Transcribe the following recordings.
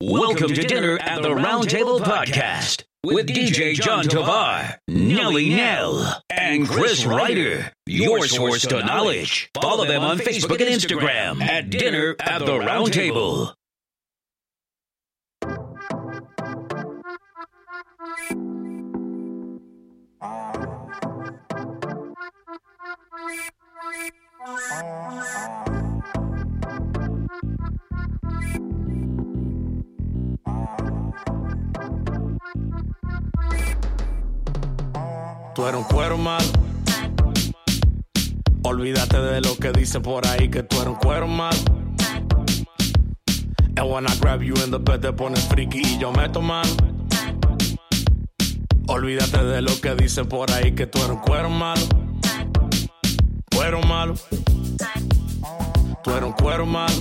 Welcome to dinner at the Round Table Podcast with DJ John Tovar, Nelly Nell, and Chris Ryder. Your source to knowledge. Follow them on Facebook and Instagram at Dinner at the Round Table. Tú eres un cuero malo. Olvídate de lo que dicen por ahí que tú eres un cuero malo. And when I grab you in the bed te pones friki y yo meto mano. Olvídate de lo que dicen por ahí que tú eres un cuero malo. Cuero malo. Tú eres un cuero malo.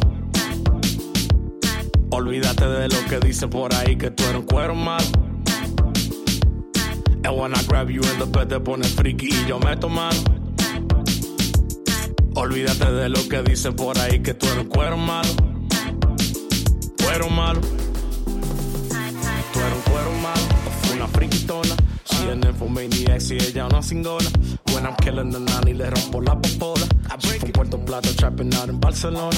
Olvídate de lo que dicen por ahí que tú eres un cuero malo. And when I grab you in the bed te pones friki y yo meto mano. Olvídate de lo que dicen por ahí que tú eres cuero malo. Cuero malo. Tú eres un cuero malo. Una friquitona. She an infomaniac, si ella una cingona. When I'm killing the nanny, le rompo la popola. She from Puerto Plata, trapping out in Barcelona.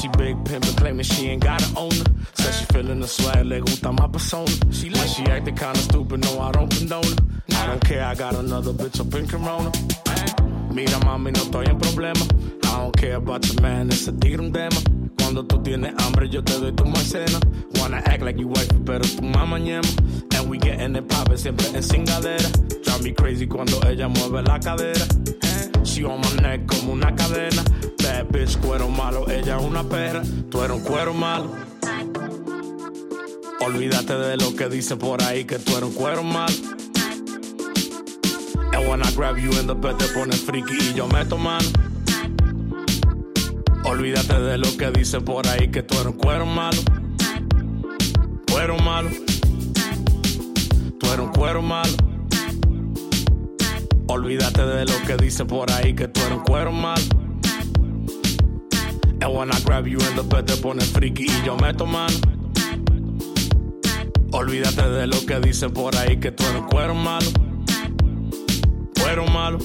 She big pimpin', claiming she ain't got an owner. Says she feelin' the swag, le gusta my persona. She like she acting kinda stupid, no, I don't condone it. I don't care, I got another bitch up in Corona. Mira, mami, no estoy en problema. I don't care about your man, ese tigre un tema. Cuando tú tienes hambre, yo te doy tu maicena. Wanna act like you wife, pero tu mamá ñema. And we getting it poppin' siempre en cingadera. Drive me crazy cuando ella mueve la cadera. She on my neck como una cadena. Bad bitch, cuero malo, ella es una perra. Tú eres un cuero malo. Olvídate de lo que dicen por ahí que tú eres un cuero malo. And when I grab you in the bed te pones friki y yo meto mano. Olvídate de lo que dicen por ahí que tú eres un cuero malo. Cuero malo. Tú eres un cuero malo. Olvídate de lo que dicen por ahí que tú eres un cuero malo. And when I grab you in the bed te pones friki y yo meto mano. Olvídate de lo que dicen por ahí que tú eres un cuero malo. Malo.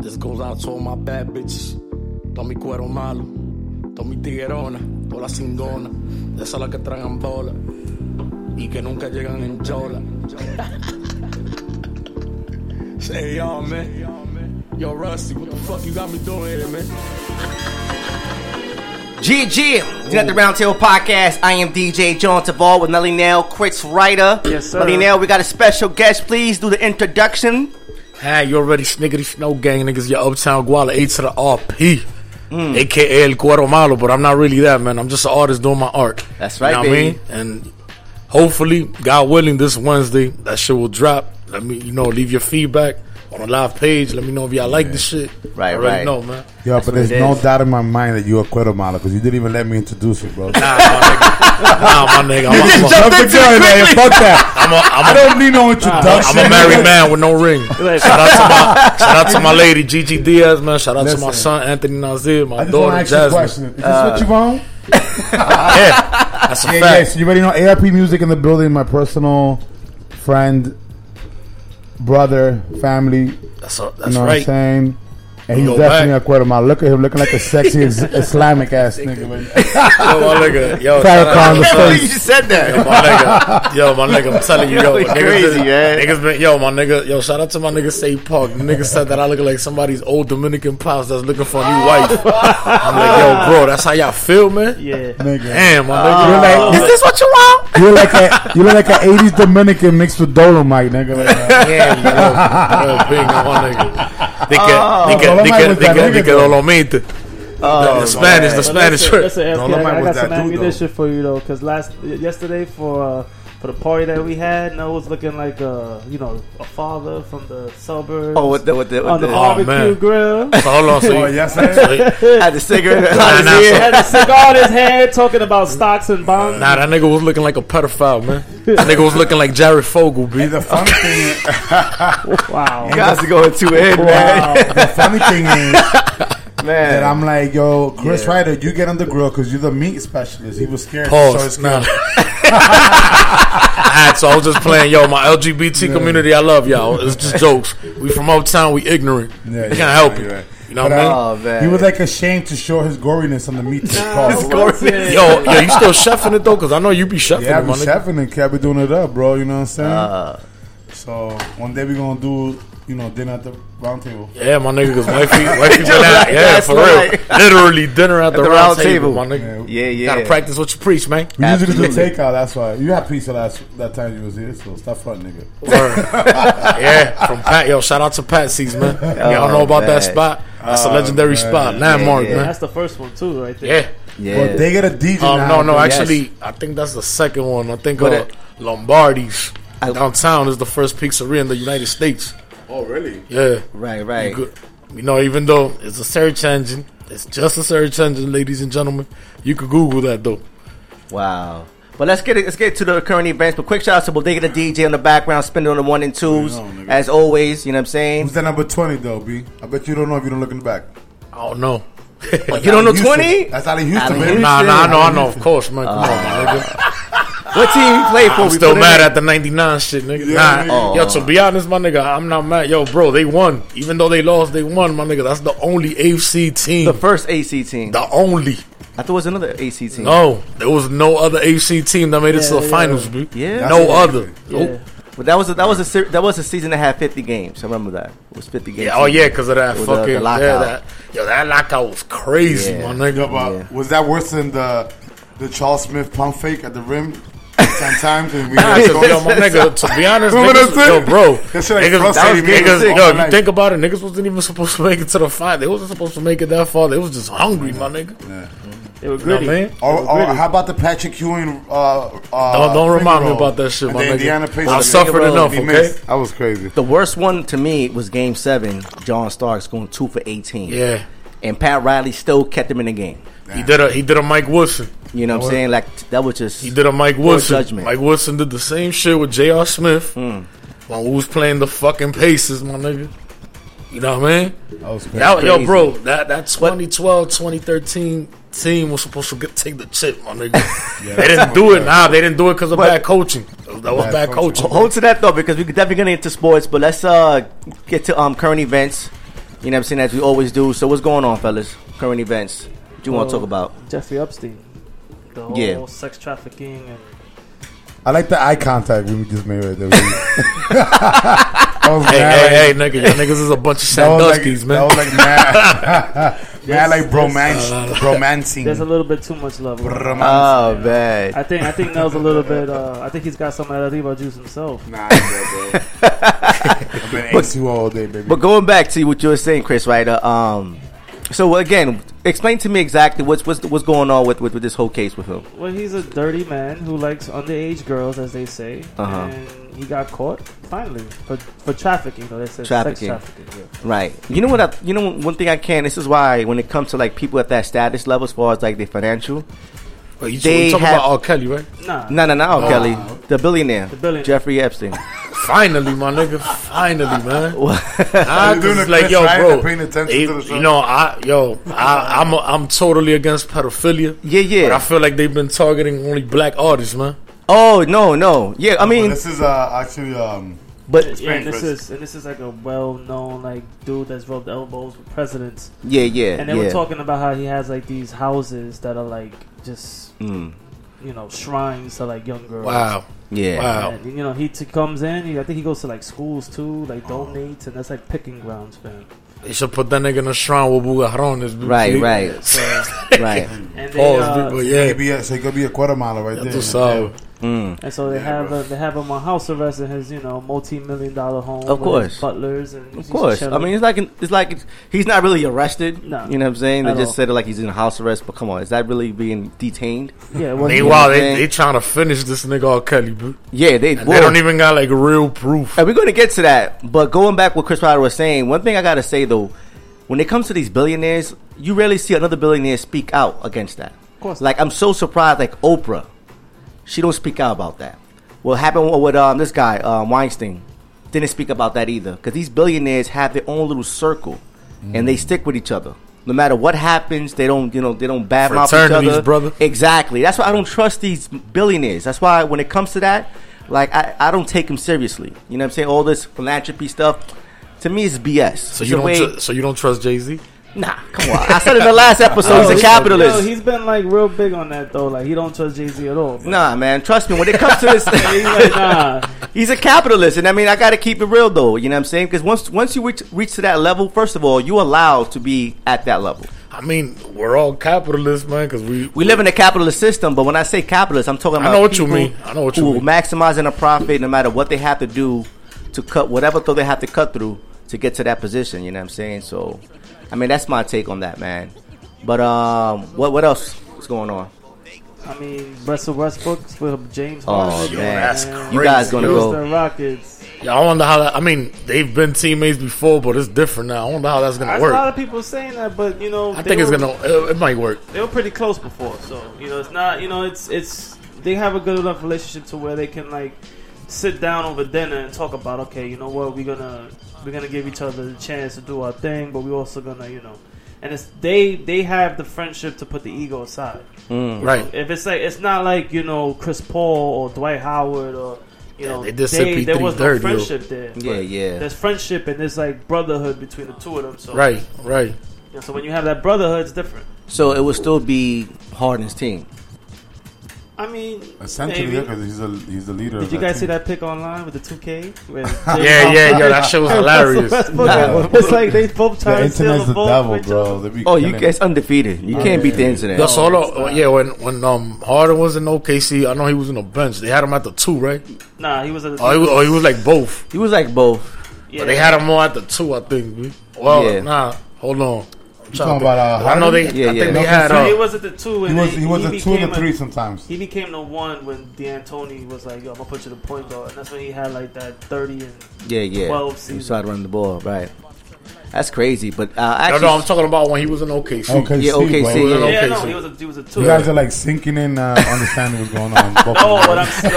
This goes out to all my bad bitches. Todo mi cuero malo. Todo mi tiguerona. Toda la cingona. De esas las que tragan bola. Y que nunca llegan en chola. Say, yo, man. Yo, Rusty, what the fuck you got me doing here, man? GG, you at the Roundtable Podcast. I am DJ John Taval with Nelly Nail, Chris Ryder. Yes, sir. Nelly Nail, we got a special guest. Please do the introduction. Hey, you already sniggity snow gang niggas, your uptown guala, A to the RP. AKA mm. El Cuero Malo, but I'm not really that, man. I'm just an artist doing my art. That's right, you know baby. What I mean? And hopefully, God willing, this Wednesday, that shit will drop. Let me, you know, leave your feedback on the live page. Let me know if y'all like this shit. Right, I already right. know, man. Yo, but there's it no is. doubt in my mind that you're a Cuero Malo because you didn't even let me introduce you, bro. Nah, my nigga. Nah, my nigga. I'm, I'm, Jump a, into it, man. Fuck that. I'm, a, I'm, I a, don't need no introduction. I'm a married man with no ring. Shout out to my shout out to my lady Gigi Diaz, man. Shout out to my son Anthony Nazir, my I just want daughter to ask you a Jasmine. Is this uh, what you want? Yeah, that's a Yeah, fact. yes. You already know ARP Music in the building. My personal friend, brother, family. That's a, You that's know right. what I'm saying? And he's definitely Mac. a Guatemala. Look at him looking like a sexy ex- Islamic ass nigga. man. Yo, my nigga. Yo, Farrakhan shout out- the I face. you just said Yo, that. my nigga. Yo, my nigga. I'm telling you, yo. Yo, niggas crazy, been, man. Niggas been, yo, my nigga. Yo, shout out to my nigga Say Park. The nigga said that I look like somebody's old Dominican pops that's looking for a new wife. I'm like, yo, bro, that's how y'all feel, man? Yeah. Nigga. Damn, my oh. nigga, You're like, Is this what you want? you look like a you look like an '80s Dominican mixed with Dolomite, nigga. Like that. Damn, yo. Yo, big, my nigga. They can, they can, Dolomite they can, they that they nigga, can though. Dolomite. Oh, The Spanish, the Spanish listen, trip. listen, FK, Dolomite I, I was got that some though. ammunition for you though, because last yesterday for uh, for the party that we had, no was looking like uh, you know a father from the suburbs. Oh, with the with the, with on the the, barbecue man. grill. So hold on, so Oh, yes, so had the cigarette. Nah, nah, so- had a cigar in his head, talking about stocks and bonds. Nah, that nigga was looking like a pedophile, man. That nigga was looking like Jared Fogle, And the funny thing, Wow. You guys are going too in, man. the funny thing is that Man, I'm like, yo, Chris Yeah. Ryder, you get on the grill because you're the meat specialist. He was scared. to show his Pause. Nah. skill. Alright, so I was just playing, yo, my LGBT community, I love y'all. It's just jokes. We from uptown, we ignorant. Yeah, we yeah, can't help right, it. right. You know But, what I mean? oh man, He was like ashamed to show his goriness on the meat tip. Pause. Yo, yo, you still chefing it though? Cause I know you be chefing Yeah, I it, be my nigga. chefing and be doing it up, bro. You know what I'm saying? Uh, so one day we gonna do, you know, dinner at the round table. Yeah, my nigga, cause wifey, wifey been That's out. Yeah, for that's real. Literally dinner at the, the round, round table, table. my nigga. yeah, yeah. Gotta practice what you preach, man. We usually do Absolutely. takeout. That's why you had pizza last that time you was here. So stop front, nigga. Yeah, from Pat. Yo, shout out to Patsy's, man. Y'all know about that spot? That's a Oh, legendary man. spot, landmark, Yeah, yeah. man. That's the first one too, right there. Yeah. Yeah, Well, they get a DJ Um, now. no, no, but- actually, I think that's the second one. I think But uh, it- Lombardi's I- downtown is the first pizzeria in the United States. Oh, really? Yeah, right, right. you, could- you know, even though it's a search engine, it's just a search engine, ladies and gentlemen. You could Google that though. Wow. But let's get it, let's get to the current events. But quick shout out to Bodega the DJ in the background, spinning on the one and twos, know, as always. You know what I'm saying? Who's that number twenty though, B? I bet you don't know if you don't look in the back. I don't know. Oh, you don't know Houston. twenty? That's out of Houston, Allan baby. Houston. Nah, nah, I know, I know. Of course, man. Come on, uh. my nigga. What team he played for? I'm We still mad at the 99 shit, nigga. Yeah, nah, nigga. yo, to be honest, my nigga, I'm not mad. Yo, bro, they won. Even though they lost, they won, my nigga. That's the only AFC team. the first AC team. The only. I thought it was another AC team. No, there was no other AC team that made it to the yeah. finals, B. Yeah. No other. Yeah. Nope. But that was a, that was a se- that was a season that had 50 games. I remember that. It was 50 games. Yeah, oh yeah, because of that It was, uh, fucking the lockout. yeah, that yo, that lockout was crazy, Yeah. my nigga. But Yeah. Was that worse than the the Charles Smith pump fake at the rim? Ten times and we Nah, had 'cause, yo, my nigga, to be honest, Remember niggas, that yo, bro, That shit like niggas, frustrated niggas, yo, you night. think about it, niggas wasn't even supposed to make it to the fight. They wasn't supposed to make it that far. They was just hungry, my nigga. They were You know gritty. I mean? Or, or how about the Patrick Ewing? Uh, uh, Don't, don't remind me about that shit, my the nigga. Indiana Pacers. I suffered enough, He okay? missed. That was crazy. The worst one to me was Game Seven. John Starks going two for 18. Yeah, And Pat Riley still kept him in the game. he did a he did a Mike Woodson. You know what I'm saying? Like that was just He did a Mike Poor Woodson. judgment. Mike Woodson did the same shit with J.R. Smith Hmm. when we was playing the fucking Pacers, my nigga. You know what I mean? That was crazy. That, yo, bro, that that 2012, 2013 team was supposed to get take the chip, my nigga. they didn't do it. Nah, they didn't do it because of But- bad coaching. That was Bad bad coaching. coaching. Hold to that though, because we could definitely gonna get into sports, but let's uh get to um current events. You know what I'm saying, as we always do. So what's going on, fellas? Current events. What do you want to talk about? Jeffrey Epstein. The whole Yeah. sex trafficking and I like the eye contact we just made right there. that was Hey, mad, hey, like- hey, nigga, y'all niggas is a bunch of That was like, Sandusky's, that man. was like mad, mad like bromance, there's a little bit too much love. going on. Oh man. I think I think Nel's a little bit. Uh, I think he's got some of that Arriba juice himself. Nah, bro, bro. I've been A2 all day, baby. But going back to what you were saying, Chris, right? Uh, um, so again, explain to me exactly what's what's what's going on with, with, with this whole case with him. Well, he's a dirty man who likes underage girls, as they say, Uh-huh. and he got caught finally for for trafficking. Though they said Trafficking. sex trafficking. Yeah. Right. You know what? I, you know one thing I can. This is why when it comes to like people at that status level, as far as like the financial. Wait, you, They talking have- about R. Kelly, right? Nah, No, no, no, Oh. Kelly, the billionaire, The billionaire. Jeffrey Epstein. Finally, my nigga. Finally, man. Nah, You 'cause doing it's the like, Chris yo, bro. and paying attention they- to the show? you know, I, yo, I, I'm, a, I'm totally against pedophilia. Yeah, yeah. But I feel like they've been targeting only black artists, man. Oh no, no. Yeah, I mean, this is uh, actually um, But Yeah, and this is and this is like a well-known like dude that's rubbed elbows with presidents, yeah, yeah, and they yeah. were talking about how he has like these houses that are like just Mm, you know shrines to like young girls. Wow. yeah. Wow. And, you know, he t- comes in. He, I think he goes to like schools too, like donates, and that's like picking grounds for him. They should put that nigga in a shrine with Bugarrones. Right, right, So, right. and they, Pause, uh, but yeah. he could be a, so he could be a Guatemala right Ya there. tú sabes. Mm. and so they have a, they have him on house arrest in his you know multi-million dollar home. Of course. his butlers and Of he's course. I mean, it's like it's like it's, he's not really arrested. No. You know what I'm saying? They At just all. said it like he's in house arrest. But come on, is that really being detained? yeah. Meanwhile, Yeah. they, they trying to finish this nigga R. Kelly, bro. Yeah, they. And they don't even got like real proof. And we're going to get to that. But going back what Chris Ryder was saying, one thing I got to say though, when it comes to these billionaires, you rarely see another billionaire speak out against that. Of course. Like I'm so surprised. Like Oprah, she don't speak out about that. What happened with um, this guy um, Weinstein? Didn't speak about that either because these billionaires have their own little circle, and they stick with each other. No matter what happens, they don't, you know, they don't badmouth each other. brother. Exactly. That's why I don't trust these billionaires. That's why when it comes to that, like I, I don't take them seriously. You know what I'm saying? All this philanthropy stuff, to me, is BS. So It's you don't. way- Tr- so you don't trust Jay Z? Nah, come on. I said in the last episode, Oh, he's a capitalist. Yo, he's been like real big on that though. Like he don't trust Jay Z at all. but- nah, man. Trust me. When it comes to this, he's like nah. he's a capitalist, and I mean, I got to keep it real though. You know what I'm saying? Because once once you reach, reach to that level, first of all, you allowed to be at that level. I mean, we're all capitalists, man, because we We live in a capitalist system, but when I say capitalist, I'm talking I about know what you people mean. I know what you who mean. maximizing a profit no matter what they have to do to cut whatever though they have to cut through to get to that position. You know what I'm saying? So, I mean, that's my take on that, man. But um, what what else is going on? I mean, Russell Westbrook with James Oh, Harden. man. that's and You guys gonna go? Houston Rockets. Yeah, I wonder how that. I mean, they've been teammates before, but it's different now. I wonder how that's gonna There's a lot of people saying that, but you know, I they think it's gonna. It, it might work. They were pretty close before, so you know, it's not. You know, it's it's they have a good enough relationship to where they can like sit down over dinner and talk about, okay, you know what, we're gonna we're gonna give each other the chance to do our thing, but we're also gonna, you know, and it's they they have the friendship to put the ego aside. Mm. Right. If it's like it's not like you know Chris Paul or Dwight Howard or you know they did they, there was no dirty, yo. friendship there. Yeah, yeah. There's friendship and there's like brotherhood between the two of them. So Right. Right. you know, so when you have that brotherhood, it's different. So it will still be Harden's team. I mean, Essentially, maybe. yeah, because he's a he's the leader. Did of you that guys see that pick online with the 2K? Where Yeah, yeah, yo, that shit was hilarious. it's like they both The trying to steal internet's the the ball. devil, bro. other. They be Oh, you guys undefeated. You can't beat the internet. Yo, solo, yeah, when when um Harden was in OKC, I know he was in the bench. They had him at the two, right? Nah, he was at the Oh, he was, oh, he was like both. He was like both. yeah. But they had him more at the two, I think. Well, Yeah. nah, hold on. Talking about, uh, I know they. Yeah, I yeah. think they No, had. So Uh, he was at the two, and He was he was a two and a three sometimes. He became the one when D'Antoni was like, "Yo, I'm gonna put you the point guard," and that's when he had like that 30 and Yeah, yeah. 12 He started running the ball, right? That's crazy. But uh, no, actually, no, I'm talking about when he was in OKC. Okay, Yeah, see, OKC, bro. yeah. Okay, yeah, no, he was a he was a two. You guys are like sinking in, uh, understanding what's going on. Both no, of you. what I'm no,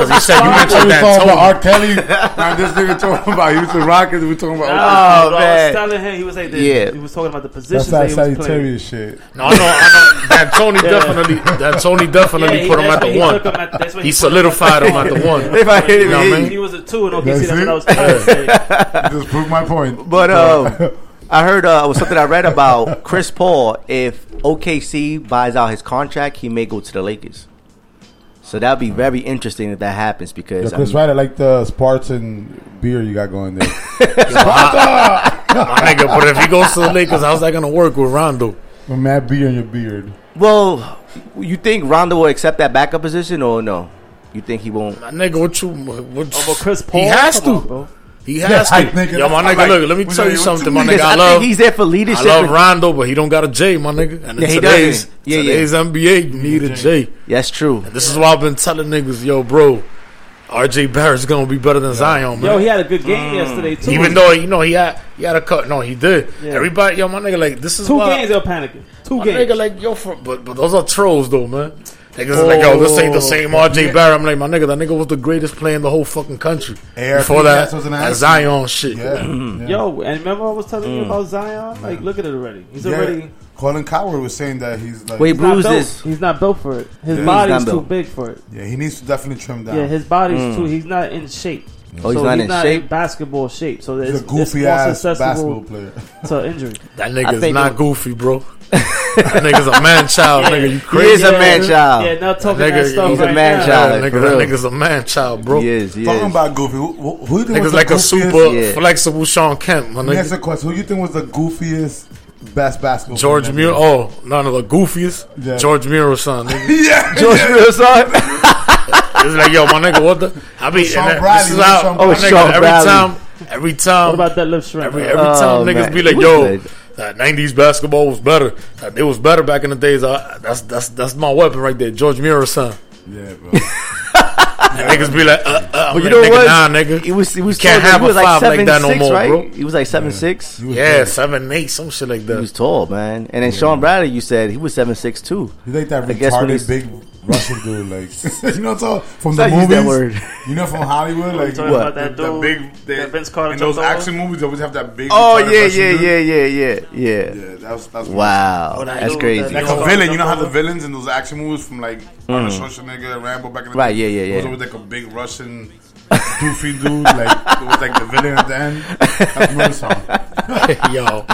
Because you said you We mentioned was that talking about Tony. R. Kelly. now this nigga talking about Houston Rockets. We talking about. Nah, Oh, bro, I man. was telling him he was like, the, Yeah. he was talking about the positions That's that that he was playing. Sagittarius shit. No, I know, I know. That Tony definitely, that Tony definitely he- put him at the he one. at- that's when He solidified him at the one. If I hit You know what I him. He was a two in OKC. That's That's what? I was trying to say. Just proved my point. But um, I heard uh, it was something I read about Chris Paul. If OKC buys out his contract, he may go to the Lakers. So that'd be very interesting if that happens because Yeah, Chris I'm- Ryder, like the Spartan beer you got going there. My nigga, but if he goes to the Lakers, how's that gonna work with Rondo? With mad beer in your beard. well, you think Rondo will accept that backup position or no? You think he won't? My nigga, what you? What, Oh, but Chris Paul, he has Come on, to. bro. He has Yeah, to. I think Yo, my nigga, like, look, let me tell you you- something, my nigga. I I love, think he's there for leadership. I love Rondo, but he don't got a J, my nigga. And in Yeah, today's, doesn't. Yeah, yeah. today's NBA, you need a J. That's true. This is why I've been telling niggas, yo, bro, RJ Barrett's gonna be better than Zion, man. Yo, he had a good game mm. yesterday too. Even though you know he had he had a cut, no, he did. Yeah. Everybody, yo, my nigga, like this is two why, games, they were panicking. Two My games. nigga, like yo, for, but but those are trolls though, man. Niggas is like, yo, this ain't the same RJ Barrett. I'm like, my nigga, that nigga was the greatest player in the whole fucking country. ARP Before that, Cats was an that ass. Zion shit. Yeah. yeah. Yo, and remember I was telling Mm. you about Zion? Like, look at it already. He's Yeah. already Colin Cowherd was saying that he's like. Wait, he's not built. He's not built for it. His Yeah. body's too built. big for it. yeah, he needs to definitely trim down. Yeah, his body's Mm. too. He's not in shape. Oh, he's so not he's in not shape? in basketball shape. So He's it's, a goofy it's more ass susceptible basketball player. to injury. That I nigga's not it- goofy, bro. that nigga's a man child, nigga. You He crazy? is a man child. Yeah, not talking Nigga, that stuff he's a man now. child. Yeah, nigga, that nigga's a man child, bro. He is. He Talking is. about goofy. Who, who, who you think Nigga's was like the a super Yeah. flexible Shawn Kemp, my Let me nigga. ask you a question. Who do you think was the goofiest best basketball George player? Muir. Oh, none of the goofiest. Yeah. George Muresan. Yeah. George Miller, son. It's like, yo, my nigga, what the? I mean, Sean and that- Bradley, this is look at how, Sean my Bradley. nigga, Oh, every Bradley. time, every time, What about Detlef Schrempf? every, bro? every time Oh, niggas man. be like, yo, that '90s basketball was better. That it was better back in the days. Uh, that's that's that's my weapon right there, George Muresan. Yeah, bro. And niggas be like, uh, uh, I'm But like, you know nigga, what? Nah, nigga. He was. He was. Can't tall, have he was a five like seven, that no six, more, right? bro. He was like seven six. He yeah, good. seven, eight, some shit like that. He was tall, man. And then Shawn Bradley, you said he was seven six too. He's like that I guess when retarded he's- big Russian dude, like you know, it's all from Let's the movies. that word. You know, from Hollywood, like What? about that the, dude, the big they, that Vince Carter in those jumped over? action movies. They always have that big. Oh retarded yeah, yeah, yeah, yeah, yeah, yeah. Yeah, that's that's Wow, that that's dude, crazy. that Like a villain, you know how the villains in those action movies from like Arnold Schwarzenegger, Rambo back in the Mm. Right, day, yeah, yeah, It was always like a big Russian doofy dude, like it was like the villain at the end. That's song. Yo,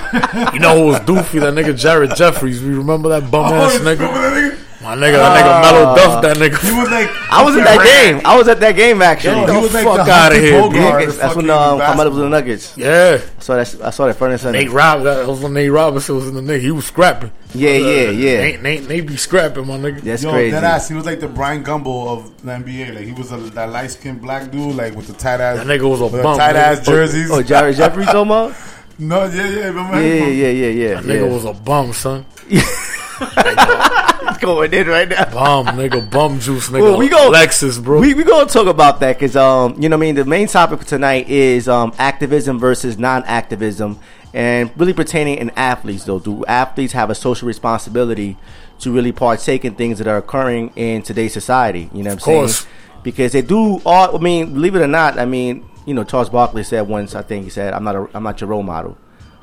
you know who was doofy? That nigga Jared Jeffries. We remember that bum ass Oh, nigga? That nigga? My nigga, that nigga Mellow Duff, that He nigga. was like I was at that game. I was at that game actually. Yo, he was like fuck the outta Humphrey here, Bogart that's when fucking um, Carmelo was in with the Nuggets. Yeah, I saw that. I saw that furnace. Nate Rob. That was when Nate Robinson was in the nigga. He was scrapping. Yeah, yeah, yeah. Nate, Nate, Nate be scrapping, my nigga. That's Yo, crazy. that ass, he was like the Bryant Gumbel of the NBA. Like he was a, that light skinned black dude, like with the tight ass. That nigga was a bum, tight ass jerseys. Oh, Jared Jeffries, Omar. no, yeah, yeah, remember Yeah, him? yeah, yeah, yeah. That nigga was a bum, son. Going in right now. Bum, nigga. Bum juice, nigga. Well, we go- Lexus, bro. We we gonna talk about that because um you know what I mean the main topic for tonight is um activism versus non-activism and really pertaining in athletes though do athletes have a social responsibility to really partake in things that are occurring in today's society you know what I'm course. saying because they do all I mean believe it or not I mean you know Charles Barkley said once I think he said I'm not a, I'm not your role model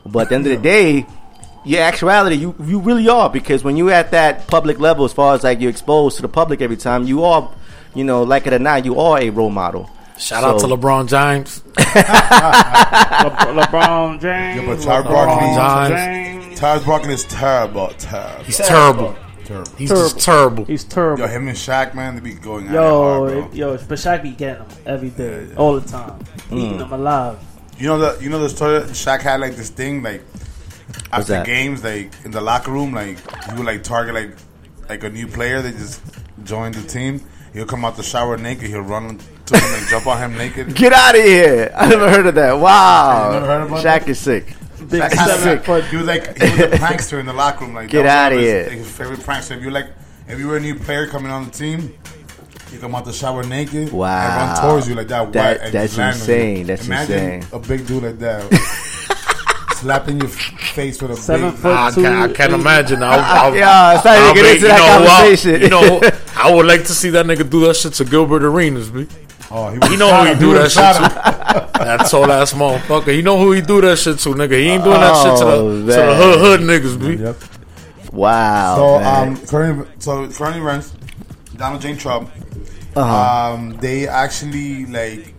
but at the end of the day your actuality, you you really are because when you're at that public level, as far as like you're exposed to the public every time, you are, you know, like it or not, you are a role model. Shout out to LeBron James. Le- LeBron James. Yeah, but Charles LeBron Barkley- James. Tyrese Barkley is terrible, terrible. He's terrible. terrible. He's just terrible. He's terrible. Yo, him and Shaq, man, they be going at it Yo, hard, bro. yo, but Shaq be getting them every day, all the time, eating mm. them alive. You know the you know the story. Shaq had like this thing like after that? games, like in the locker room, like you would like target like like a new player that just joined the team. He'll come out the shower naked. He'll run to him and jump on him naked. Get out of here! I never heard of that. Wow, You never heard about Shaq that? is sick. Big Shaq is seven sick. foot. He was like he was a prankster in the locker room. Like Get that was outta one of here. his, his favorite prankster. If you like, if you were a new player coming on the team. You come out the shower naked Wow. and run towards you like that. That- wet, and that's just land on insane. That's Imagine insane. A big dude like that slapping your face with a Seven big foot I two. can't, I can't eight- imagine. I, I, Yeah, it's not even I'll get into that you know, I- conversation. You know, I would like to see that nigga do that shit to Gilbert Arenas, B. Oh, he was You know who he do him. that was shit shot to. That tall ass motherfucker. You know who he do that shit to, nigga. He ain't doing that shit to Oh, the, to the hood, hood niggas, B. Yep. Wow. So, man. um, current, so current events, Donald J. Trump, Uh-huh. um, they actually like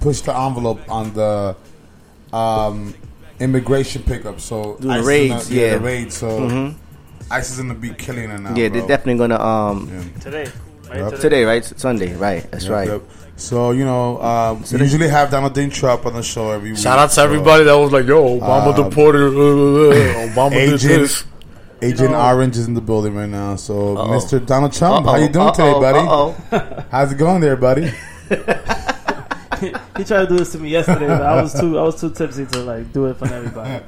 pushed the envelope on the um, immigration pickup. So The ISIS raids, in the, yeah. the raids. So ISIS gonna be killing it now. yeah, bro. they're definitely gonna um Yeah. today. Right Yep. today. today, right? Sunday, right? That's Yep, right. yep. So you know, um, we usually have Donald J. Trump on the show every week. Shout out to so everybody that was like, yo, Obama Um, deported. Uh, uh, uh, Obama did Agent, this. Agent Orange is in the building right now. So, Uh-oh. Mr. Donald Trump, how Uh-oh, you doing today, uh-oh, buddy? uh-oh. How's it going there, buddy? he tried to do this to me yesterday, but I was too I was too tipsy to like do it for everybody.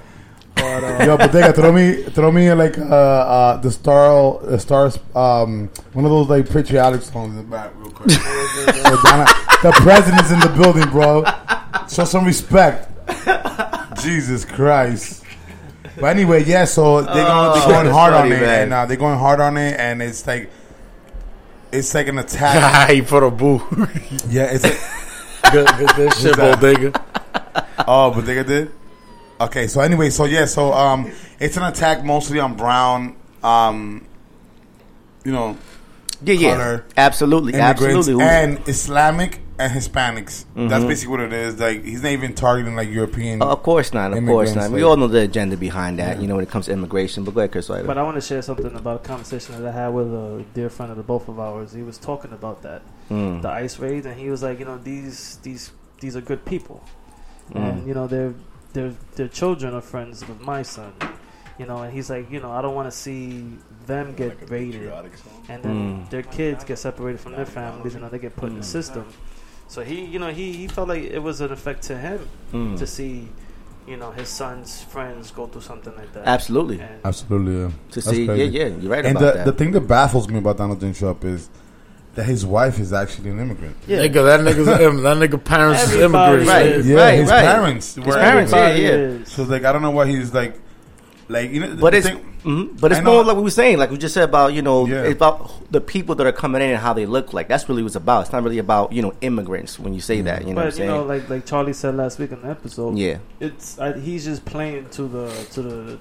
But uh, Yo, Bodega, throw me, throw me like uh, uh, the star, the stars, um, one of those like patriotic songs in the back, real quick. So, Donna, the president's in the building, bro. Show some respect. Jesus Christ. But anyway, yeah. So they're going, they're going that's hard on it, man. and uh, they're going hard on it, and it's like, it's like an attack. he put a boo. yeah, it's. A, good, good, good shit, that? bodega. Oh, Bodega did. Okay, so anyway, so yeah, so um, it's an attack mostly on brown, um, you know, Yeah, yeah, absolutely, absolutely. and Islamic and Hispanics. Mm-hmm. That's basically what it is. Like he's not even targeting like European. Uh, of course not. Of course Immigrants, not. We all know the agenda behind that. You know, when it comes to immigration. But go ahead, Chris. Ryder. But I want to share something about a conversation that I had with a dear friend of the both of ours. He was talking about that, Mm. the ice raids, and he was like, you know, these these these are good people, Mm. and you know, their their their children are friends of my son, you know, and he's like, you know, I don't want to see them get raided, and then Mm. their kids get separated from their families, you know, they get put in the system. So he, you know, he, he felt like it was an effect to him Mm. to see, you know, his son's friends go through something like that. Absolutely. And Absolutely, yeah. To That's see, crazy. yeah, yeah, you're right and about the, that. the thing that baffles me about Donald J. Trump is that his wife is actually an immigrant. yeah. Nigga, that nigga's im- that nigga parents is immigrants. Right. Yeah, Right, his right. parents. His parents, yeah, yeah. So like, I don't know why he's like, like you know. But the it's thing- mhm. but it's know- more like we were saying, like we just said about you know Yeah. it's about the people that are coming in and how they look like. That's really what it's about. It's not really about you know immigrants when you say that. You know what I'm but you saying? know, like like Charlie said last week in the episode, yeah, it's I, he's just playing to the to the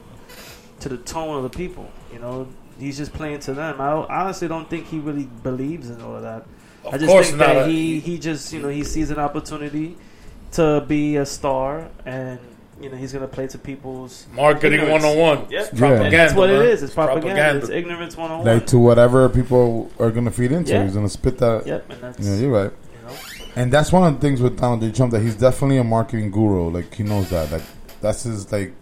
to the tone of the people. You know, he's just playing to them. I don't- honestly don't think he really believes in all of that. Of I just course think not. that he he just you know he sees an opportunity to be a star, and you know he's gonna play to people's Marketing ignorance. 101. Yep, Yeah. Propaganda. that's what man. it is. It's propaganda. Propaganda. It's ignorance one on one. like to whatever people are gonna feed into. Yeah. He's gonna spit that. Yep, and that's Yeah, you're right. you know. And that's one of the things with Donald J. Trump that he's definitely a marketing guru. Like he knows that. Like that's his like.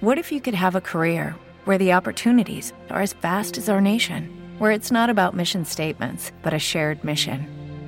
What if you could have a career where the opportunities are as vast as our nation, where it's not about mission statements, but a shared mission?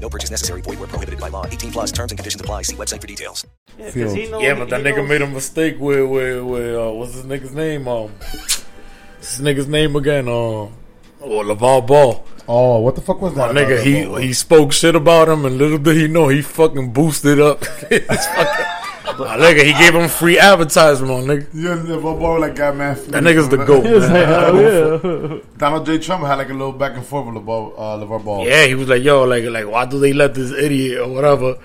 No purchase necessary. Void where prohibited by law. 18 plus terms and conditions apply. See website for details. Yeah, 'cause Field. he know, Yeah, but that nigga knows- made a mistake with with, with uh, what's this nigga's name? Um, this nigga's name again? Um, oh, LaVar Ball. Oh, what the fuck was My that? nigga, he he spoke shit about him, and little did he know he fucking boosted up. his fucking, my nigga, he gave him free advertisement, my nigga. Yeah, the ball like got man. That nigga's the goat, He like, man. hell yeah. Donald J. Trump had like a little back and forth with LaVar, uh, LaVar Ball. Yeah, he was like, yo, like, like, why do they let this idiot or whatever?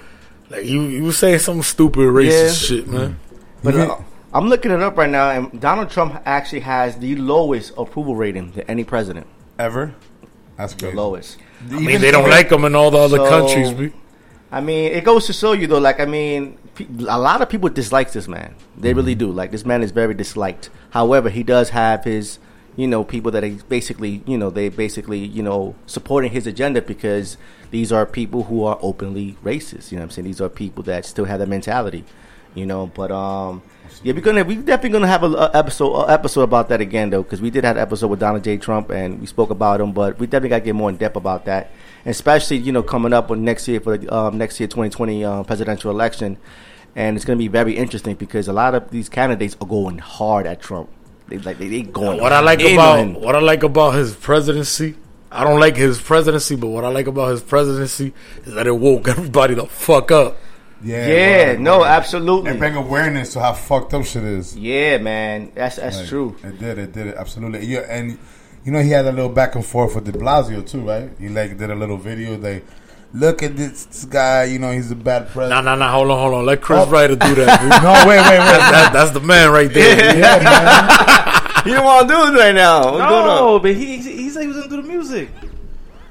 Like, he, he was saying some stupid racist Yeah. shit, man. but Even- uh, I'm looking it up right now, and Donald Trump actually has the lowest approval rating to any president. Ever? That's The lowest. I mean, they don't like him in all the other So- countries, I mean, it goes to show you though. Like, I mean, pe- a lot of people dislike this man. They really do. Like, this man is very disliked. However, he does have his, you know, people that he basically, you know, they basically, you know, supporting his agenda because these are people who are openly racist. You know, what I'm saying these are people that still have that mentality. You know, but um, yeah, we're gonna we're definitely gonna have a, a episode a episode about that again though because we did have an episode with Donald J. Trump and we spoke about him, but we definitely gotta get more in depth about that, and especially you know coming up on next year for the um, next year 2020 um, presidential election, and it's gonna be very interesting because a lot of these candidates are going hard at Trump. They like they, they going. What I like in about on- what I like about his presidency, I don't like his presidency, but what I like about his presidency is that it woke everybody the fuck up. Yeah, yeah, right, no, right. absolutely. And bring awareness to how fucked up shit is. Yeah, man, that's that's Like, true. It did. It did. It absolutely. Yeah, and you know he had a little back and forth with De Blasio too, right? He like did a little video. Like, look at this, this guy. You know he's a bad Nah, president. nah, nah. Hold on, hold on. Let Chris Oh. Ryder do that. dude. No, wait, wait, wait. That- that's the man right there. yeah, man. You don't want to do it right now. What's going on? No, but he he said he was gonna do the music,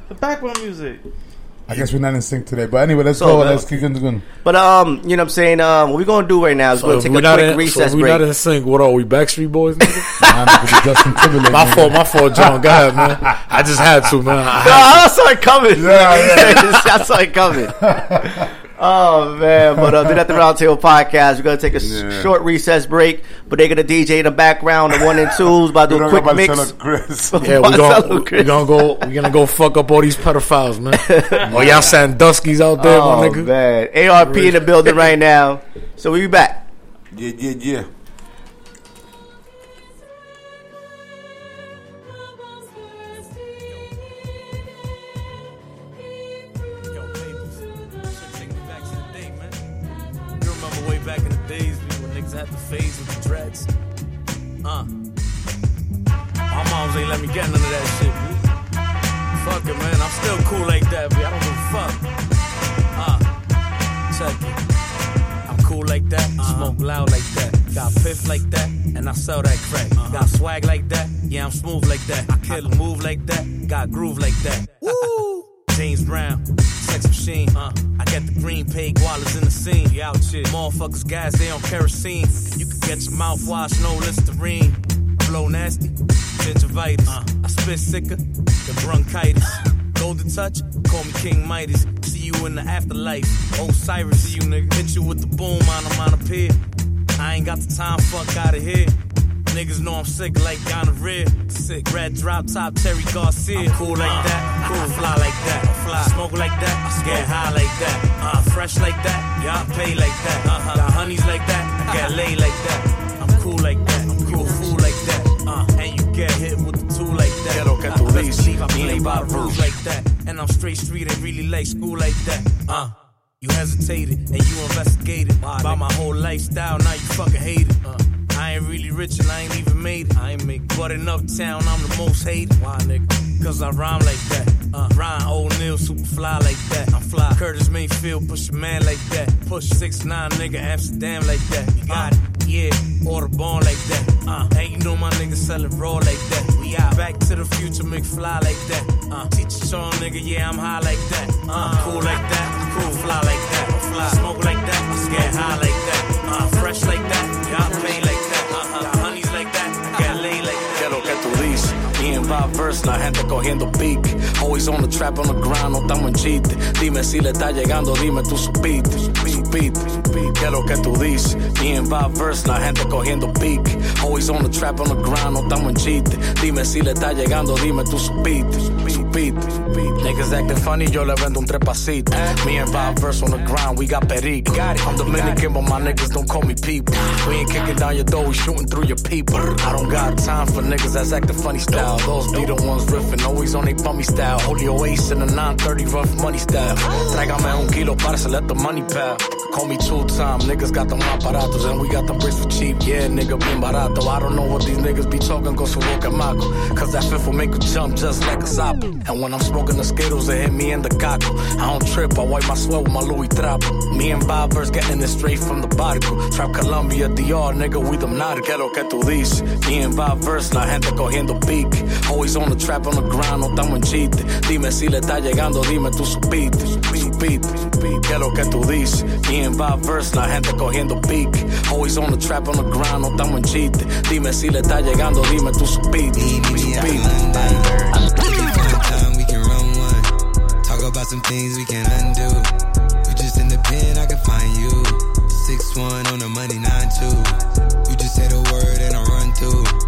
the background music. I guess we're not in sync today, but anyway, let's So, go. man. Let's keep going. But um, you know what I'm saying? Um, what we're gonna do right now is So we're if gonna we take a not quick in, so recess if we break. not in sync. What are we, Backstreet Boys? Nah, Justin Timberlake. my fault, my fault, John. Go ahead, man. I just had to, man. I No, had I saw it coming. Yeah, Yeah, I saw it coming. Oh man, but uh, do at the Roundtable podcast. We're gonna take a Yeah. short recess break, but they're gonna DJ in the background, the one and twos, about to do a quick mix. Yeah, we're gonna, we gonna go. We're gonna go fuck up all these pedophiles, man. oh, y'all Sandusky's out there, oh, my nigga. man, ARP in the building right now. So we be back. Yeah, yeah, yeah. Ain't let me get none of that shit, B. Fuck it, man. I'm still cool like that, B. I don't give a fuck. Uh. Check it. I'm cool like that, smoke loud like that. Got piff like that, and I sell that crack. Got swag like that, yeah, I'm smooth like that. I kill a move like that, got groove like that. Woo! James Brown, sex machine. Uh, I got the green pay koalas in the scene. You out shit. Motherfuckers, guys, they on kerosene. You can get your mouthwash, no Listerine. Blow nasty, gingivitis. Uh, I spit sicker than bronchitis. Golden touch, call me King Midas. See you in the afterlife. Osiris, see you nigga. Hit you with the boom on a on pier. I ain't got the time, fuck out of here. Niggas know I'm sick like gonorrhea. Sick. Red drop top, Terry Garcia. I'm cool like that. Cool. Fly like that. I Fly. Smoke like that. I get high like that. Uh, fresh like that. Yeah, I pay like that. Uh-huh. Got honeys like that. I get laid like that. Quiero que tú Uh, dices, I play by rules like that, and I'm straight street and really like school like that. Uh. You hesitated and you investigated about my whole lifestyle. Now you fucking hate it. Uh, I ain't really rich and I ain't even made it. I ain't make, but in uptown I'm the most hated. Why, nigga? Cause I rhyme like that. Uh, Ryan O'Neal, super fly like that. I'm fly. Curtis Mayfield, push a man like that. Push six nine, nigga, Amsterdam like that. You got it, yeah. Order born like that. Uh, and you know my nigga selling raw like that. Out. Back to the future, McFly like that. Uh, teach a song, nigga, yeah, I'm high like that. Uh, cool like that. Cool, fly like that. I'm fly. Smoke like that. I get high like that. Uh, fresh like that. Yeah, I pay like that. Uh, got honeys like that. Get laid like that. ¿Qué es lo que tú dices? Y en verse, la gente cogiendo pick. Always on the trap, on the ground, no estamos en chiste. Dime si le está llegando, dime tú supiste. Supiste, ¿qué lo que tú dices? Y en verse, la gente cogiendo pick. Always on the trap, on the ground, no estamos en chiste. Dime si le está llegando, dime tú supiste. Supiste, Niggas acting funny, yo le vendo un trepacito. Me and verse on the ground, we got perico. I'm Dominican, but my niggas don't call me people. We ain't kicking down your door, we shooting through your people. I don't got time for niggas that's acting funny style. Those be the ones riffing, always on they bummy style. Julio Ace in a 930 rough money style. Tráigame un kilo para let the money pal. Call me two time, niggas got them aparatos and we got them bricks for cheap. Yeah, nigga, bien barato. I don't know what these niggas be talking, go su boca maco. Cause that fifth will make you jump just like a sop. And when I'm smoking the Skittles, it hit me in the cockle. I don't trip, I wipe my sweat with my Louis Trapo. Me and Bobbers getting it straight from the barco. Trap Colombia, DR, nigga, we them not. ¿Qué es lo que tú dices? Me and Bobbers, la gente cogiendo pick. Always on the trap, on the ground, no estamos en chiste. Dime si le está llegando, dime tú supiste. Supiste, ¿qué es lo que tú dices? Me and Bobbers, la gente cogiendo pick. Always on the trap, on the ground, no estamos en chiste. Dime si le está llegando, dime tú supiste. time we can run one. Talk about some things we can undo. You just in the pen, I can find you. Six one on the money, nine two. You just say the word and I run through.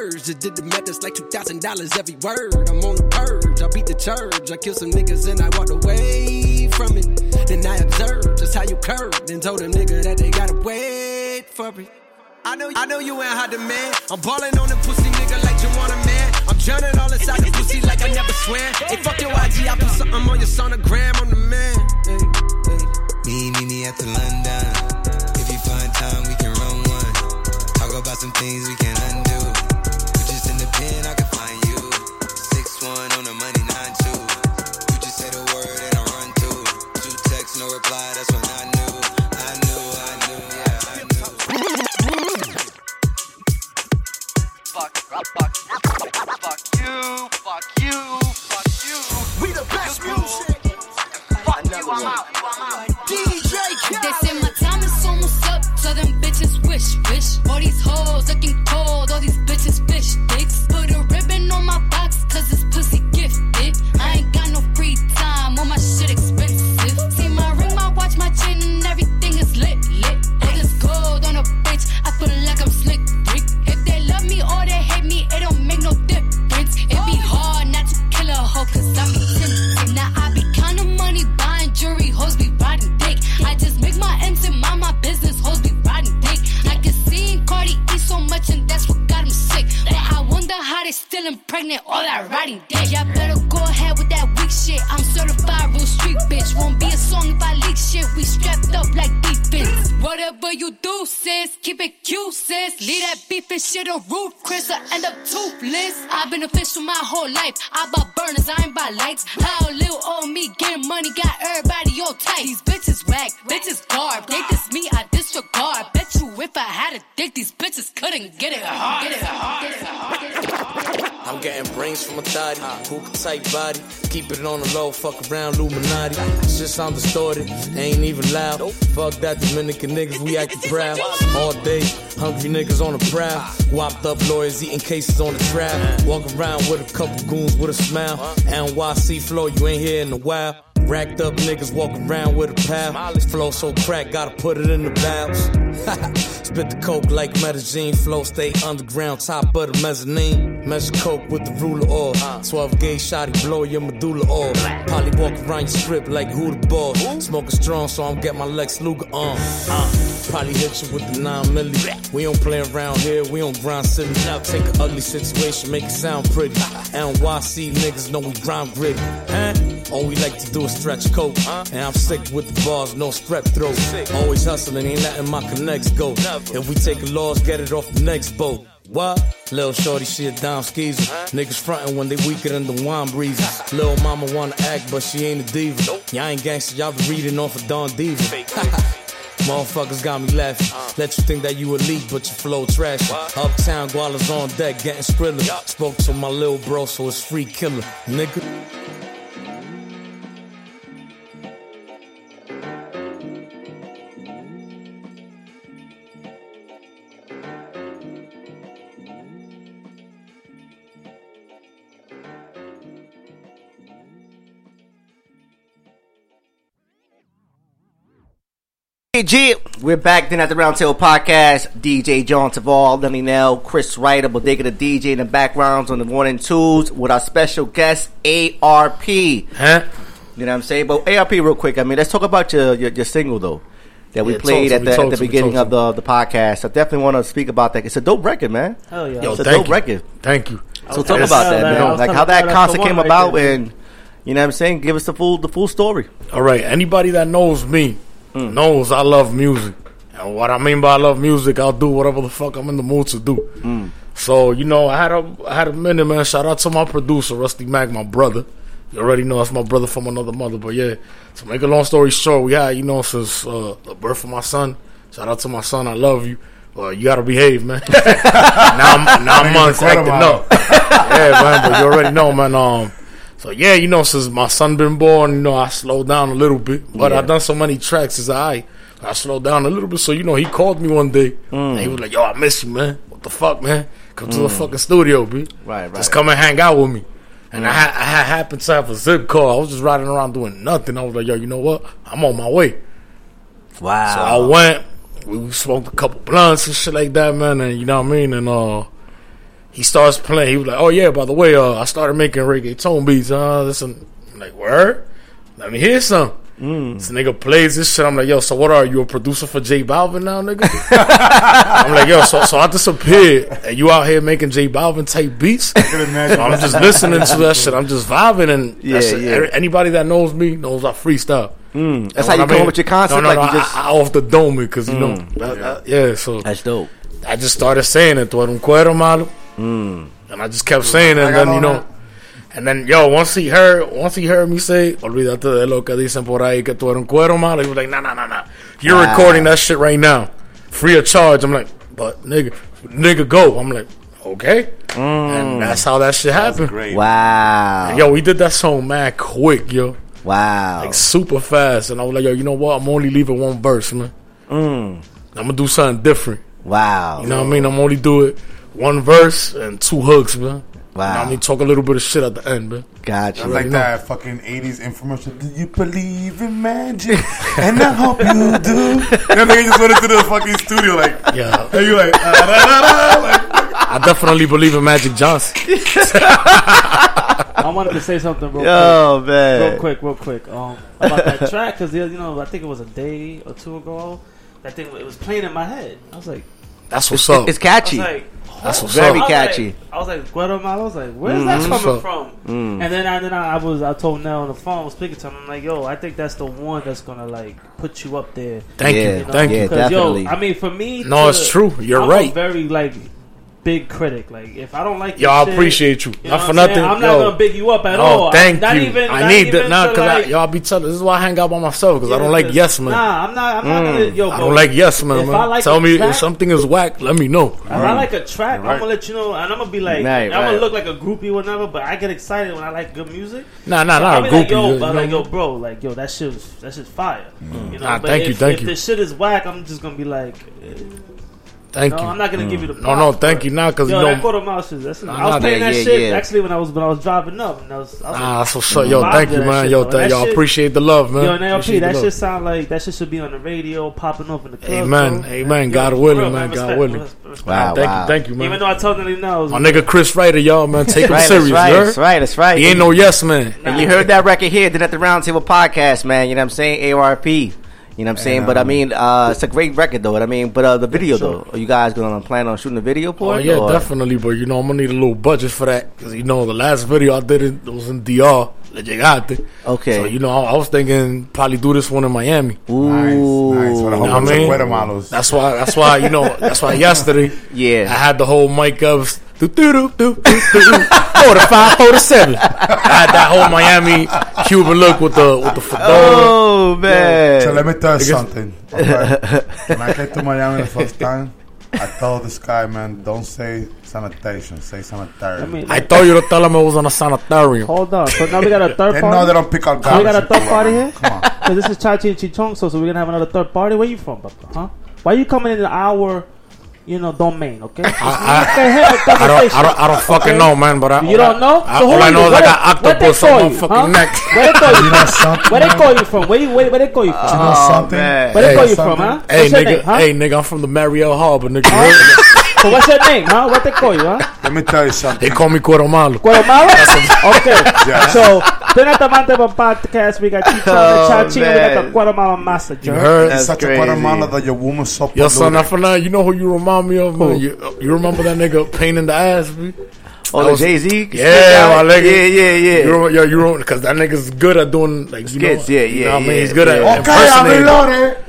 Just did the math, it's like $2,000 every word. I'm on the purge, I beat the church. I kill some niggas and I walked away from it. Then I observed just how you curved and told them nigga that they gotta wait for it. I know, I know you ain't hot demand. I'm balling on the pussy nigga like you want a man. I'm drowning all inside the pussy like I never swam. Hey, fuck your IG, I put something on your sonogram. I'm the man. Me, me, me at the London. If you find time, we can run one. Talk about some things we can undo. Fuck, you, fuck you, fuck you. We the best music. Fuck you, I'm out. DJ They say my time is almost up, so them bitches wish, wish. All these hoes looking cold, all these bitches fish dicks. Put a ribbon on my box, cause this pussy gifted. I ain't got no free time, all my shit expensive. See my ring, my watch, my everything is lit, lit. Gold on a bitch, I feel like I'm still impregnate all that riding dick. Y'all better go ahead with that weak shit. I'm certified real street bitch. Won't be a song if I leak shit. We strapped up like defense. Whatever you do, sis, keep it cute, sis. Leave that beef and shit on roof, Chris, I end up toothless. I've been official my whole life. I bought burners, I ain't buy lights. How little old me getting money got everybody all tight. These bitches whack, bitches garb. They diss me, I disregard. Bet you if I had a dick, these bitches couldn't get it hard. Get it hard. Get it hard. Get it hard. I'm getting brains from a thotty, hook tight body. Keep it on the low, fuck around Illuminati. Shit sound distorted, ain't even loud. Fuck that Dominican niggas, we acting proud. All day, hungry niggas on the prowl. Whopped up lawyers eating cases on the trap. Walk around with a couple goons with a smile. NYC flow, you ain't here in a while. Racked up niggas walk around with a pal. Flow so crack, gotta put it in the valves. Spit the coke like Medellin. Flow stay underground, top of the mezzanine. Measure coke with the ruler off. 12 gauge shotty, blow your medulla off. Probably walk around your strip like who the boss. Smoking strong, so I'm get my Lex Luger on. Uh, probably hit you with the 9 milli. We don't play around here, we don't grind silly. Now take an ugly situation, make it sound pretty. NYC niggas know we grind gritty. Huh? All we like to do is stretch coke. And I'm sick with the bars, no strep throat. Always hustling, ain't letting my connects go. If we take a loss, get it off the next boat. What? Lil' shorty, she a dime skeezer. Niggas frontin' when they weaker than the wine breezes. Lil' mama wanna act, but she ain't a diva. Y'all ain't gangster, y'all be reading off of Don Diva. Motherfuckers got me laughing. Let you think that you elite, but your flow trash. Uptown, Guala's on deck, getting skrilla. Spoke to my little bro, so it's free killer, nigga. Hey, G, we're back then at the Roundtable Podcast. DJ John Taval, Lenny Nell, Chris Wright, Ryder, Bodega the DJ in the backgrounds on the one and twos with our special guest ARP. Huh? You know what I'm saying? But ARP, real quick. I mean, let's talk about your your, your single though that we Yeah, played at the, at the beginning of the the podcast. I definitely want to speak about that. It's a dope record, man. Hell yeah. Yo, it's a thank dope you. record. Thank you. So talk Yes. about that, I man. Like how that Brad concert came one right about, there. and you know what I'm saying. Give us the full the full story. All right. Anybody that knows me knows I love music. And what I mean by I love music, I'll do whatever the fuck I'm in the mood to do. So you know, I had a I had a minute, man. Shout out to my producer, Rusty Mac, my brother. You already know that's my brother from another mother. But yeah, to make a long story short, we had you know since uh, the birth of my son. Shout out to my son, I love you. Well, you gotta behave, man. now, now months Nigga, acting Guatemala. up. yeah, man. But you already know, man. Um, so yeah, you know, since my son been born, you know, I slowed down a little bit. But Yeah. I done so many tracks as I, I slowed down a little bit. So you know, he called me one day. And he was like, "Yo, I miss you, man. What the fuck, man? Come to the fucking studio, b. Right, right. Just come and hang out with me." And I, ha- I ha- happened to have a zip car. I was just riding around doing nothing. I was like, "Yo, you know what? I'm on my way." Wow. So I went. We, we smoked a couple blunts and shit like that, man. And you know what I mean. And uh, he starts playing. He was like, "Oh yeah, by the way, uh, I started making reggaeton beats. Uh, listen, I'm like word. Let me hear some." This nigga plays this shit. I'm like, yo, so what are you a producer for J Balvin now, nigga? I'm like, yo, so so I disappeared, and you out here making J Balvin type beats. So I'm just listening to that shit. I'm just vibing, and Yeah, that shit- yeah. anybody that knows me knows I freestyle. Mm, that's how you what I come mean? with your concept. No, no, like no, you just I, I off the dome because you know, Mm. that- that- yeah. So that's dope. I just started saying it. Tu eres un cuero malo, Mm. And I just kept saying it, and then you know, that. and then yo, once he heard, once he heard me say, "Olvídate de lo que dicen por ahí que tú eres un cuero malo," he was like, "Nah, nah, nah, nah, you're recording that shit right now, free of charge." I'm like, "But nigga, nigga, go." I'm like, "Okay," mm. and that's how that shit happened. That wow, and, yo, we did that song mad quick, yo. Wow, like super fast, and I was like, "Yo, you know what? I'm only leaving one verse, man. Mm. I'm gonna do something different." Wow, you know what I mean? I'm only do it one verse and two hooks, man. Wow. You know I mean, talk a little bit of shit at the end, man. Gotcha. Like that fucking 80s infomercial. Do you believe in magic? and I hope you do. And nigga they just went into the fucking studio, like, yeah. And you like, ah, like, I definitely believe in Magic Johnson. I wanted to say something real Yo, quick. Man. Real quick, real quick. Um, about that track, because, you know, I think it was a day or two ago. That thing, it was playing in my head. I was like, that's what's it's, up. It's catchy. That's what's very up. catchy. I was like, Guatemala. I was like, where's mm-hmm. that coming from? Mm. And then I then I, I was I told Nell on the phone, I was speaking to him. I'm like, yo, I think that's the one that's gonna like put you up there. Thank yeah, you, know? thank you, yeah, definitely. Yo, I mean, for me, no, to, it's true. You're I'm right. very like big critic. Like if I don't like yo, I shit, appreciate you. you know not for nothing. I'm not gonna big you up at no, all. Thank not you. Even, I need that now because like, I, y'all be telling. This is why I hang out by myself because yeah, I don't like yes man. Nah, I'm not. I'm mm, not gonna. Mm. Yo, I don't like yes man. man. Like Tell me track, if something is whack. Let me know. If right. I like a track, right. I'm gonna let you know, and I'm gonna be like, nah, I'm right. gonna look like a groupie, whatever. But I get excited when I like good music. Nah, nah, nah. groupie. Yo, like yo, bro, like yo, that shit, that shit's fire. Mm. Nah, thank you, thank you. If the shit is whack, I'm just gonna be like. Thank no, you. I'm not gonna mm. give you the. No, no, thank you now because you know that quarter mile shit. That's, nah, I was playing that, yeah, shit yeah. actually when I was when I was driving up. And I was, I was nah, that's what's up. Yo, thank you, man. Yo, th- y'all appreciate the love, man. Yo, and ARP, that shit sound like that shit should be on the radio, popping off in the club. Amen, amen. God willing, man. God willing. Wow, thank you, thank you, man. Even though I told him now, my nigga Chris Ryder, y'all man, take him serious. That's right, that's right. He ain't no yes man. And you heard that record here, then at the Roundtable Podcast, man. You know what I'm saying? ARP. You know what I'm saying? And, um, but I um, mean, uh, it's a great record though. What I mean, but uh, the video sure. though, are you guys gonna uh, plan on shooting a video for oh, yeah, or? definitely. But you know, I'm gonna need a little budget for that because you know the last video I did it was in DR. Okay. So you know, I, I, was thinking probably do this one in Miami. Ooh. Nice, nice. With a I mean? That's why. That's why. You know. that's why yesterday. yeah. I had the whole mic up do, do, do, do, do, four to five, four to seven. I had that whole Miami Cuban look with the with the fedora. Oh man! So let me tell you something. Okay. When I came to Miami the first time, I told this guy, man, don't say sanitation, say sanitarium. I, mean, I told you to tell him it was on a sanitarium. Hold on. So now we got a third they party. No, they don't pick up garbage. We got a third party here. Come on. So this is Chachi and Chichong, so, so we're gonna have another third party. Where you from, Papa? Huh? Why are you coming in an hour? you know, domain, okay? I, I, I, don't, I, don't, I don't fucking okay. know, man, but I, You don't know? I, so all I know is I got octopus on my fucking huh? neck. Where they call you, from? Where they call you from? Where, you, where, where they call you from? Oh, you know oh, something? Man. Where they hey, call you something? from, huh? Hey, nigga, name, huh? hey, nigga, I'm from the Mario Harbor, nigga. So what's your name, huh? What they call you, huh? Let me tell you something. They call me Coromalo. Coromalo? okay. Yeah. So then at the Montebello podcast, we got Chicho oh, and Chachi, We got the Guatemalan master. You heard? That's such crazy. a Guatemala that your woman so polluted. Yo, son, I forgot. You know who you remind me of, man? You, you remember that nigga pain in the ass, man? Oh, the Jay Z. Yeah, my nigga. Yeah, yeah, yeah. You remember, yo, you remember, because that nigga's good at doing like you skits. Know, yeah, yeah. You know what yeah, I mean, he's good yeah. at okay, impersonating. Okay, I'm reloaded.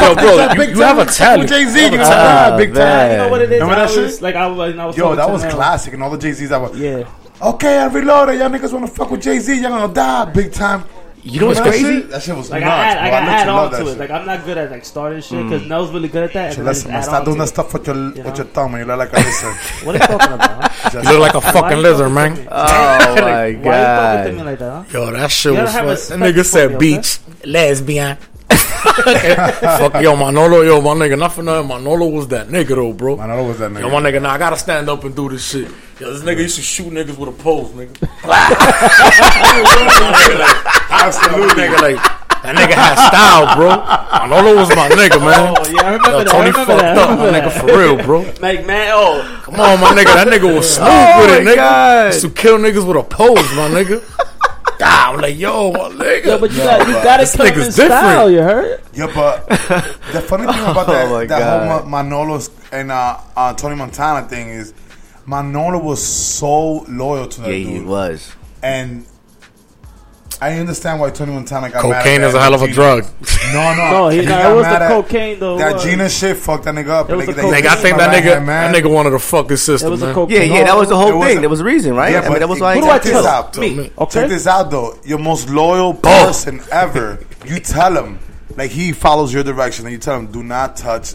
yo, bro, you, you have a talent. Jay Z, you have a big talent. You know what it is? Remember that shit? Like I was, I was yo, that was classic, and all the Jay Z's I was. Yeah okay, I reloaded. Y'all niggas want to fuck with Jay Z. Y'all gonna die big time. You know what's that crazy? Shit, that shit was like nuts. I, had, I, I add on to it. Shit. Like I'm not good at like starting shit because mm. Nell's really good at that. So listen, man, stop doing that stuff with your you know? with your thumb and you look like a lizard. what are you talking about? You look like a fucking lizard, man. Oh my like, god! Why you fucking me like that? Huh? Yo, that shit you was. That nigga said beach lesbian. Fuck yo, Manolo, yo, my nigga, nothing, nothing. Manolo was that nigga though, bro. Manolo was that nigga. Yo, my nigga, now nah, I gotta stand up and do this shit. Yo, this nigga used to shoot niggas with a pole, nigga. Nigga, like that nigga had style, bro. Manolo was my nigga, man. Oh, yeah, I remember yo, that. Tony I remember fucked that. up, my nigga, for real, bro. Like man, oh, come on, my nigga, that nigga was smooth oh with it, nigga. God. Used to kill niggas with a pole, my nigga. I'm Like, yo, my nigga. Yeah, but you, got, you gotta this come in different. style, you heard? Yeah, but the funny thing about that, oh that whole Manolo's and uh, uh, Tony Montana thing is Manolo was so loyal to that Yeah, dude. he was. And I understand why Tony Montana got cocaine is a hell of a Gina. drug. No, no, no. He, he no it was the cocaine though. That Gina shit fucked that nigga up. It was like, the nigga, I think that nigga, that nigga wanted to fuck his sister. It was man. A cocaine. Yeah, yeah, that was the whole thing. A, there was a reason, right? Yeah, I mean, that was why. Who do I tell? This out, me. Okay. Check this out, though. Your most loyal person ever. You tell him, like he follows your direction, and you tell him, do not touch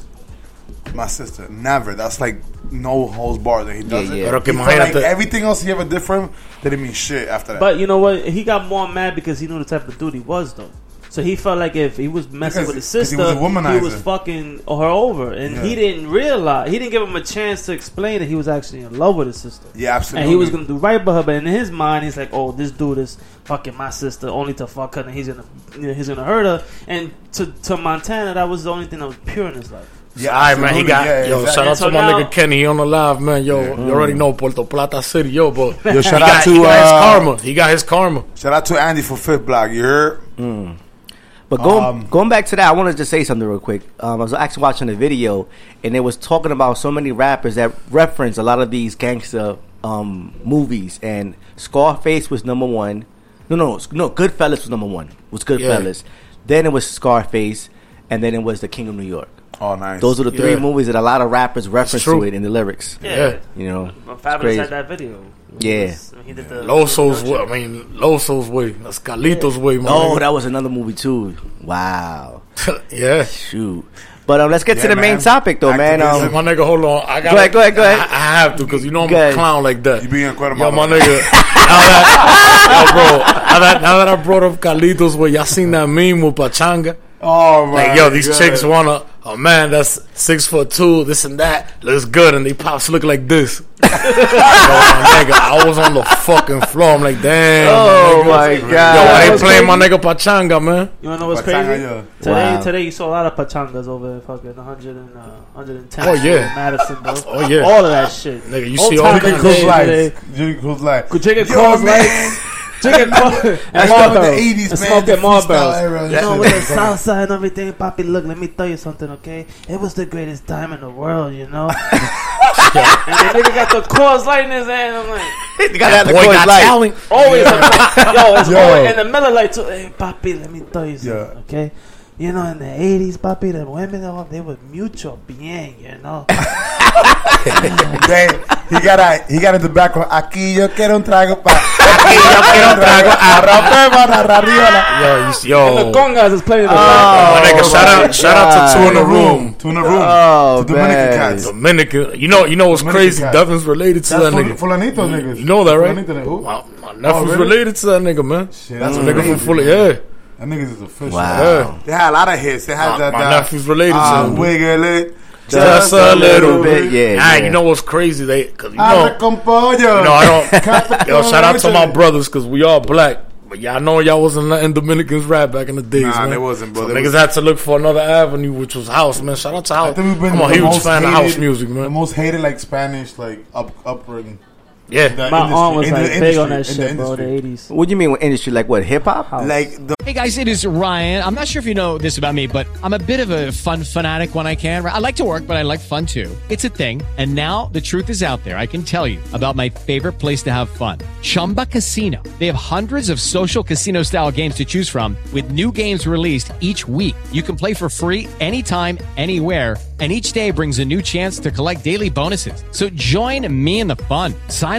my sister. Never. That's like no holds barred that he does Yeah, it. Pero que He like everything else he ever did for him didn't mean shit after that. But you know what? He got more mad because he knew the type of dude he was, though. So he felt like if he was messing Because- with his 'cause he sister, was he was, fucking her over, and Yeah. he didn't realize he didn't give him a chance to explain that he was actually in love with his sister. Yeah, absolutely. And he was gonna do right by her, but in his mind, he's like, "Oh, this dude is fucking my sister only to fuck her, and he's gonna, you know, he's gonna hurt her." And to to Montana, that was the only thing that was pure in his life. Yeah, All right, man. He got yeah, yo. exactly. Shout out So to my now- nigga Kenny. He on the live, man. Yo, you already know Puerto Plata City, yo. But Yo, shout he out got, to, he got his uh, karma. He got his karma. Shout out to Andy for fifth block. You heard? But going Um, going back to that, I wanted to say something real quick. Um, I was actually watching a video, and it was talking about so many rappers that reference a lot of these gangster um, movies, and Scarface was number one. No, no, no. Goodfellas was number one. Was Goodfellas. Then it was Scarface, and then it was The King of New York. Oh, nice. Those are the three Yeah. movies that a lot of rappers reference to it in the lyrics. Yeah. You know, But it's Fabolous had that video. Yeah. He was- he did the Loso's way. I mean, Loso's way. That's Carlito's way, man. Oh, that was another movie too. Wow. yeah. Shoot. But um, let's get to Yeah, the main topic though, man. Activism. Um, my nigga, hold on. I got. Go ahead, go ahead, go ahead. I, I have to because you know I'm Go a clown like that. You being quite Yo, my nigga. now that, yo, bro. Now that, now that I brought up Carlitos, way, y'all seen that meme with Pachanga? Oh, my Like, yo, these God. chicks want a, a man that's six foot two, this and that, looks good, and they pops look like this. yo, my nigga, I was on the fucking floor. I'm like, damn. Oh, nigga. my God. Yo, I ain't playing my nigga Pachanga, man? You wanna know what's Pachanga, crazy? yeah. Today, Wow. today you saw a lot of pachangas over in fucking 100 and, uh, 110. Oh, yeah. Madison, bro. Oh, yeah. All of that shit. Nigga, you All see all in the the Drinking day, Lights. Drinking Coors Lights. Could drinking Yo, Coors man. Lights. Drinking Coors That's what the Marlboro. 80s, man, smoking the freestyle Marlboros. era. You know, with the call south side and everything, Papi, look, let me tell you something, okay? It was the greatest time in the world, you know? and the nigga got the Coors Light in his hand. I'm like, you gotta have the Boy got Light. talent. always, yo, it's Yo. always in the Miller Lite too. Hey, Papi, let me tell you something, Yeah. okay? You know, in the 80s, Papi, the women, oh, they were mucho bien, you know? Then he got a he got in the background. Aquí yo quiero un trago pa. Aquí yo quiero un trago. Arrope para arriola. Yo, yo. And the congas is playing in the oh, my background. nigga, shout out, shout out to two in the room. Two in the room. Oh, Two Dominican man. cats. Dominican, you know, you know what's Dominican crazy? cat. Devin's related to That's that nigga. Fulanito niggas. You know that, right? Fulanito, who? My, my nephew's oh, really? related to that nigga, man. Shit, That's that's a mm. nigga from crazy, Fully. Yeah, That niggas is official. Wow. yeah. They had a lot of hits. They had My- that. my that, nephew's related to uh, him. Wiggle it. Just a little bit, yeah. Ah, yeah. you know what's crazy? They, cause you know, con pollo. you know, I don't. yo, shout out to my brothers because we all black. But y'all know y'all wasn't letting Dominicans rap back in the days, Nah, man. they wasn't, bro. So niggas was- had to look for another avenue, which was house, man. Shout out to I house. think we've been I'm a huge most fan of hated- house music, The man. most hated like Spanish like up upbringing. Yeah, The My industry- aunt was in the like big on industry, that in shit, bro, the industry. 80s. What do you mean with industry? Like what? Hip hop? Like the Hey guys, it is Ryan. I'm not sure if you know this about me, but I'm a bit of a fun fanatic when I can. I like to work, but I like fun too. It's a thing. And now the truth is out there. I can tell you about my favorite place to have fun Chumba Casino. They have hundreds of social casino style games to choose from, with new games released each week. You can play for free anytime, anywhere. And each day brings a new chance to collect daily bonuses. So join me in the fun. Sign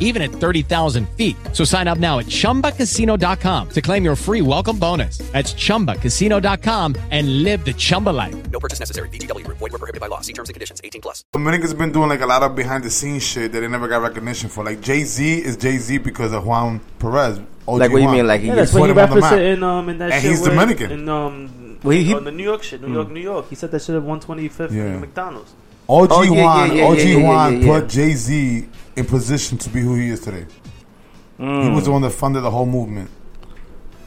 even at 30,000 feet. So sign up now at chumbacasino.com to claim your free welcome bonus. That's chumbacasino.com and live the Chumba life. No purchase necessary. VGW Group. Void were prohibited by law. See terms and conditions. 18 plus. Dominicans been doing like a lot of behind the scenes shit that they never got recognition for. Like Jay Z is Jay Z because of Juan Perez. OG Like what you mean, like he Yeah, just that's what put he him on the referenced map. in, um, in that And shit. he's with- Dominican. In, um, Well, he- on the New York shit, New York, New York. He said that shit at 125th Yeah. McDonald's. OG Oh, yeah, yeah, Juan, yeah, OG yeah, yeah, Juan yeah, yeah. put Jay Z in position to be who he is today. He was the one that funded the whole movement.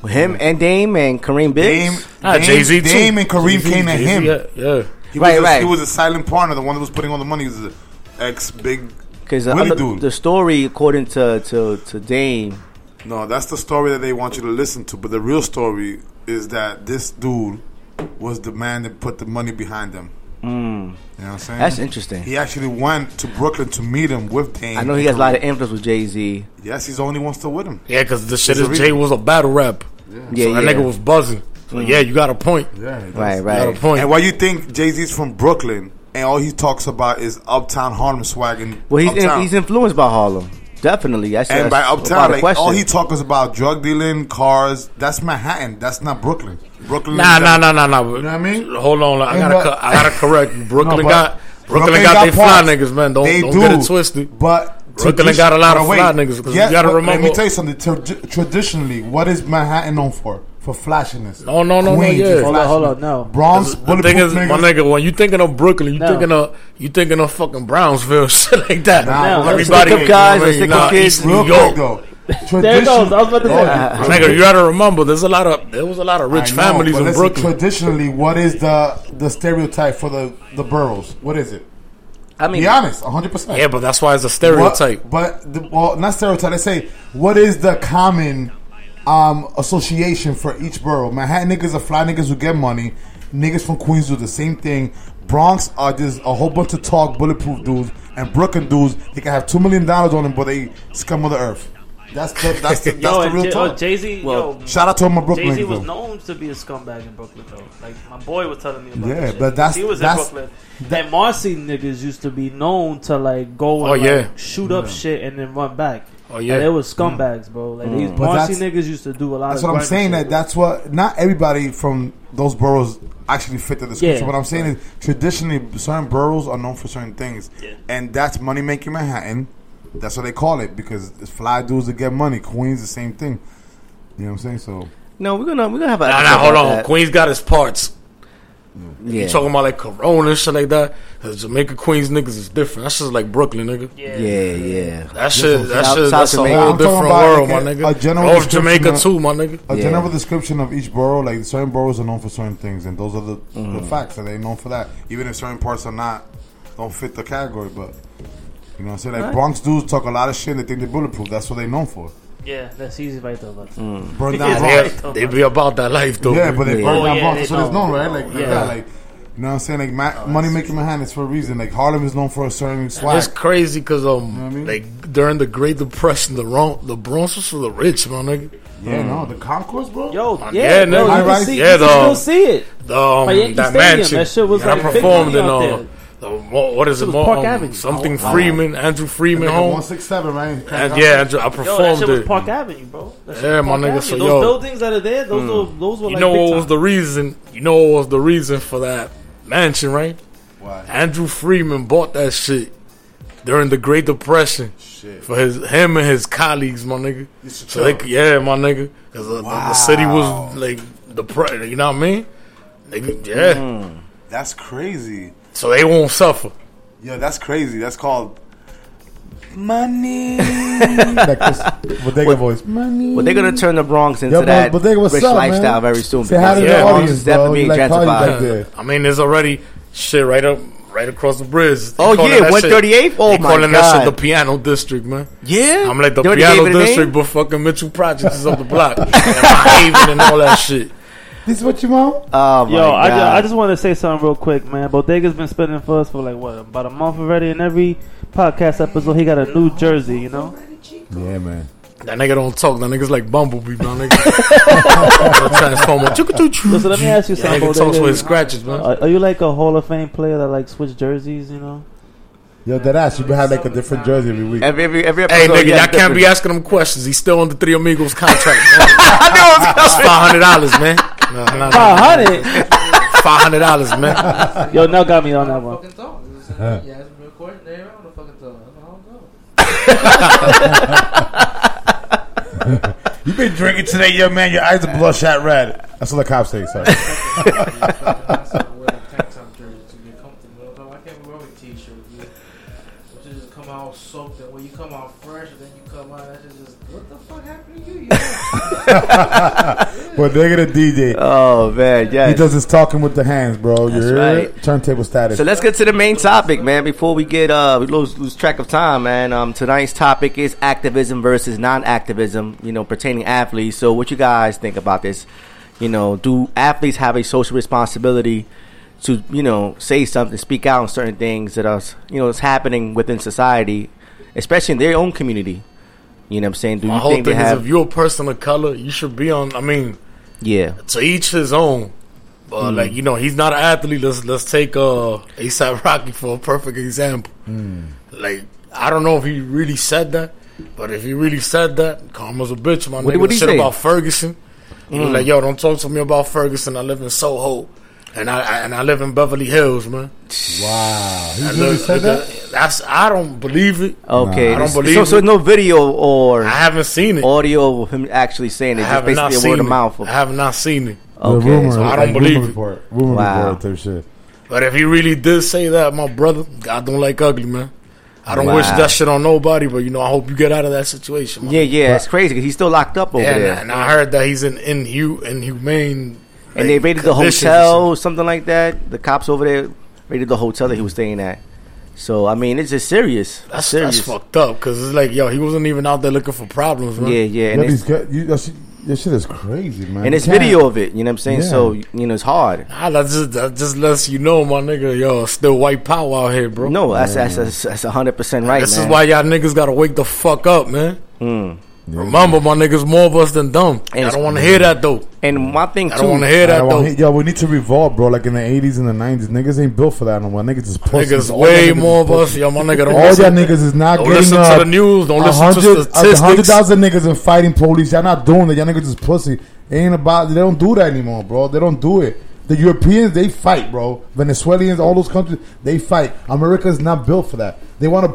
Him and Dame and Kareem Dame, Ah, Dame, Jay-Z too. Dame and Kareem Jay-Z, came at Jay-Z, him. Yeah, yeah. He Right, was a, right. He was a silent partner, the one that was putting all the money. He was an ex big Because Willie the, dude. the story, according to to to Dame, No, that's the story that they want you to listen to. But the real story is that this dude was the man that put the money behind them. Mm. You know what I'm saying? That's interesting. He actually went to Brooklyn to meet him with Dame. I know he has a lot of influence with Jay Z. Yes, he's the only one still with him. Yeah, because the shit There's is Jay was a battle rap. Yeah. so Yeah, that yeah. nigga was buzzing. So Mm. yeah, you got a point. Yeah, he does. Right, You got a point. And why you think Jay Z's from Brooklyn and all he talks about is Uptown Harlem swag and Well, he's Uptown. he's influenced by Harlem. Definitely. That's, and that's by Uptown, like question. all he talks about drug dealing, cars. That's Manhattan. That's not Brooklyn. Brooklyn. Nah, is nah, that- nah, nah, nah. You know what I mean? Hold on, I gotta, but- co- I gotta correct. Brooklyn No, got, Brooklyn, Brooklyn got, got they fly niggas, man. Don't, They don't do, get it twisted. But Brooklyn tradi- got a lot of wait, fly niggas. 'cause yeah, you gotta remember. Let me tell you something. Traditionally, what is Manhattan known for? For flashiness. No, no, no, no, Queens yeah. Hold on, hold on, no. Bronx, the thing bulletproof is, my nigga, when you thinking of Brooklyn, you No. thinking of you thinking of fucking Brownsville, shit like that. Nah, No, but everybody, stick-up guys, you know what I mean? stick-up kids. East New York. though. There it goes. I was about to say. Oh, Nigga, you gotta remember, there's a lot of there was a lot of rich know, families in listen, Brooklyn. Traditionally, what is the the stereotype for the the boroughs? What is it? I mean, Be honest, hundred percent. yeah, but that's why it's a stereotype. What, but the, well, not stereotype. Let's say what is the common um, association for each borough? Manhattan niggas are fly niggas who get money. Niggas from Queens do the same thing. Bronx are just a whole bunch of talk, bulletproof dudes, and Brooklyn dudes. They can have two million dollars on them, but they scum of the earth. That's the that's the, that's Yo, the real J- talk. oh, Jay Z. Well, yo, shout out to my Brooklyn Jay Z was though. known to be a scumbag in Brooklyn, though. Like my boy was telling me about. Yeah, that shit. but that's- he was that's- in Brooklyn. and Marcy niggas used to be known to like go and Oh, like, yeah. shoot up shit and then run back. Oh yeah, And it was scumbags, bro. Like these Mm. But Marcy niggas used to do a lot. That's of what I'm saying. shit. That that's what not everybody from those boroughs actually fit the description. Yeah. What I'm saying is traditionally certain boroughs are known for certain things, and that's money making Manhattan. That's what they call it because it's fly dudes that get money. Queens the same thing. You know what I'm saying? So no, we're gonna we're gonna have a Nah, nah, hold on. that. Queens got his parts. Yeah. You talking about like Corona and shit like that? 'Cause Jamaica Queens niggas is different. That's just like Brooklyn, nigga. Yeah, yeah, yeah. That shit, that shit, that's a whole I'm different world, like, my nigga. a general Go to Jamaica description too, my nigga. a Yeah. general description of each borough, like certain boroughs are known for certain things, and those are the, Mm-hmm. the facts, and they known for that. Even if certain parts are not, don't fit the category, but you know what I'm saying? Like Right. Bronx dudes talk a lot of shit. and They think they're bulletproof. That's what they known for. Yeah, that's easy right there. But Mm. Burn down Yeah, They, they be about that life though. Yeah, but they Yeah. burn Oh, down yeah, Bronx. they That's what it's know. known, right? Like, like Yeah. Like, you know what I'm saying? Like, ma- money making Manhattan is for a reason. Like, Harlem is known for a certain swag. It's crazy because um, what I mean? like during the Great Depression, the Bron- the Bronx was for the rich, my nigga. yeah, no, the concourse, bro. yo, Yeah, yeah, bro, nigga. you Right. can see, Yeah, you can the- still see it. The, um, By that Stadium, mansion. that shit was, And I like, big performed money in uh, there. The, what what is it? was Park um, Avenue. Something Oh, wow. Freedman, Andrew Freedman home. 167, right? And yeah, Andrew, I Yo, that performed shit was it. Park Avenue, bro. That Yeah, my nigga, Avenue. so those yo. buildings that are there, those were those were You like know big what was the reason? You know what was the reason for that mansion, right? Why? Andrew Freedman bought that shit during the Great Depression for his him and his colleagues, my nigga. So they, yeah, my nigga, because the, the city was like the you know what I mean? Nigga, yeah. Mm. That's crazy. So they won't suffer. Yo, that's crazy. That's called money. like this bodega voice. Money. Well, they're gonna turn the Bronx into Yo, but- that but they- what's rich up, lifestyle man? very soon. Say hi to because the Bronx audience, is definitely bro. being like gentrified. there. I mean, there's already shit right up, right across the bridge. They Oh, yeah, that 138th? Oh, they my calling that shit the Piano District, man. Yeah, I'm like the Piano gave it a name? District, but fucking Mitchell Projects is up the block, and Haven and all that shit. This is what you want? Oh my Yo, I just, god! I just want to say something real quick, man. Bodega's been spinning for us for like what about a month already. And every podcast episode, he got a new jersey. You know, Yeah, man. That nigga don't talk. That nigga's like Bumblebee, my nigga. Transformer. So, so let me ask you That something. nigga talks Bodega. with his scratches, man. Are, are you like a Hall of Fame player that like switch jerseys? You know, Yo, that ass. You had like a different jersey every week. every every every Hey, episode, nigga, yeah, y'all can't be asking him questions. He's still on the Three Amigos contract. Man. That's five hundred dollars, man. No, no, no. five hundred. Five hundred dollars, man. Yo, now got me on that one. you been drinking today, young man. Your eyes are bloodshot red. That's what the cops say. Sorry. come out soaked, and when you come out fresh, and then you come out, that's just what the fuck happened to you? but they're gonna DJ. Oh man, yes. He does his talking with the hands, bro. That's You're right. turntable status. So let's get to the main topic, man. Before we get uh, we lose lose track of time, man. Um, tonight's topic is activism versus non-activism. You know, pertaining athletes. So, what you guys think about this? You know, do athletes have a social responsibility to you know say something, speak out on certain things that are you know is happening within society, especially in their own community. You know what I'm saying? Do My you whole think thing have? is if you're a person of color, you should be on. I mean, yeah, to each his own. But Mm. like you know, he's not an athlete. Let's let's take uh ASAP Rocky for a perfect example. Like I don't know if he really said that, but if he really said that, karma's a bitch. My What- nigga what'd he shit say? about Ferguson. He was Mm. like, yo, don't talk to me about Ferguson. I live in Soho, and I, I and I live in Beverly Hills, man. Wow, he I really look- said that. That's I don't believe it. Okay, I don't believe so, it. so no video or I haven't seen it. audio of him actually saying it. I Just have not basically a seen word of it. mouth. Of, I have not seen it. Okay, The rumor, so I don't believe rumor it. report, rumor Wow. report type shit. But if he really did say that, my brother, God don't like ugly, man. I don't wish that shit on nobody, but you know, I hope you get out of that situation. man. yeah, yeah, it's crazy because he's still locked up over Yeah, there. and, and I heard that he's in inhu- inhumane. And they raided the hotel, something like that. The cops over there raided the hotel that he was staying at. So I mean, it's just serious. That's, serious. that's fucked up because it's like, yo, he wasn't even out there looking for problems, man. Yeah, yeah, and it's, these you, that, shit, shit is crazy, man. and it's can't- video of it. You know what I'm saying? Yeah. So you know, it's hard. Ah, that just that just lets you know, my nigga, yo, still white power out here, bro. No, that's that's that's, that's 100 percent right. this man. is why y'all niggas gotta wake the fuck up, man. Mm. Remember, my niggas, more of us than dumb. I don't want to hear that though. And my thing too, I don't want to hear that though. wanna Yo, we need to revolve, bro. Like in the 80s and the 90s, niggas ain't built for that no more. Niggas is pussies. Niggas, All way niggas more of us. Yo, my nigga, don't All listen. y'all niggas is not Don't getting listen up. to the news. Don't listen to hundred- a statistics. hundred thousand niggas and fighting police. Y'all not doing that. Y'all niggas is pussy. It ain't about. They don't do that anymore, bro. They don't do it. The Europeans, they fight, bro. Venezuelans, all those countries, they fight. America is not built for that. They want a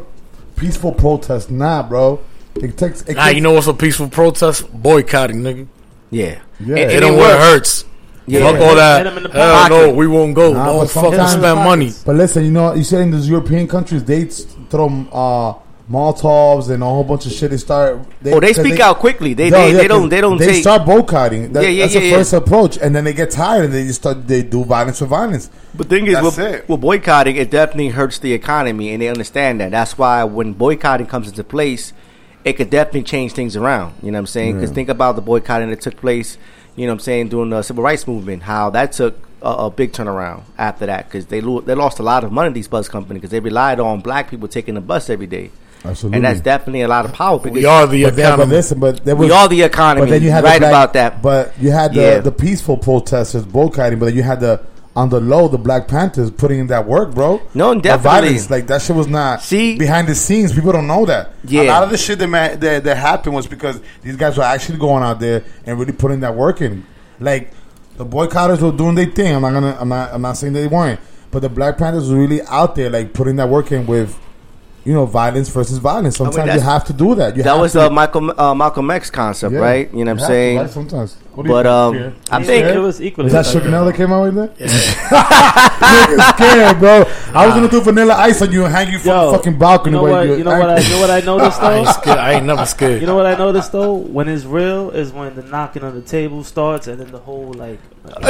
peaceful protest. Nah, bro. It takes. It Nah, takes you know what's a peaceful protest? Boycotting, nigga. Yeah, Yeah. It- It, it don't works. what hurts. Yeah. Fuck all that. that. 'em in Hell no, we won't go. Nah, no but fucking sometimes- spend money. But listen, you know, you said in those European countries, they throw uh, Molotovs and a whole bunch of shit. They start. They, Oh, they 'cause speak out quickly. They- they- they don't- they don't They take- start boycotting. That, Yeah, yeah, that's yeah, the yeah. first approach, and then they get tired and they just start. They do violence for violence. But the thing is, That's with, it. with boycotting, it definitely hurts the economy, and they understand that. That's why when boycotting comes into place, it could definitely change things around. You know what I'm saying? Because Yeah. think about the boycotting that took place. You know what I'm saying during the civil rights movement, how that took a, a big turnaround after that because they lo- they lost a lot of money these bus companies because they relied on black people taking the bus every day. Absolutely. And that's definitely a lot of power. Because We are the But, then, but economy. listen, but there We are the economy. But then you had Right the black- about that. But you had the, Yeah. the peaceful protesters boycotting, but then you had the on the low the Black Panthers putting in that work, bro. No, The definitely. violence, like that shit was not See? behind the scenes. People don't know that. Yeah. a lot of the shit that, ma- that that happened was because these guys were actually going out there and really putting that work in. Like the boycotters were doing their thing. I'm not gonna. I'm not. I'm not saying they weren't. But the Black Panthers were really out there, like putting that work in with. You know, violence versus violence. Sometimes you have to do that. You that was to, uh, Michael uh, Malcolm X concept, Yeah. right? You know what I'm saying? right? Sometimes. What do you But think, um, Pierre? I You think scared? it was equally Is that like Sugar that came out with that? Nigga scared, bro. I was gonna do vanilla ice on you and hang you from Yo, the fucking balcony. You know what? you're know what? I, you know what I noticed though. I ain't though. scared. I ain't never scared. You know what I noticed though? When it's real is when the knocking on the table starts, and then the whole like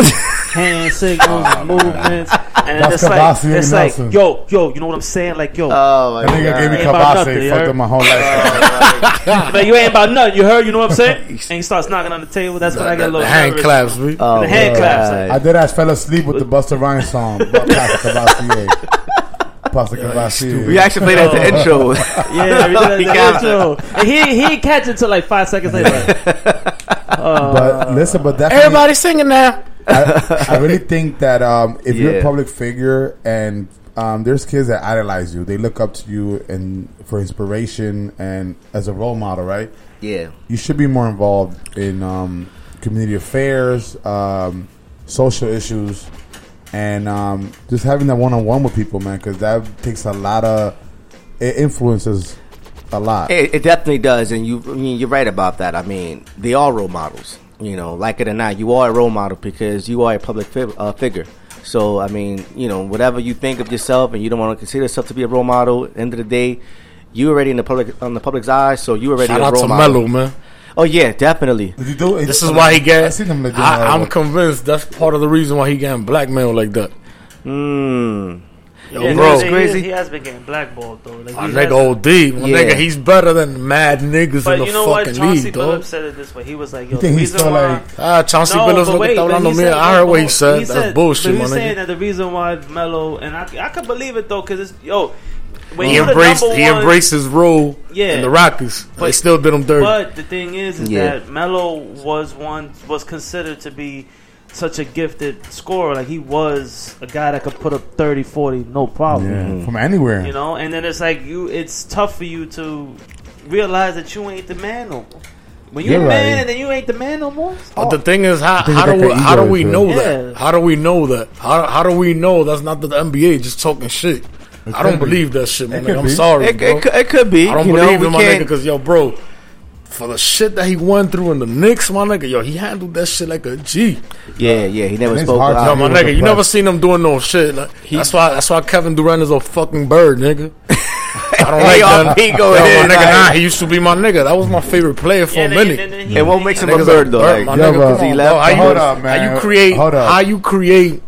hand signals and movements, and then it's like it's and like yo yo. You know what I'm saying? Like yo. Oh my That nigga gave me Ain't kabase. Fucked up my whole life. But you ain't about nothing. You heard? You know what I'm saying? And he starts knocking on the table. That's when I get a little The hand nervous. claps, me. Oh, the hand claps. God. I did. I fell asleep with the Busta Rhymes song. but Pastor Kabasi. We actually played that at the intro. Yeah, we did He that got intro. And he he didn't catch it until like five seconds later. Uh, But listen, but definitely, Everybody singing now. I, I really think that um, if you're a public figure and um, there's kids that idolize you, they look up to you and for inspiration and as a role model, right? Yeah. You should be more involved in um, community affairs, um, social issues, and um, just having that one on one with people, man, because that takes a lot of it influences a lot. It, it definitely does, and you I mean, you're right about that. I mean, they are role models. You know, like it or not, you are a role model because you are a public fi- uh, figure. So, I mean, you know, whatever you think of yourself, and you don't want to consider yourself to be a role model. End of the day, you already in the public on the public's eye, so you already Shout a out role to model. Melo, man. Oh yeah, definitely. He do, he this is why he got. I seen him like I, am convinced that's part of the reason why he got blackmailed like that. Hmm. Yo, yeah, bro, crazy. He, he, has been getting blackballed though. Like, nigga old OD, yeah. nigga, he's better than mad niggas but in the you know what? Chauncey league, Billups said it this way. He was like, "Yo, think the reason why like, ah, Chauncey no, looked down on me." I heard what he said. He said that's bullshit, but he's saying that the reason why Melo and I, I could believe it though, because it's yo, when he embraced he embraced his role yeah, in the Rockets. But they still did him dirty. But the thing is, is yeah. that Melo was one was considered to be such a gifted scorer. Like he was a guy that could put up 30, 40, no problem. Yeah. From anywhere. You know, and then it's like you it's tough for you to realize that you ain't the man no more. When you're, you're a man right. and then you ain't the man no more. But the thing is how, how do we, how do we know yeah. that? How do we know that? How, how do we know that's not the NBA just talking shit? I don't be. believe that shit, man. I'm be. sorry, it, bro. It, it, could be. I don't you believe know, in my can't... nigga because yo, bro, for the shit that he went through in the Knicks, my nigga, yo, he handled that shit like a G. Yeah, yeah, he never spoke. Hard, No, my nigga, you never seen him doing no shit. Like, he, that's why. That's why Kevin Durant is a fucking bird, nigga. I don't like that. He go yo, ahead, my nigga, nah, he used to be my nigga. That was my favorite player for yeah, a minute. And what makes it won't make him a bird though. My nigga, because he left. Hold up, man. How you create? How you create?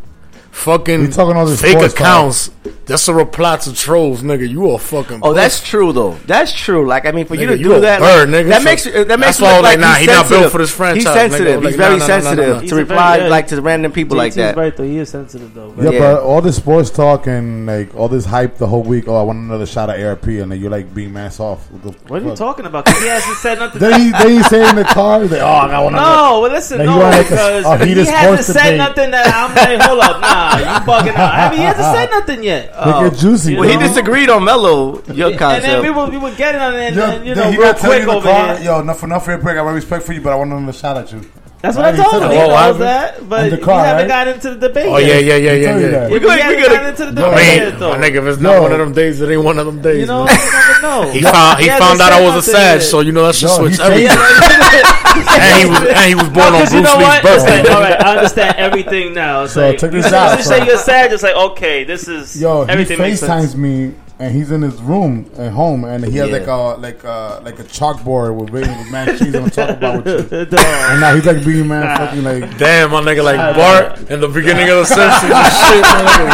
fucking fake accounts. That's a reply to trolls, nigga. You a fucking. Oh, puss. that's true though. That's true. Like I mean, for nigga, you to you do that, bird, like, nigga, that makes that makes that's look like, nah, he's he not built for this franchise. He's sensitive. Nigga, he's like, very nah, sensitive nah, nah, to reply like to random people like that. Right though, he is sensitive though. Yeah, but all this sports talk and like all this hype the whole week. Oh, I want another shot of ARP, and then you're like being mass off. What, are you talking about? He hasn't said nothing. Then he saying the car. Oh, I want no. Well, listen, no, because he hasn't said nothing that I'm like, hold up, nah you bugging out. I mean, he hasn't said nothing yet. Oh, Nigga juicy. Well, he disagreed on Melo, your concept. And then we were, we were getting on it, and, Yo, then, you yo, know, he real got quick over car, here. Yo, enough, for enough for your break. I want respect for you, but I want him to shout at you. That's what I, I told him. He knows that, but the car, we haven't right? gotten into the debate. Oh yeah, yeah, yeah, yeah, yeah. We're haven't gotta, into the debate I mean, yet, though. Nigga, if it's not no. one of them days, it ain't one of them days. You know, you never know. he found he found out I was a sag, so you know that's just switch everything. and, he was, and he was born no, on Bruce you know Lee's birthday. Like, all right, I understand everything now. It's so like, check this you out. You say you're sad. It's like okay, this is yo. Everything he FaceTimes me and he's in his room at home, and he has yeah. like a like a like a chalkboard with written with man cheese on talk about with you. and now he's like being man fucking like damn my nigga like Bart in the beginning of the Simpsons and shit. Man.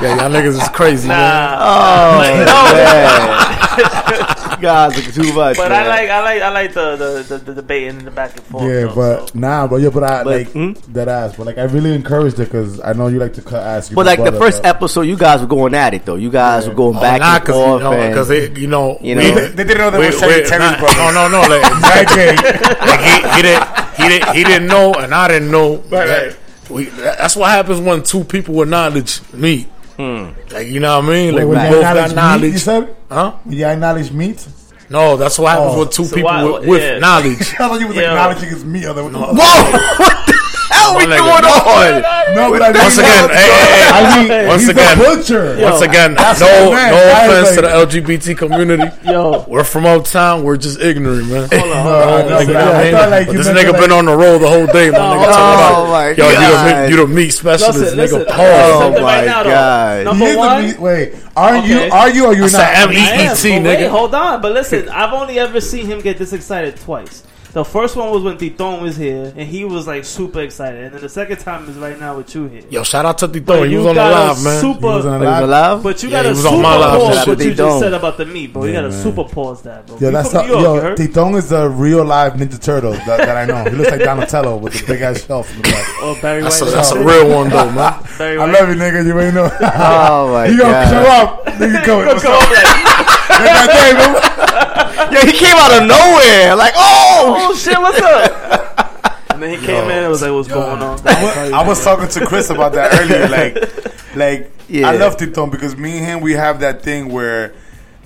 yeah, y'all niggas is crazy. Nah. man. oh man guys are too much. But man. I like I like I like the the, the, the debate and the back and forth. Yeah, though, but so. nah, but Yeah, but I but, like hmm? that ass. But like I really encouraged it because I know you like to cut ass. But like the first episode, you guys were going at it though. You guys yeah. were going oh, back nah, and forth because you, know, you know you know we, they, didn't know they were saying Terry's brother. No, no, no. Like, exactly. like he, he didn't he didn't he didn't know, and I didn't know. We, that's what happens when two people with knowledge meet. Hmm. Like you know what I mean? Like when we both got knowledge. Meat, you said? Huh? When you knowledge meat? No, that's what happens oh. when two so people why, with, with yeah. knowledge. I thought you was yeah. acknowledging his meat. Other no. Whoa! hell we going on? No, but I mean, once again, hey, hey, I mean, once again, butcher. Once again, no, no offense to the LGBT community. Yo, we're from uptown. We're just ignorant, man. This nigga been on the roll the whole day, my oh nigga. Oh my Yo, god, you the meat specialist, nigga. Paul. Oh my god. Number one, wait. Are you? Are you? Or you're I not? M E E T, nigga. Hold on, but listen, I've only ever seen him get this excited twice. The first one was when Titon was here, and he was like super excited. And then the second time is right now with you here. Yo, shout out to Titon. He, he was on the live, man. Super, he was on live. live. But you yeah, got a super pause what you just said about the meat, bro. Yeah, you got a super pause that, bro. Yo, that's how, yo, Titon is a real live Ninja Turtle that, that I know. He looks like Donatello with the big ass shelf in the back. Oh, Barry White. That's a, that's a real one, though, man. Barry I love you, nigga. You ain't know. Oh, my God. You gonna show up. Nigga, come. What's up? yeah, he came out of nowhere. Like, oh, oh shit, what's up? and then he yo, came in and was like, what's yo, going on? I, I was talking to Chris about that earlier. Like, like yeah. I love Titon because me and him, we have that thing where,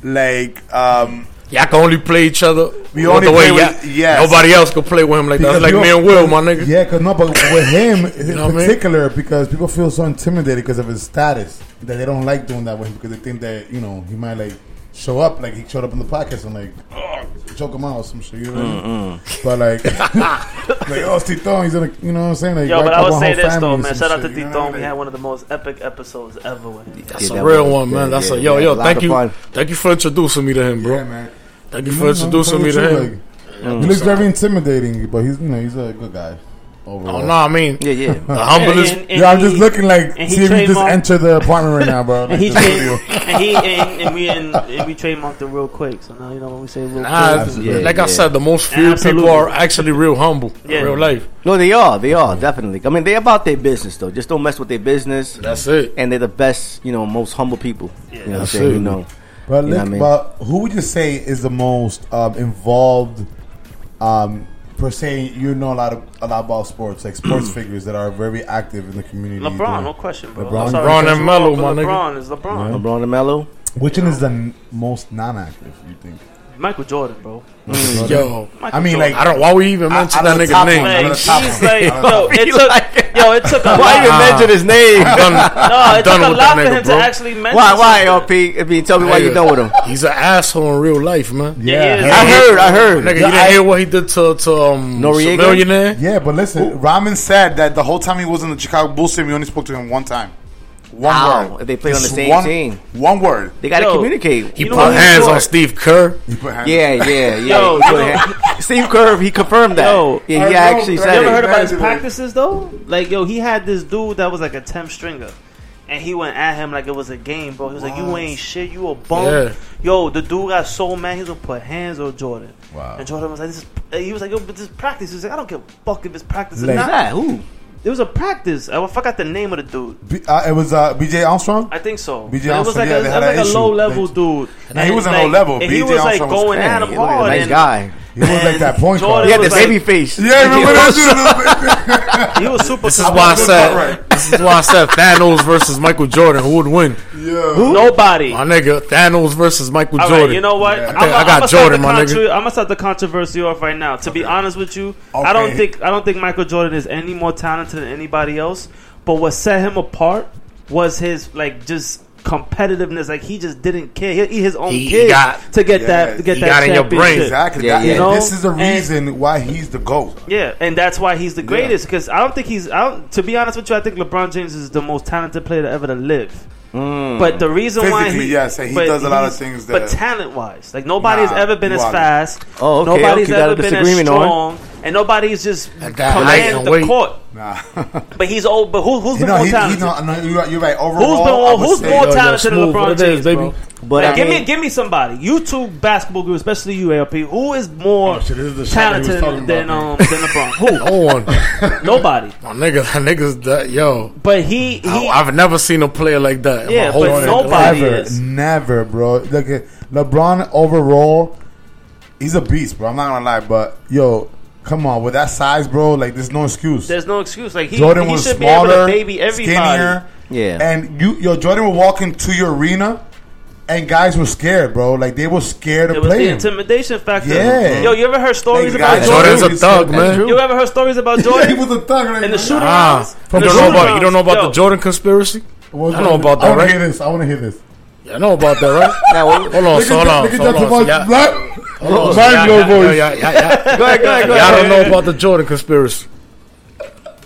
like, um, Y'all can only play each other. We only the way play with, yes. Nobody else can play with him like because that. It's like me and Will, my nigga. Yeah, cause no, but with him in you know particular, I mean? because people feel so intimidated because of his status that they don't like doing that with him because they think that you know he might like show up like he showed up in the podcast and like oh, choke him out or some shit. You know what I mean? Mm-hmm. But like, like oh, Steve he's gonna, you know what I'm saying? Like, Yo, but I up would say this though, man. Shout out to shit, D you know what I mean? We had one of the most epic episodes ever with him. That's a real one, man. That's a yo, yo. Thank you, thank you for introducing me to him, bro. Yeah, man. Thank you You for know, introducing me to him. like, He looks very intimidating, but he's you know he's a good guy. Overall. Oh no, I mean, yeah, yeah, the humblest. And, and, and yo, I'm he, just looking like see if you just enter the apartment right now, bro. Like, and, he tra- and he and, we and, we trademarked it real quick. So now you know when we say real nah, quick. Yeah, like yeah. I said, the most few people are actually real humble yeah. in real life. No, they are. They are definitely. I mean, they about their business though. Just don't mess with their business. That's it. And they're the best, you know, most humble people. Yeah, you know what I'm saying? You know. But, look, I mean? but who would you say is the most um, involved? Um, per se, you know a lot of a lot about sports, like sports figures that are very active in the community. LeBron, no question, bro. LeBron, LeBron and Melo, my LeBron nigga. LeBron is LeBron. Yeah. LeBron and Melo. Which one is the n- most non-active? You think? Michael Jordan, bro. Mm, yo, Michael I mean, Jordan. like, I don't. Why we even mention I, that nigga's name? Like, he's like, yo, it took, yo, it took. A why lot. even mention his name? I'm no, it done took a lot for nigga, him bro. to actually mention. Why? Why, LP? I mean, tell me why you done with him. He's an asshole in real life, man. Yeah, yeah. I heard. I heard. Nigga, you didn't hear what he did to to um, Noriega? millionaire. Yeah, but listen, Ramen said that the whole time he was in the Chicago Bulls team, we only spoke to him one time. One Ow, word. If they play on the same one, team. One word. They got to communicate. He you put hands on Steve Kerr. Yeah, yeah, yeah. Steve Kerr, he confirmed that. Yo, yeah, he actually said You ever it. heard about his practices, though? Like, yo, he had this dude that was like a 10th stringer and he went at him like it was a game, bro. He was like, "You ain't shit. You a bum." Yeah. Yo, the dude got so mad. He was gonna put hands on Jordan. Wow. And Jordan was like, "This is." He was like, "Yo, but this practice." He was like, "I don't give a fuck if it's practice or like not." That, who? It was a practice. I forgot the name of the dude. B, uh, it was uh, BJ Armstrong. I think so. BJ Armstrong. It was like, yeah, a, like a, low level dude. And, and he was like, a low level. BJ he was like going was at him hard. Nice guy. He looked like that point guard. He had the baby face. Yeah, remember that dude? he was super. This is why I said. This is why I said Thanos versus Michael Jordan. Who would win? Yeah. Who? Nobody. My nigga, Thanos versus Michael All Jordan. Right, you know what? Yeah. I, I'm, I got I'm Jordan, my nigga. I'm gonna start the controversy off right now. To okay. be honest with you, okay. I don't think I don't think Michael Jordan is any more talented than anybody else. But what set him apart was his like just competitiveness. Like he just didn't care. He eat his own he, kid he got, to get yeah, that to get that got in your brain. Exactly. Yeah, yeah. You know? This is the reason and, why he's the goat. Yeah, and that's why he's the greatest. Because I don't think he's. I don't, to be honest with you, I think LeBron James is the most talented player to ever to live. Mm. But the reason Physically, why he yes, and he does a lot of things. That, but talent wise, like nobody's nah, ever been as fast. Oh, okay. Nobody's okay, ever been as strong, on. and nobody's just command the court. Nah. but he's old. But who, who's you been more talented? He know, you're right. Overall, who's, been, who's more talented than LeBron James, baby? But now, I give mean, me give me somebody. You two basketball group, especially you, ALP. Who is more oh, shit, is talented than um than LeBron? Who? No one. Nobody. My niggas. My Niggas. That, yo. But he. he I, have never seen a player like that. Yeah, but nobody never, is. Never, bro. Look, LeBron overall, he's a beast, bro. I'm not gonna lie, but yo, Come on, with that size, bro, like there's no excuse. There's no excuse. Like he, Jordan he was should smaller, be able to baby everybody. skinnier. Yeah, and you, yo, Jordan would walk into your arena and guys were scared, bro. Like they were scared to play. The intimidation factor. Yeah. Yo, you ever heard stories like, about Jordan? Jordan's a thug, man. You ever heard stories about Jordan? he was a thug. Right and the shooting. Ah, from you, don't you don't know about Yo. the Jordan conspiracy. I don't know about that. I want right? to hear this. I want to hear this. Y'all know about that, right? Now, hold on, hold on, so hold on. So y'all, hold on, so y'all, your voice. Y'all, y'all, go ahead, go ahead, go ahead. Y'all don't know about the Jordan conspiracy.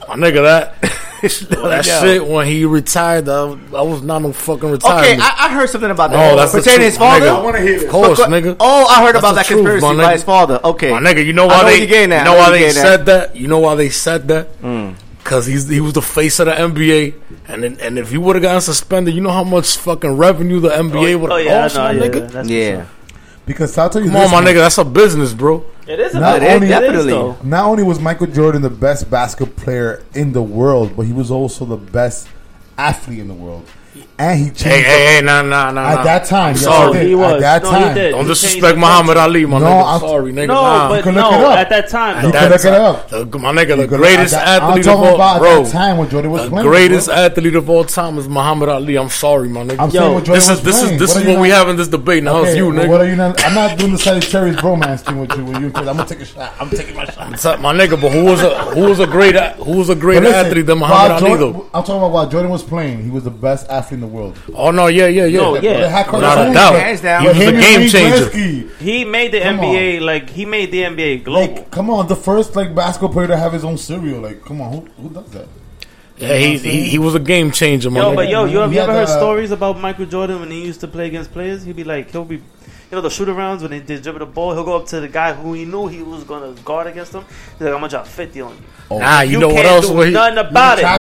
My nigga, that. that yeah. shit when he retired. I, was not no fucking retired. Okay, I, I, heard something about that. Oh, that's pertaining to his father. Nigga, I want to hear it. Of course, nigga. Oh, I heard that's about that truth, conspiracy by his father. Okay, my nigga, you know why they you know why they said that. You know why they said that. Hmm because he's he was the face of the NBA, and then, and if he would have gotten suspended, you know how much fucking revenue the NBA would have oh, yeah, lost, no, my yeah, nigga. Yeah. Because I'll tell you, come this, on, my man. nigga, that's a business, bro. It is. Not only, definitely. Not only was Michael Jordan the best basketball player in the world, but he was also the best athlete in the world and he changed. Hey, hey, hey, nah, nah, nah. At that time, yes, sorry, he, he was. At that no, time, don't he disrespect Muhammad Ali, my no, nigga. I'm sorry, nigga. No, nah. but no, at that time, you can look it up. The, my nigga, the greatest that, athlete I'm of all about bro, that time when Jordan was the playing, greatest bro. athlete of all time is Muhammad Ali. I'm sorry, my nigga. I'm Yo, what Jordan this playing. is this what is what we have in this debate. Now it's you, nigga. What are you? I'm not doing the Sagittarius bromance thing with you. With you, I'm gonna take a shot. I'm taking my shot, my nigga. But who was a who was a great who was a great athlete than Muhammad Ali though? I'm talking about while Jordan was playing, he was the best athlete in the world. Oh no, yeah, yeah, yeah. No, yeah. Without a doubt, he was a game changer. He made the come NBA on. like he made the NBA global. Like, come on, the first like basketball player to have his own cereal. Like, come on, who, who does that? Yeah, he, he, he was a game changer. Man. Yo, but yo, you, have you ever heard uh, stories about Michael Jordan when he used to play against players? He'd be like, he'll be you know the shoot arounds when they did dribble the ball, he'll go up to the guy who he knew he was gonna guard against him. He's like, I'm gonna drop fifty on you. Oh. Nah, you, you know what else? Do he, nothing about it.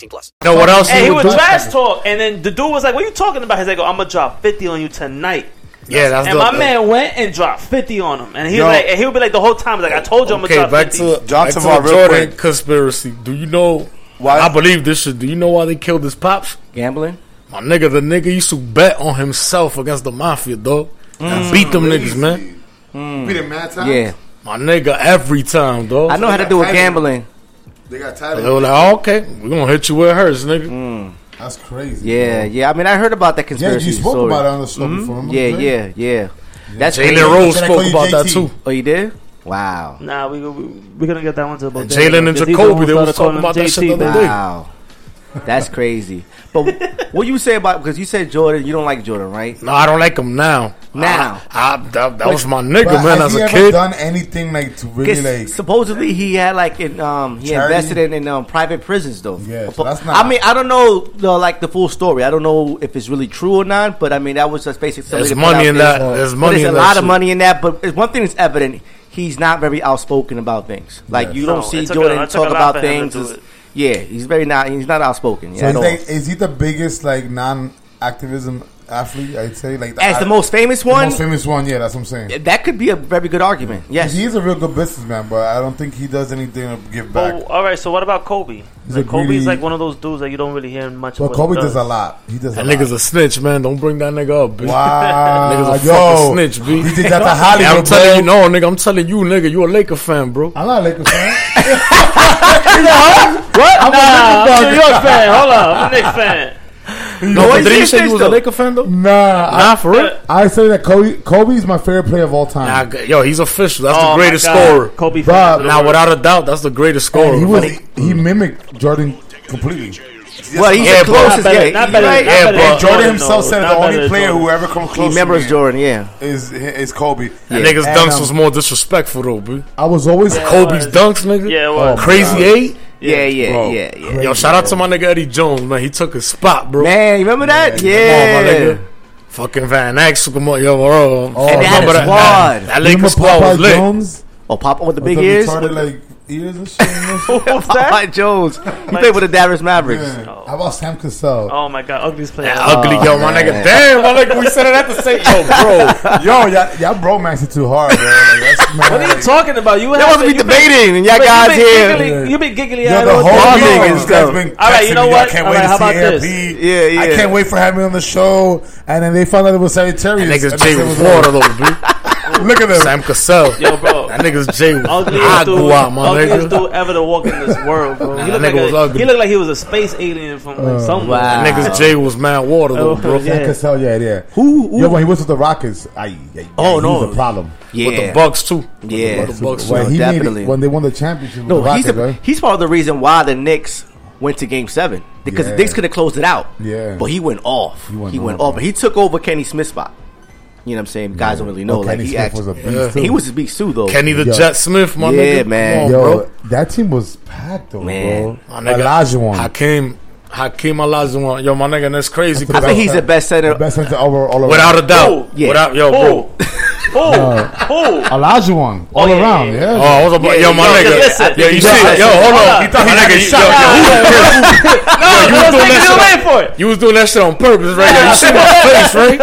18 plus. No, what else? And he was trash talk, and then the dude was like, "What are you talking about?" He's like, "I'm gonna drop 50 on you tonight." Yeah, that's and my man went and dropped fifty on him, and he was like, and he would be like the whole time, like I told you, I'm gonna drop back 50. To, back to my Jordan conspiracy. Do you know why? I believe this shit. Do you know why they killed his pops? Gambling. My nigga, the nigga used to bet on himself against the mafia, dog, mm. and beat them Crazy. niggas, man. Mm. Beat him mad time, Yeah, my nigga, every time, dog. I know how to do with gambling. They got tired. They were like, oh, okay, we're gonna hit you with hurts, nigga. Mm. That's crazy. Yeah, yeah. I mean, I heard about that conspiracy. Yeah, you spoke story. about it on the show mm-hmm. before. Yeah, yeah, yeah, yeah. That's Jalen Rose spoke about JT. that too. Oh, you did? Wow. Nah, we we, we gonna get that one to about. Jalen and Jacoby, they was talking about JT, that shit the other day. Wow. That's crazy. But what you say about because you said Jordan, you don't like Jordan, right? No, I don't like him now. Now, I, I, that, that was my nigga, man. As has he a ever kid, done anything like to really? like? supposedly he had like in um he Charity? invested in in um, private prisons though. Yeah, so that's not- I mean, I don't know the, like the full story. I don't know if it's really true or not. But I mean, that was just basically there's money in that. There's money there's in a that. lot of money in that. But it's one thing that's evident. He's not very outspoken about things. Like you don't No, see Jordan a talk about to things. do it. Yeah, he's very not. He's not outspoken. Yeah, so is he the biggest like non activism athlete, I'd say like the, as the most famous one. most famous one, yeah, that's what I'm saying. That could be a very good argument. Yes, he's a real good businessman, but I don't think he does anything to give back. All right, so what about Kobe? He's like Kobe's greedy, like one of those dudes that you don't really hear much. But Kobe does. does. a lot. He does. That nigga's a snitch, man. Don't bring that nigga up. B. Wow, nigga's a Yo, snitch, b. You think that's a Hollywood? Yeah, I'm telling you, no, nigga. I'm telling you, nigga. You a Laker fan, bro? I'm not a Laker fan. what? I'm nah, a New York fan. Hold on, I'm a Knicks fan no, but didn't you say you was a Laker fan though? Nah, nah, I, for real. I say that Kobe Kobe's my favorite player of all time. Nah, yo, he's official. That's oh the greatest scorer. Kobe, Bob, now without a doubt, that's the greatest scorer. He was he, mimicked Jordan completely. Well, he's yeah, the closest. Not better, not better, right? not yeah, better Jordan himself no, said the only player who ever come close. He remembers Jordan, yeah. Is is Kobe? Yeah. That nigga's and, dunks um, was more disrespectful though, bro. I was always yeah, Kobe's was. dunks, nigga. Yeah, it was. Oh, crazy eight. Yeah, yeah, bro, yeah, yeah, yeah. Yo, shout out to my nigga Eddie Jones, man. He took a spot, bro. Man, you remember that? Man, yeah. On, Fucking Van Exel, come on, yo, bro. Oh, and that, that, that, that, that nigga was lit. Jones? Oh, Pop with the big ears? Like, ears and shit. What's that? Jones. He played with the Dallas Mavericks. Oh. How about Sam Cassell? Oh my God, ugliest player. Yeah, ugly, oh, yo, man. my nigga. Damn, my nigga. We said it at the same. Yo, bro, yo, y'all, y'all bromancing too hard, bro. Like, what are you talking about? You want wasn't be debating, been, and y'all guys here. You been giggly yeah, the whole thing and stuff. All right, you know what? I can't wait to see AFP. Yeah, yeah. I can't wait for having on the show. And then they found out it was sanitarious. Niggas, Jay was water, little dude. Look at him. Sam Cassell. Yo, bro. That nigga's J. Ugliest dude, out, my ugliest dude ever to walk in this world, bro. He looked, that nigga like was a, ugly. he looked like he was a space alien from like, Uh, somewhere. That nigga's J was mad water, though, oh, bro. Sam Yeah. Cassell, yeah, yeah. Who- who- Yo, when he was with the Rockets, I, yeah, Oh, he no. was a problem. Yeah. With the Bucks, too. Yeah. With the Bucks. When he definitely. when they won the championship, with the No, Rockets, he's a, right? he's part of the reason why the Knicks went to Game Seven because the Knicks could have closed it out. Yeah. but he went off. He went, off, he took over Kenny Smith's spot. You know what I'm saying? Guys don't really know. Oh, like Kenny he Smith actually, was a beast. Too. he was a beast too, though. Kenny the Yo. Jet Smith, my yeah, nigga. man. Yo, bro. that team was packed, though, Man. bro. My nigga, Olajuwon. Hakeem, Hakeem Olajuwon. Yo, my nigga, that's crazy. I think he's the best center, The best center over all around. without a doubt. Yeah. Without yo, bro. Who? Who? Olajuwon, oh, all yeah, around. yeah. Yeah. Oh, I was about, yo, my nigga. Yeah, Yo, you see, yo, hold on. My nigga, yo, yo, you was doing that shit. On, You was doing that shit on purpose, right? Yo, you see my face, right?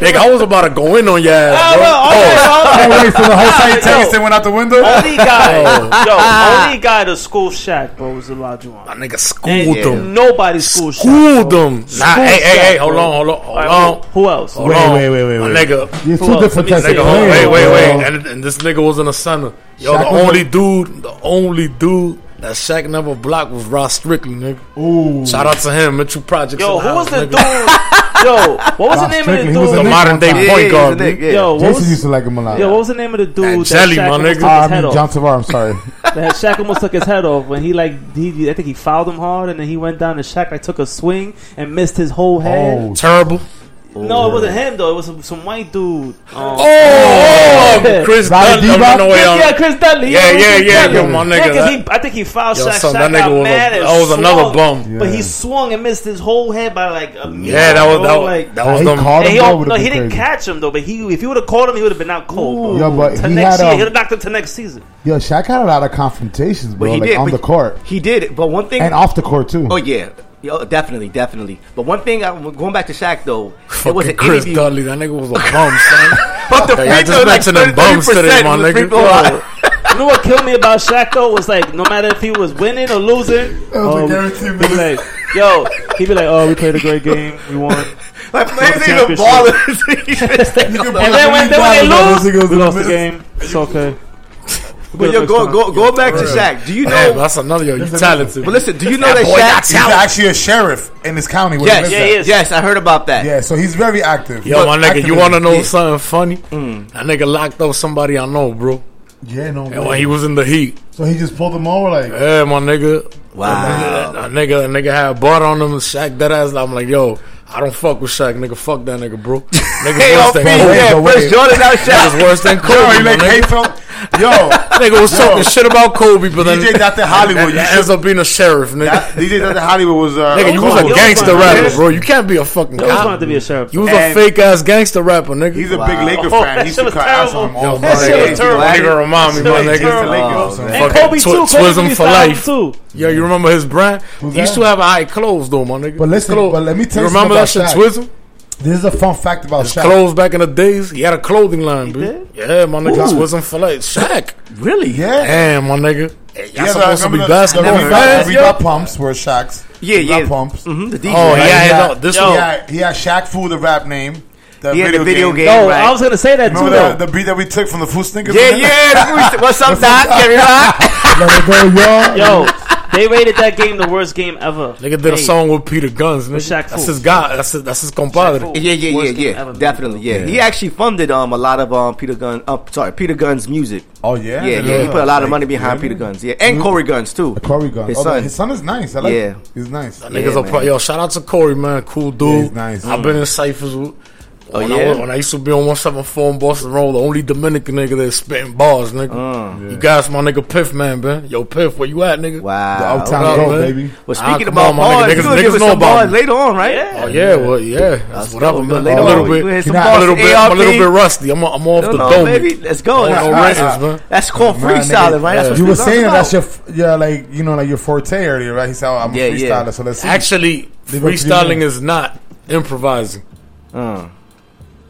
Nigga, I was about to go in on your ass, bro. Oh, can't wait for the whole time taste and went out the window. Only guy, oh. yo, only guy to school Shaq, bro, was Olajuwon. My nigga schooled and, them. Nobody schooled Shaq. Schooled them. Nah, hey, hey, hey, hold on, hold on, hold on. Who else? Wait, wait, wait, wait, wait. My nigga. You're two different types Wait, wait, wait. And this nigga was in the center. Yo, the only dude, the only dude that Shaq number block was Rod Strickland, nigga. Ooh. Shout out to him, Mitchell Projects. Yo, who was the dude? Yo, what was Ross the name Strickley, of the dude? The modern day point yeah, guard. Nick. Yo, what Jason was, used to like him a lot. Yo, what was the name of the dude? That, that Jelly, Shaq my nigga. Uh, I mean, John Tavar, I'm sorry. that Shaq almost took his head off when he like he, I think he fouled him hard and then he went down and Shaq like took a swing and missed his whole head. Oh, terrible. No, it wasn't oh. him though. It was some, some white dude. Um, oh, oh, Chris Dudley. Yeah, Chris Dudley. Yeah, yeah, yeah. yeah, my nigga. Yeah, he, I think he fouled yo, Shaq. Son, that nigga was, a, that was swung, another bum. Yeah. But he swung and missed his whole head by like a meter, Yeah, that was bro. that, was, like, that was yeah, he caught him. He, no, he didn't catch him though. But he, if he would have caught him, he would have been out cold. Ooh, bro. Yo, but he had um, he'd have knocked him to next season. Yo, Shaq had a lot of confrontations, bro. Like on the court, he did. But one thing, and off the court too. Oh yeah, Yo, oh, definitely, definitely. But one thing, I, going back to Shaq though, Fucking it was an Chris interview. Dudley. That nigga was a bum, son. but the free throw like thirty percent. My nigga. You know what killed me about Shaq though was like, no matter if he was winning or losing, um, he'd be like, "Yo," he'd be like, "Oh, we played a great game, we won." like players even ballers. and then when, then when they lose, we lost the game. It's okay. But yo, go go go back to Shaq. Do you know? Hey, that's another yo. You talented. But listen, do you know that, that boy, Shaq? He's actually a sheriff in this county. Where yes, yeah, yes, yes. I heard about that. Yeah, so he's very active. Yo, my nigga, you want to know something funny? Mm. That nigga locked up somebody I know, bro. Yeah, no. And when he was in the heat, so he just pulled them over, like, yeah, my nigga. Wow, a nigga, a nigga had butt on him, Shaq that ass. I'm like, yo, I don't fuck with Shaq, nigga. Fuck that nigga, bro. Nigga, hey, worse than Kobe. Yeah, Jordan out Shaq. Worse than Kobe. Yo, you like Yo, nigga was yo. talking shit about Kobe, but then DJ Dr. Hollywood You ends up being a sheriff, nigga. That, DJ Dr. Hollywood was uh, nigga. You was a gangster rapper, bro. You can't be a fucking. You was to be a sheriff. You was a fake ass gangster rapper, nigga. He's a big Laker fan. He used to cut ass on him all the time. Nigga, remind me, my nigga. And Kobe too. Kobe for life too. Yo, you remember his brand? He used to have high clothes though, my nigga. But listen, but let me tell you. Remember that shit, Twizzle? This is a fun fact about His Shaq. clothes back in the days. He had a clothing line, bro. dude. Yeah, my nigga wasn't for like Shaq. Really? Yeah. Damn, my nigga. Hey, y'all yeah, supposed to be basketball fans. We got pumps where Shaq's. Yeah, we yeah. pumps. Mm-hmm. The Oh, right? yeah, yeah. No, this one. Yeah, he had Shaq Fu the rap name. The had video video game. game no, right. I was gonna say that Remember too. That, though. the beat that we took from the Fu-Schnickens. Yeah, yeah. What's up, Doc? Let it go, yo. Yo, they rated that game the worst game ever. Nigga did a song with Peter Gunz. Nigga. That's his guy. That's his, that's his compadre. Yeah, yeah, worst yeah, yeah. Definitely, yeah. yeah. He actually funded um a lot of um Peter Gunz. Uh, sorry, Peter Gunz music. Oh yeah, yeah, yeah. yeah. He put a lot like, of money behind Peter Gunz. Yeah, and. Mm-hmm. Cory Gunz too. Cory Gunz. His oh, son. His son is nice. I like. Yeah, he's nice. Yeah, nigga's a pro- yo. Shout out to Corey, man. Cool dude. nice. I've been in ciphers. with Oh when yeah. I, when I used to be on 174 in Boston Road, the only Dominican nigga that spitting bars, nigga. Uh. Yeah. You guys, my nigga Piff, man, man. Yo, Piff, where you at, nigga? Wow. The Uptown up, baby. Well, speaking about on, bars, nigga. niggas, niggas, know about bars later on, right? Oh, yeah. Oh yeah, well yeah. That's whatever, go, man. Later a little on. bit, little bit, I'm a little bit rusty. I'm, I'm off no, the no, dome. Baby. Let's go. That's called freestyling, right? You were saying that's your yeah, like you know, like your forte earlier, right? He said, oh, "I'm a freestyler," so let's actually freestyling is not improvising. Uh.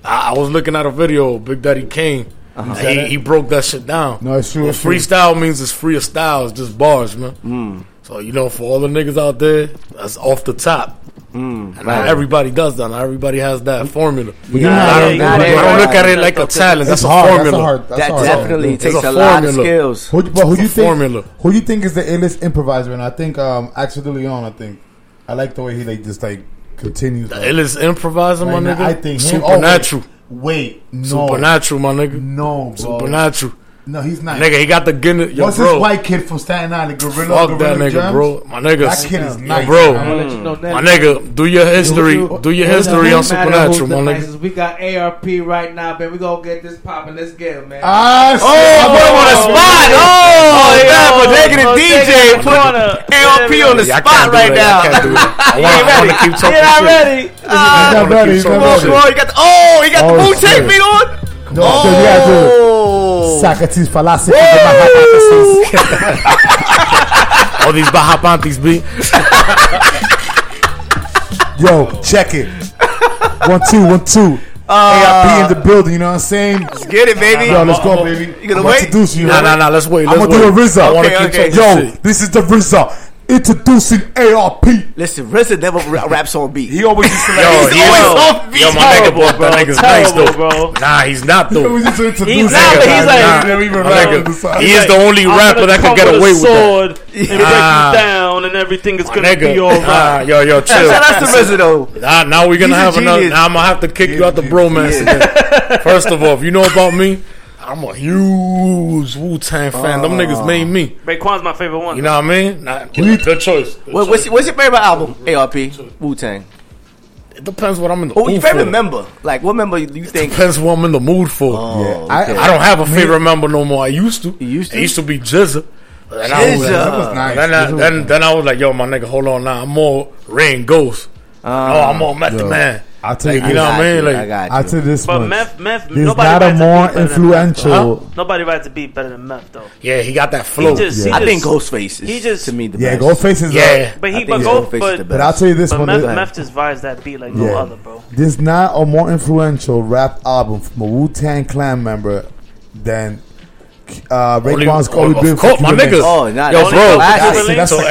I, was looking at a video, Big Daddy Kane. Uh-huh. He, he, broke that shit down. No, it's true. It's freestyle true. means it's free of style. It's just bars, man. Mm. So you know, for all the niggas out there, that's off the top. Mm, and not everybody does that. Not everybody has that formula. Yeah, I, don't, yeah, I don't look at it like a talent. That's, a hard, formula. That's a hard, that's that hard. definitely it's takes a, lot of skills. Who, but who you think? Formula. Who you think is the illest improviser? And I think um, Axel De Leon. I think I like the way he like just like Continue. It is improvising, like, my nigga. I think supernatural. Him, oh, wait, wait, no, supernatural, my nigga. No, bro. supernatural. No, he's not. Nigga, he got the Guinness. Yo, What's bro. this white kid from Staten Island? Gorilla. Fuck that nigga, Gems? bro. My nigga. That kid is Yo, nice. bro. man. I'll let you know that. My nigga, do your history. Do your history on Supernatural, my nigga. nicest. We got ARP right now, man. We gonna get this popping. Let's get it, man. Ah, Oh, put him on the spot. Oh, yeah, but taking a DJ, put ALP on the Yeah, I spot can't do right that. now. I can't do that. I wanna- ain't ready. keep talking He not shit. ready. He's Ah, not ready. He's keep not Come on, ready. come. He got the, oh, he got the Oh, Wu Tang beat on. No, so you gotta do it. Oh. Socrates fallacy. my hypothesis. All these Baja Panties, B. Yo, check it. One two, one two. AIP in the building. You know what I'm saying? Let's get it, baby. Yo, let's go, baby. You gonna I'm wait? Introduce you. Nah, right? nah, nah, let's wait, I'm let's gonna do a wait. RZA. Okay, okay. Yo, this is the RZA. Introducing ARP. Listen, RZA never ra- raps on beat. He always used to Yo, He's he always is- on beat. Yo, my nigga, Terrible, but bro. that nigga's nice though. bro. Nah, he's not though. He was just introducing He's not, but he's like- Nah, Never even my nigga, the side. he is the only I'm rapper that come could get away a with sword that. and break Ah. you down, and everything is gonna nigga, be all ah, right. yo, yo, chill. Shout out to RZA though. Nah, now we're gonna He's have another. Now I'm gonna have to kick you out the bromance again. First of all, if you know about me, I'm a huge Wu Tang fan. Them niggas made me. Raekwon's my favorite one. You know what I mean? Nah, good choice. Good What, choice. what's, what's your favorite album? ARP, Wu Tang. It depends what I'm in the Oh, mood your for. favorite member? Like, what member do you think? Depends what I'm in the mood for. Oh, Yeah, okay. I- I don't have a favorite member no more. I used to. You used to? It used to be GZA. Then I was, GZA. That was nice. Then, I, was then, nice. then I was like, yo, my nigga, hold on now. I'm more Rain Ghost. Uh, oh, I'm more Method yo, Man. I'll tell Like, you you know what I mean? I got you. I'll tell you this But much. Meth, Meth, There's nobody not a more beat better than Meth, influential. though. Nobody writes a beat better than Meth, though. yeah, he got that flow. He just, he I just, think Ghostface is he just- to me the Yeah, best. Ghostface is. Yeah. But he, but Ghostface go, but. But I'll tell you this but one. Meth, this- Meth just vibes that beat like no other, bro. There's not a more influential rap album from a Wu Tang Clan member than uh, Only- Raekwon's of- Kobe of my nigga. Oh, not Yo, that's bro.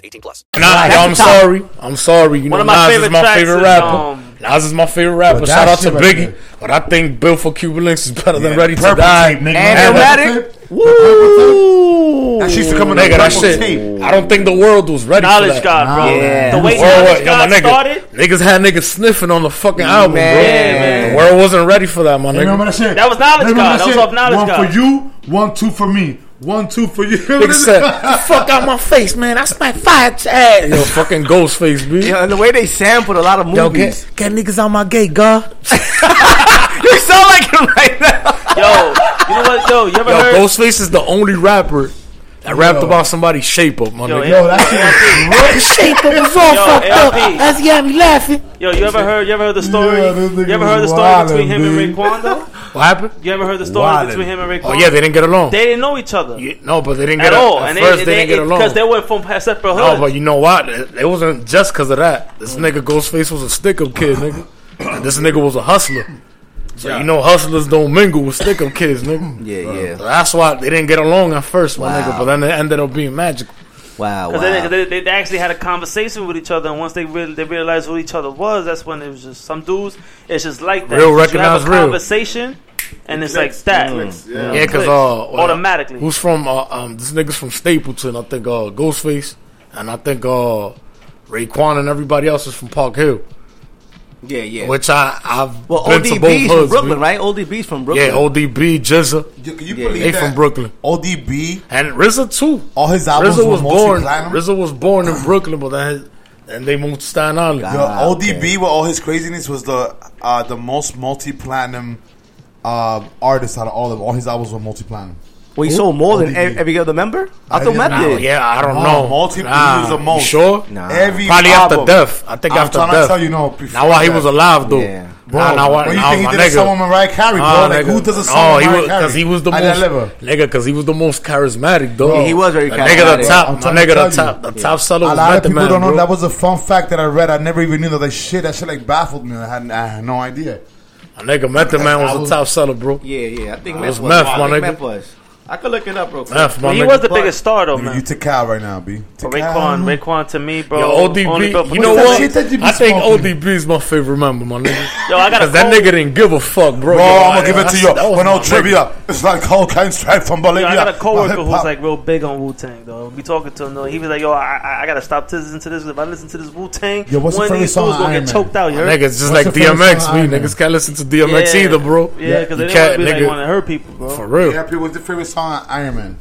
18 plus. Nah, yo, I'm sorry. I'm sorry. You know, One of Nas is my favorite rapper. um, Nas is my favorite rapper. Shout out to shit right Biggie. But I think Built 4 Cuban Linx is better than Yeah, Ready to Die. Tape, nigga. And Purple Illmatic? Tape? Woo! That shit used to come in Nigga, that shit. tape. I don't think the world was ready for that. Knowledge. God, bro. Yeah. The way World, Knowledge yo, my nigga, started, niggas had niggas sniffing on the fucking album, Man. bro. Man. The world wasn't ready for that, my You remember that shit? That was Knowledge God. That was off Knowledge one God. for you, one, two for me. One, two for you. Nigga said, fuck out my face, man. I smack fire ass. Yo, fucking Ghostface, B. Yeah, and the way they sampled a lot of Yo, movies. get, get niggas out my gate, God. you sound like him right now. yo, you know what? Yo, you ever Yo, heard? Ghostface is the only rapper that rapped about somebody's shape up, my Yo, nigga. Yo, that shit was shape up was all Yo, fucked up. LP. That's got me laughing. Yo, you ever heard? You ever heard the story? Yeah, you ever heard the story wildin', between him B. and Raekwon? Though? What happened? You ever heard the story Wildin'. between him and Raekwon? Oh yeah, they didn't get along. They didn't know each other Yeah, no, but they didn't at get all, At and first, they, they, didn't get along. because they went from separate No, but you know what? It, it wasn't just because of that. This nigga Ghostface was a stick up kid, nigga. This nigga was a hustler. So you know hustlers don't mingle with stick up kids, nigga. Yeah, yeah. That's why they didn't get along at first, my Wow. nigga. But then it ended up being magical. Wow, Because wow. they, they, they actually had a conversation with each other, and once they really they realized who each other was, that's when it was just some dudes. It's just like that. Real You have recognize a real. conversation, and it's like that. Yeah, because Clicks. uh, well, automatically. who's from? Uh, um, this nigga's from Stapleton. I think uh, Ghostface, and I think uh, Raekwon and everybody else is from Park Hill. Yeah, yeah. Which I I've well, been to both ODB's from hoods. Brooklyn, right? ODB's from Brooklyn. Yeah, ODB, GZA. You, can you Yeah. believe They that? from Brooklyn. ODB And RZA too. All his albums RZA were was born. multi-platinum? RZA was born in Brooklyn, but then and they moved to Staten Island. Yo, ODB okay. with all his craziness was the uh, the most multi platinum uh, artist out of all of them. All his albums were multi platinum. Well, he sold more than ODB. every, every other member. I I thought didn't Meth know. did. Yeah, I don't No, know. multi- he Nah, was the most. You sure? Nah. Every Probably after death. I think I'm after trying death. to tell you, no. before Now while he that. was alive though. Yeah. Bro, Nah, nah, what why- you nah, think he my did a nigga. song with Mariah Carey, bro? Nah, like, nigga. who does a oh, song No, with he Mariah was Carey? because he was the I most never. nigga because he was the most charismatic though. Yeah, he was very the Nigga, the charismatic. top, I'm my trying to nigga, the tell top, you. the top seller A was lot of Method people Man, don't know. bro. That was a fun fact that I read. I never even knew that. Like shit, that shit like baffled me. I had, I had no idea. My nigga, Method Man I was was- the top seller, bro. Yeah, yeah. I think It Meth was was. Meth, I my think nigga. Meth was. I could look it up real quick. F, my he nigga. was the biggest star though, Nigga, man. you took Cal right now, B. But Raekwon, Raekwon to me, bro. Yo, only ODB, for you know what? shit that you be I think smoking? ODB is my favorite member, my nigga. Yo, I got a Because that quote- nigga didn't give a fuck, bro. Bro, Yo, I'm gonna give it to you. that was When my on nigga. trivia, it's like cocaine straight from Yo, Bolivia. I got a coworker who's like real big on Wu Tang though. Be talking to him though. He was like, "Yo, I, I, I gotta stop listening to this. If I listen to this Wu Tang, Yo, what's your one of favorite these song fools on gonna Iron get Man? choked out." You heard? Nigga, just What's like your favorite DMX. song, We Iron niggas can't listen to DMX Yeah. either, bro. Yeah, because they You don't want can't, to be like nigga. want to hurt people, bro. For real. Yeah, P, what's your favorite song on Iron Man?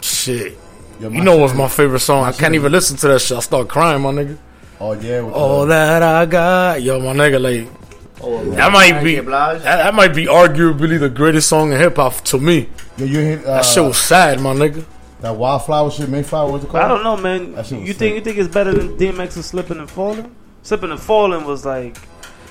Shit. Yo, You know what's my favorite song? I can't even listen to that shit. I start crying, my nigga. Oh yeah. With All the, that I got, yo, my nigga, like Oh, that might be that, that might be arguably the greatest song in hip hop to me. Yo, you hit uh, That shit was sad, my nigga. that wildflower shit, Mayflower. What's it called? I don't know, man. That shit You think sick. you think it's better than DMX's Slipping and Falling? Slipping and Falling was like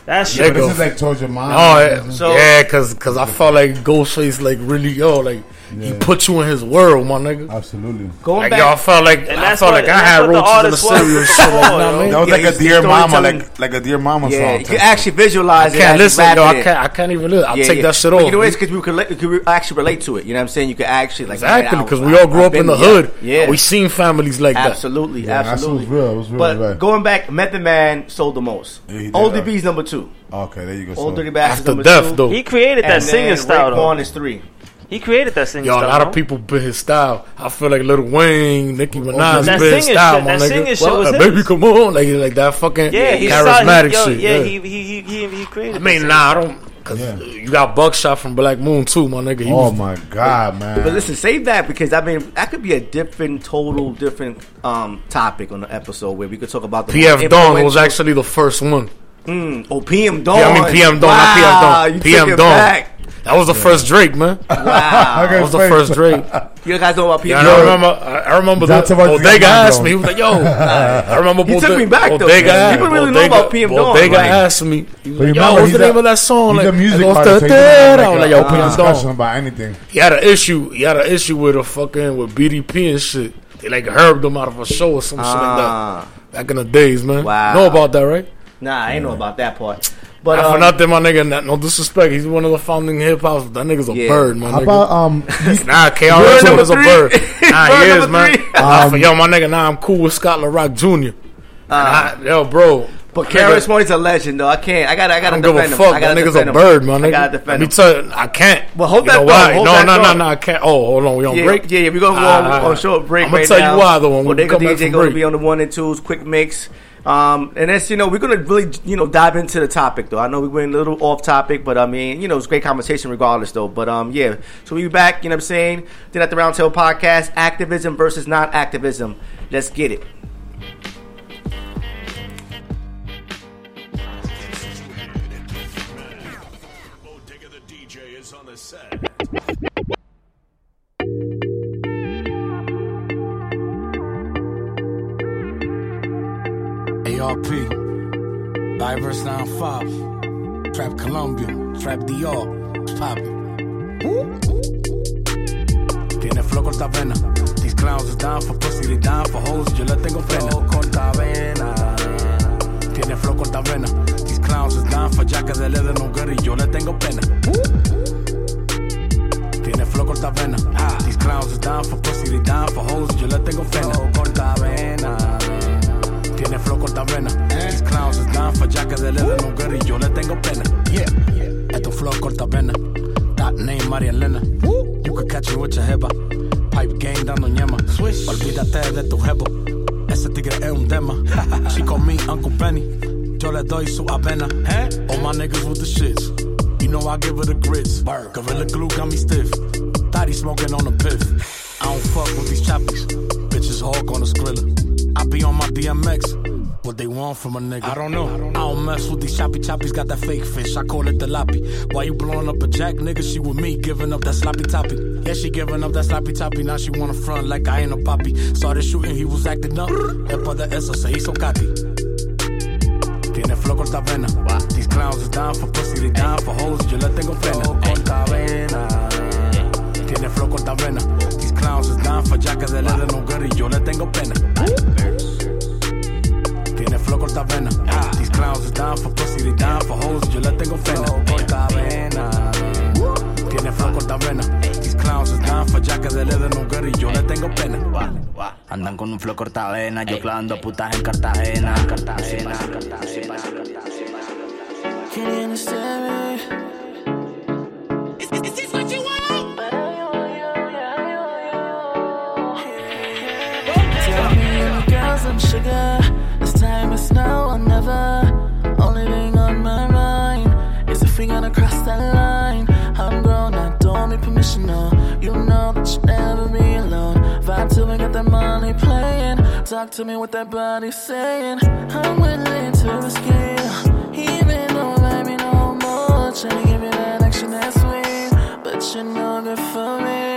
that shit. Yeah, this is like towards your mom. Oh, yeah, So- yeah, cause, cause I felt like Ghostface, like really, yo, like he Yeah. put you in his world, my nigga. Absolutely. Going Like back, yo, I felt like And I that's felt what- like I and that's had what the roaches in the artist was cereal and shit. Like, you know what I mean? That was Yeah, like a dear mama, like like a dear mama yeah, song. you can actually visualize I it. can't as listen, yo. rapping I can't, I can't even listen. I'll Yeah, take yeah. that shit off. You know, it's because we could, relate- we could actually relate to it. You know what I'm saying? You could actually like Exactly, because we all grew up in the hood. Yeah, we seen families like that. absolutely, Yeah, that shit was absolutely. real. Was But going back, Method Man sold the most. Yeah, he ODB's uh, number two. Okay, there you go. Old so- Dirty Bastards After number death, two. though. He created that And singing then style though. Raekwon is three. He created that singing Yo, a lot of people bit his style. I feel like Lil Wayne, Nicki Minaj That bit his style, shit- my that nigga. singing shit was uh, his. baby, come on, like like that fucking Yeah, he charismatic saw, he, shit. Yo, yeah, yeah. he, he, he, he, he created. I that mean, singing nah, I don't. Cause Yeah. you got Buckshot from Black Moon too, my nigga. He Oh was, my god, man. But listen, save that because I mean that could be a different, total different um, topic on the episode where we could talk about the PF most Dawn was actually the first one. Mm, oh, PM Dawn. Yeah, I mean PM Dawn, wow, not PM Dawn. PM took it Dawn. Back. That was the first Drake, man. Wow. That was the first Drake. you guys know about PM Yeah, and I remember. I, I remember the That's about Bodega asked me. He was like, "Yo, I remember." He took me back, though, Bodega, man. People really know about PM Dawn, Bodega like- asked me. He was like, Yo, what's the name a- of that song? He's Like, a music it goes, artist. doesn't I was like, like, "Yo, a PM Dawn." discussion about anything. He had an issue. He had an issue with a fucking with BDP and shit. They like herbed him out of a show or some shit like Ah. that. Back in the days, man. Wow. Know about that, right? Nah, I ain't know about that part. But Not for um, nothing, my nigga. Not, no disrespect. He's one of the founding hip hop. That nigga's a Yeah. bird, my How nigga. about um? you- Nah, Bird KRS number is a bird. Nah, Bird he is, man. three. Nah, for, Um, yo, my nigga, nah, I'm cool with Scott LaRock Jr. And I, yo, bro. but nigga, Karis Money's a legend, though. I can't. I gotta. I I gotta don't give defend a him. I gotta nigga's defend a bird, my I nigga. gotta Let defend me him. tell you, I can't. Well, hold you that know thought. why? Hold no, that no, no, no, I can't. Oh, hold on. We on Yeah, break? yeah, yeah. We're gonna go Ah, on, ah, on short break I'm gonna right tell now. you why, though. When we Bodega come back from gonna break. be on the one and twos, quick mix. Um, and as you know we're gonna really you know dive into the topic though. I know we went a little off topic, but I mean you know it's great conversation regardless though. But um yeah, so we be back. You know what I'm saying? Then at the Roundtable Podcast, activism versus not activism. Let's get it. ARP, Diverse 95, Trap Colombia, Trap DR, poppin'. Tiene flow corta vena. These clowns is down for pussy, they down for hoes. Yo le tengo pena. Flow corta vena. Tiene flow corta vena. These clowns is down for jacket de leather, no good, y yo le tengo pena. Tiene flow corta vena. Ah. These clowns is down for pussy, they down for hoes. Yo le tengo pena. Flow corta vena. Tiene flow corta vena. These clowns is down for jacket de leather, no good, y yo le tengo pena. Yeah. Esto flow corta vena. That name María Elena. You could catch me with your jeva. Pipe game dando ñema. Swish. Olvídate de tu jevo. Ese tigre es un tema. She call me Uncle Benny. Yo le doy su avena. All my niggas with the shits. You know I give her the grits. Gorilla glue got me stiff. He smoking on the piff. I don't fuck with these choppies. Bitches hawk on the skrilla. I be on my DMX. What they want from a nigga? I don't know. I don't know i'll mess with these choppy choppies. Got that fake fish. I call it the loppy. Why you blowing up a jack, nigga? She with me, giving up that sloppy toppy. Yeah, she giving up that sloppy toppy. Now she wanna front like I ain't a poppy. Started shooting, he was acting up. Después de eso se hizo cocky. Tiene flow corta vena. These clowns is down for pussy, they down for hoes. Yo le tengo pena. corta vena. Tiene flow corta vena. These clowns is down for jacket de leather, no good, y yo le tengo pena. Tiene flow corta vena. These clowns is down for pussy, they down for hoes. Yo le tengo pena. corta vena. Tiene flow corta vena. These clowns is down for jacket de leather no good y yo le tengo pena. Andan con un flow cortavena, yo clavando putas en Cartagena. Cartagena, Cartagena. Can I'm sugar. This time is now or never. Only thing on my mind is if we gonna cross that line. I'm grown, I don't need permission, no. You know that you'll never be alone. Vibe till we got that money playing. Talk to me what that body saying. I'm willing to risk it. Even though might be no more. Trying to give you that action that's sweet. But you're no good for me.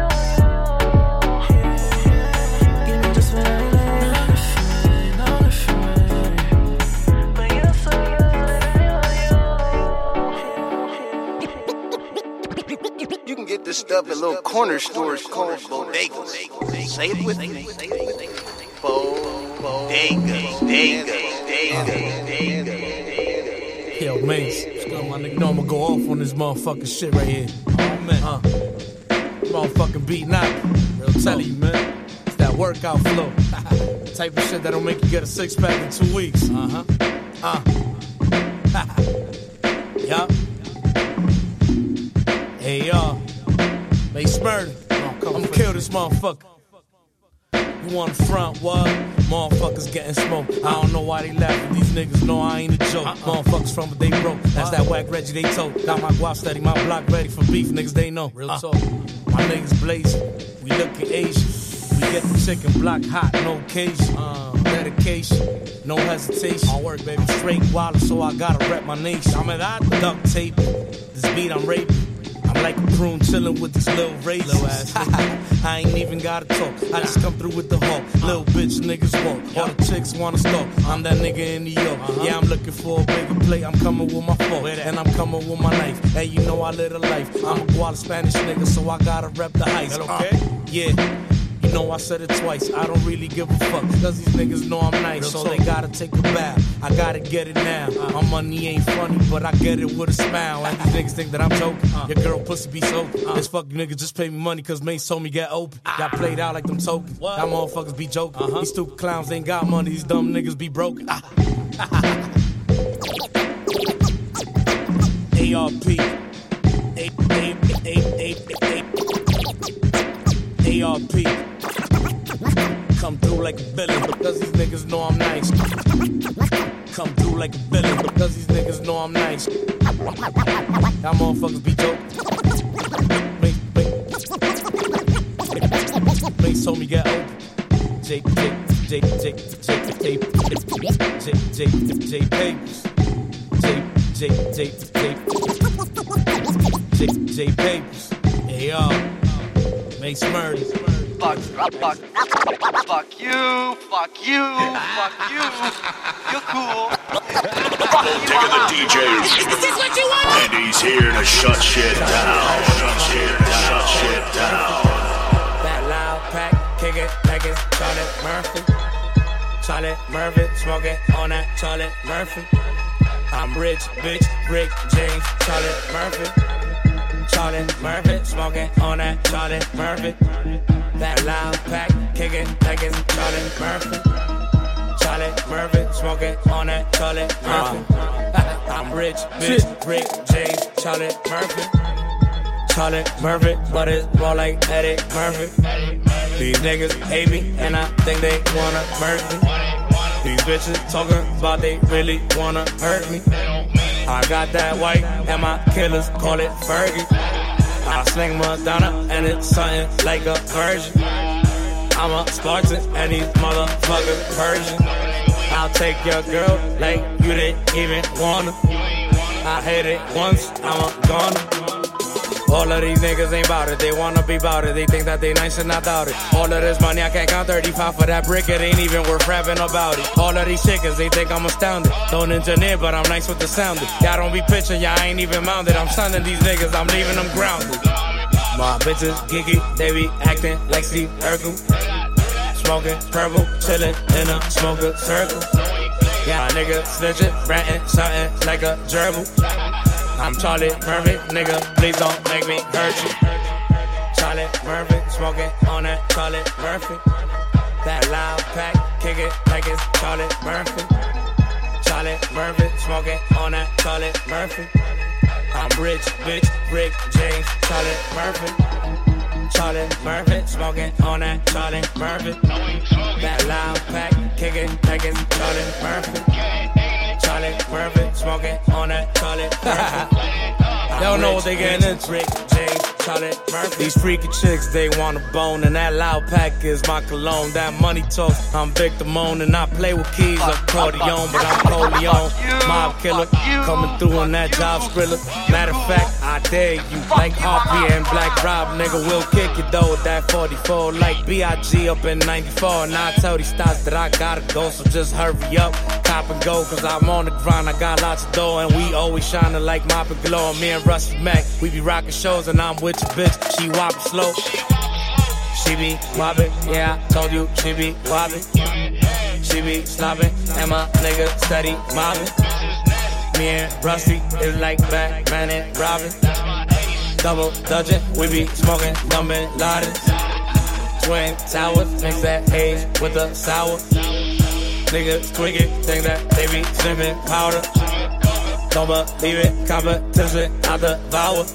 You can get this stuff at little corner stores called bodegas. Say it with me. Bodega, bodega, bodega. Yo, Mace, my nigga? Know I'm gonna go off on this motherfucking shit right here. Oh, man. Uh, motherfucking beat knock. I'm telling you, man. It's that workout flow. Type of shit that'll make you get a six pack in two weeks. Uh huh. Uh. yup. Hey, y'all. Mace Murder. I'ma kill this motherfucker. You want to front what? Motherfuckers getting smoked. I don't know why they laughing. These niggas know I ain't a joke. Motherfuckers from what they broke. That's that whack Reggie they told. Got my guap steady, my block ready for beef. Niggas they know. Real talk. My niggas blazing. We looking Asian. We Get the chicken block hot, no case. Uh, dedication, no hesitation. I work, baby. Straight wallet, so I gotta rep my nation. I'm at that duct tape. This beat I'm raping. I'm like a prune chillin' with these little raisins. I ain't even gotta talk. I just come through with the hawk. Little bitch niggas walk. All the chicks wanna stalk. I'm that nigga in New York. Yeah, I'm looking for a bigger plate. I'm coming with my fork. And I'm coming with my knife. Hey, you know I live a life. I'm a Guala Spanish nigga, so I gotta rep the heights. okay? Uh, yeah. Know I said it twice. I don't really give a fuck. Cause these niggas know I'm nice. So they gotta take a bow. I gotta get it now. My money ain't funny, but I get it with a smile. And these niggas think that I'm joking. Your girl pussy be soaking. This fuck you niggas just pay me money cause Mace told me get open. Got played out like them tokens. Y'all motherfuckers be joking. These stupid clowns ain't got money. These dumb niggas be broken. ARP. A- A- A- A- A- ARP. Come through like a villain because these niggas know I'm nice. Come through like a villain because these niggas know I'm nice. Y'all motherfuckers be joking. Make, make, make told me get open. J J J J J J J J J J Papers. J J J J J J Papers. Hey yo, make Smurdy. Fuck, fuck, fuck you, fuck you, fuck you. You're cool. Take the DJ. This what you want? And he's here to shut shit down. Shut shit down. Shut shit down. That loud pack, kick it like it's Charlie Murphy. Charlie Murphy, smoking on that Charlie Murphy. I'm rich, bitch, Rick James, Charlie Murphy. Charlie Murphy, smoking on that Charlie Murphy. That loud pack, kick it like it's Charlie Murphy. Charlie Murphy, smoking on that Charlie Murphy. I'm rich, bitch, Rick James, Charlie Murphy. Charlie Murphy, but it's more like Eddie Murphy. These niggas hate me, and I think they wanna murder me. These bitches talking about they really wanna hurt me. I got that white, and my killers call it Fergie. I sling Madonna, and it's something like a virgin. I'm a Spartan, and these motherfuckers Persian. I'll take your girl like you didn't even wanna. I hit it once, I'm a goner. All of these niggas ain't bout it, they wanna be bout it. They think that they nice and I doubt it. All of this money, I can't count 35 for that brick, it ain't even worth rapping about it. All of these chickens, they think I'm astounded. Don't engineer, but I'm nice with the sounding. Y'all don't be pitching, y'all ain't even mounted. I'm sunning these niggas, I'm leaving them grounded. My bitches geeky, they be acting like Steve Urkel. Smoking purple, chillin' in a smoker circle. Yeah, nigga snitching, ranting, something like a gerbil. I'm Charlie Murphy, nigga, please don't make me hurt you. Charlie Murphy, smoking on that Charlie Murphy. That loud pack, kick it like it's Charlie Murphy. Charlie Murphy, smoking on that Charlie Murphy. I'm rich, bitch, Rick James, Charlie Murphy. Charlie Murphy, smoking on that Charlie Murphy. That loud pack, kick it like it's Charlie Murphy. Charlie Murphy, smoking on that They don't know what they getting into. Rick James, Charlie Murphy. These freaky chicks, they want a bone, and that loud pack is my cologne. That money talk, I'm Victor Moan, and I play with keys accordion, but I'm Corleone. Mob killer, coming through on that job skriller. Matter of fact, I dare you, like Harvey and Black Rob, nigga, will kick it though with that 44, like B.I.G. up in 94. And I tell these stars that I gotta go, so just hurry up, cop and go, cause I'm on the grind, I got lots of dough, and we always shining like Mop and Glow. Me and Rusty Mac, we be rocking shows, and I'm with your bitch, she whopping slow. She be wobbin', yeah, I told you she be wobbin'. She be slobbin', and my nigga steady mobbin'. Me and Rusty is like Batman and Robin. Double dutchin', we be smoking dumbin' loudin'. Twin towers, mix that haze with the sour. Niggas it, think that they be sippin' powder. Don't believe it, competition, I devour.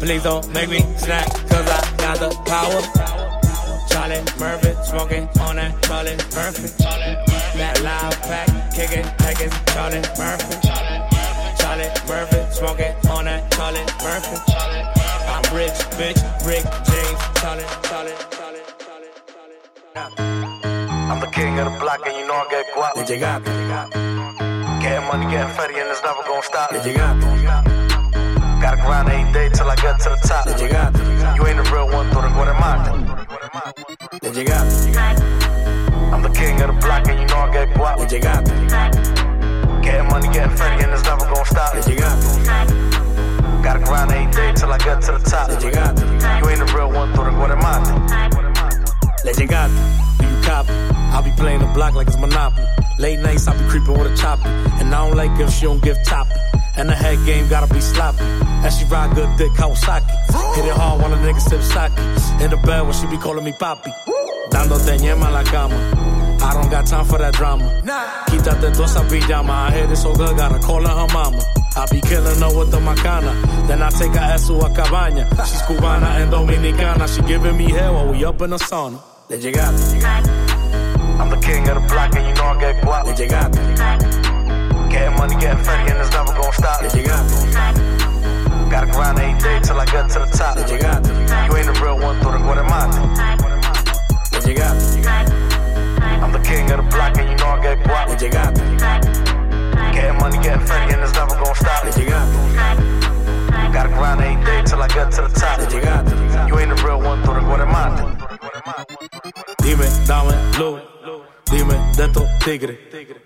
Please don't make me snack, cause I got the power. Charlie Murphy, smoking on that Charlie Murphy. That loud pack, kicking, taking Charlie Murphy. Charlie Murphy, smoking on that Charlie Murphy. I'm rich, bitch, Rick James, Charlie, Charlie, Charlie, Charlie, Charlie. I'm the king of the block and you know I get guap. Le llegaste. Getting money, getting fatty and it's never gonna stop. Le llegaste. Gotta grind every day till I get to the top. Le llegaste. You ain't the real one, tú eres Guatemala. Le llegaste. I'm the king of the block and you know I get guap. Le llegaste. Getting money, getting fatty and it's never gonna stop. Le llegaste. Gotta grind every day till I get to the top. Le llegaste. You ain't the real one, tú eres Guatemala. Llegaste. Do you copy? I'll be playing the block like it's Monopoly. Late nights, I'll be creeping with a chopper. And I don't like if she don't give top. And the head game gotta be sloppy. And she ride good dick Kawasaki. Hit it hard when a nigga sip sake. In the bed when she be calling me papi. Dándote ñema la cama. I don't got time for that drama. Quítate toda esa pijama. I hear it so good, gotta call her her mama. I be killing her with the macana. Then I take her ass to a cabaña. She's cubana and dominicana. She giving me hell while we up in the sauna. Le llegaste. I'm the king of the block and you know I get guap. Le llegaste. Getting money, getting fatty and it's never gonna stop. Le llegaste. Gotta grind every day till I get to the top. Le llegaste. You ain't the real one, tú eres Guatemala. Le llegaste. I'm the king of the block and you know I get guap. Le llegaste. Getting money, getting fatty and it's never gonna stop. Le llegaste. Gotta grind every day till I get to the top. Llegaste. You ain't the real one, tú eres Guatemala. Dime, dame luz. Dime de estos tigres.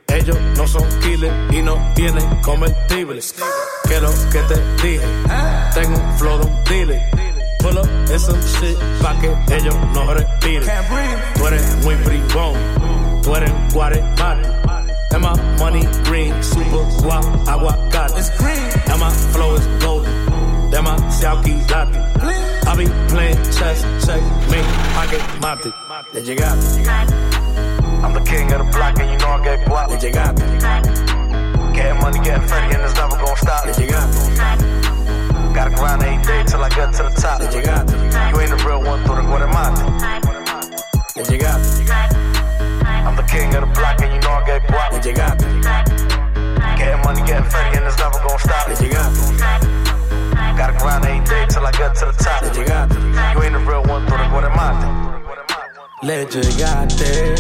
Ellos no son killers y no tienen comestibles. Que lo que te dije. Tengo un flow de un dealer. Pull up in some shit pa' que ellos no respiren. Tú eres muy bribón. Tú eres. And my money green, super guap, aguacate. It's green. And my flow is golden. Demasiado quilate. I be playing chess, check, me, pocket, mate. Le llegaste. I'm the king of the block and you know I get guap. Le llegaste. Getting money, getting fatty and it's never gonna stop. Le llegaste. got me. Gotta grind every day till I get to the top. Le llegaste. You ain't the real one, tú eres Guatemala. Le llegaste. I'm the king of the block and you know I get guap. Le llegaste. Getting money, getting fatty and it's never gonna stop. Le llegaste. Gotta grind every day till I get to the top. Le. You ain't the real one, tú Guatemala. Le llegaste.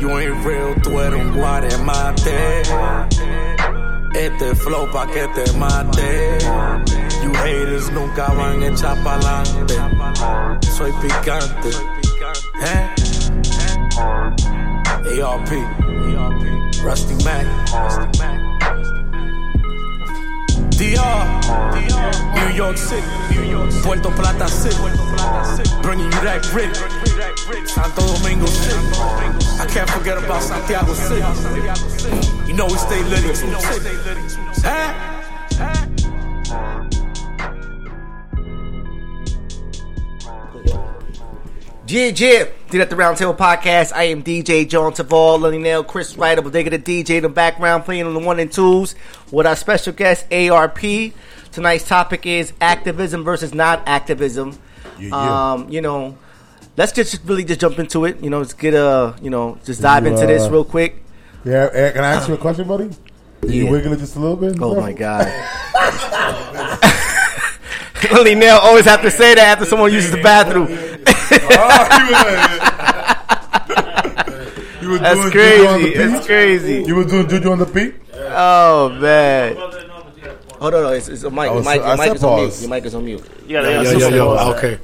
You ain't real, tú eres un guaremate. Este flow pa' que te mate. You haters nunca van a echar pa'lante. Soy picante. ¿Eh? ARP. Rusty Mac. DR. New York City. Puerto Plata City. Bringing you that grit. Santo Domingo City. I can't forget about Santiago City. You know we stay litty too. Huh? Yeah, yeah. Did at the Roundtable Podcast. I am DJ John Taval, Lenny Nail, Chris Wright, Bodega the DJ in the background playing on the one and twos with our special guest ARP. Tonight's topic is activism versus not activism. Yeah, yeah. Um, you know, let's just really just jump into it. You know, let's get a you know just dive You, into this uh, real quick. Yeah, eh, can I ask you a question, buddy? Can you Yeah. wiggle it just a little bit? Oh my god. Lenny Nail always have to say that after someone uses the bathroom. Ah, you was That's doing Juju on the crazy. It's beat? crazy. You was doing Juju on the beat? Oh man. Hold on, no, it's, it's a mic. Oh, Your mic, so- your I mic said is on mute. pause. Your mic is on mute. You gotta, Yo, you yo, gotta yo, okay.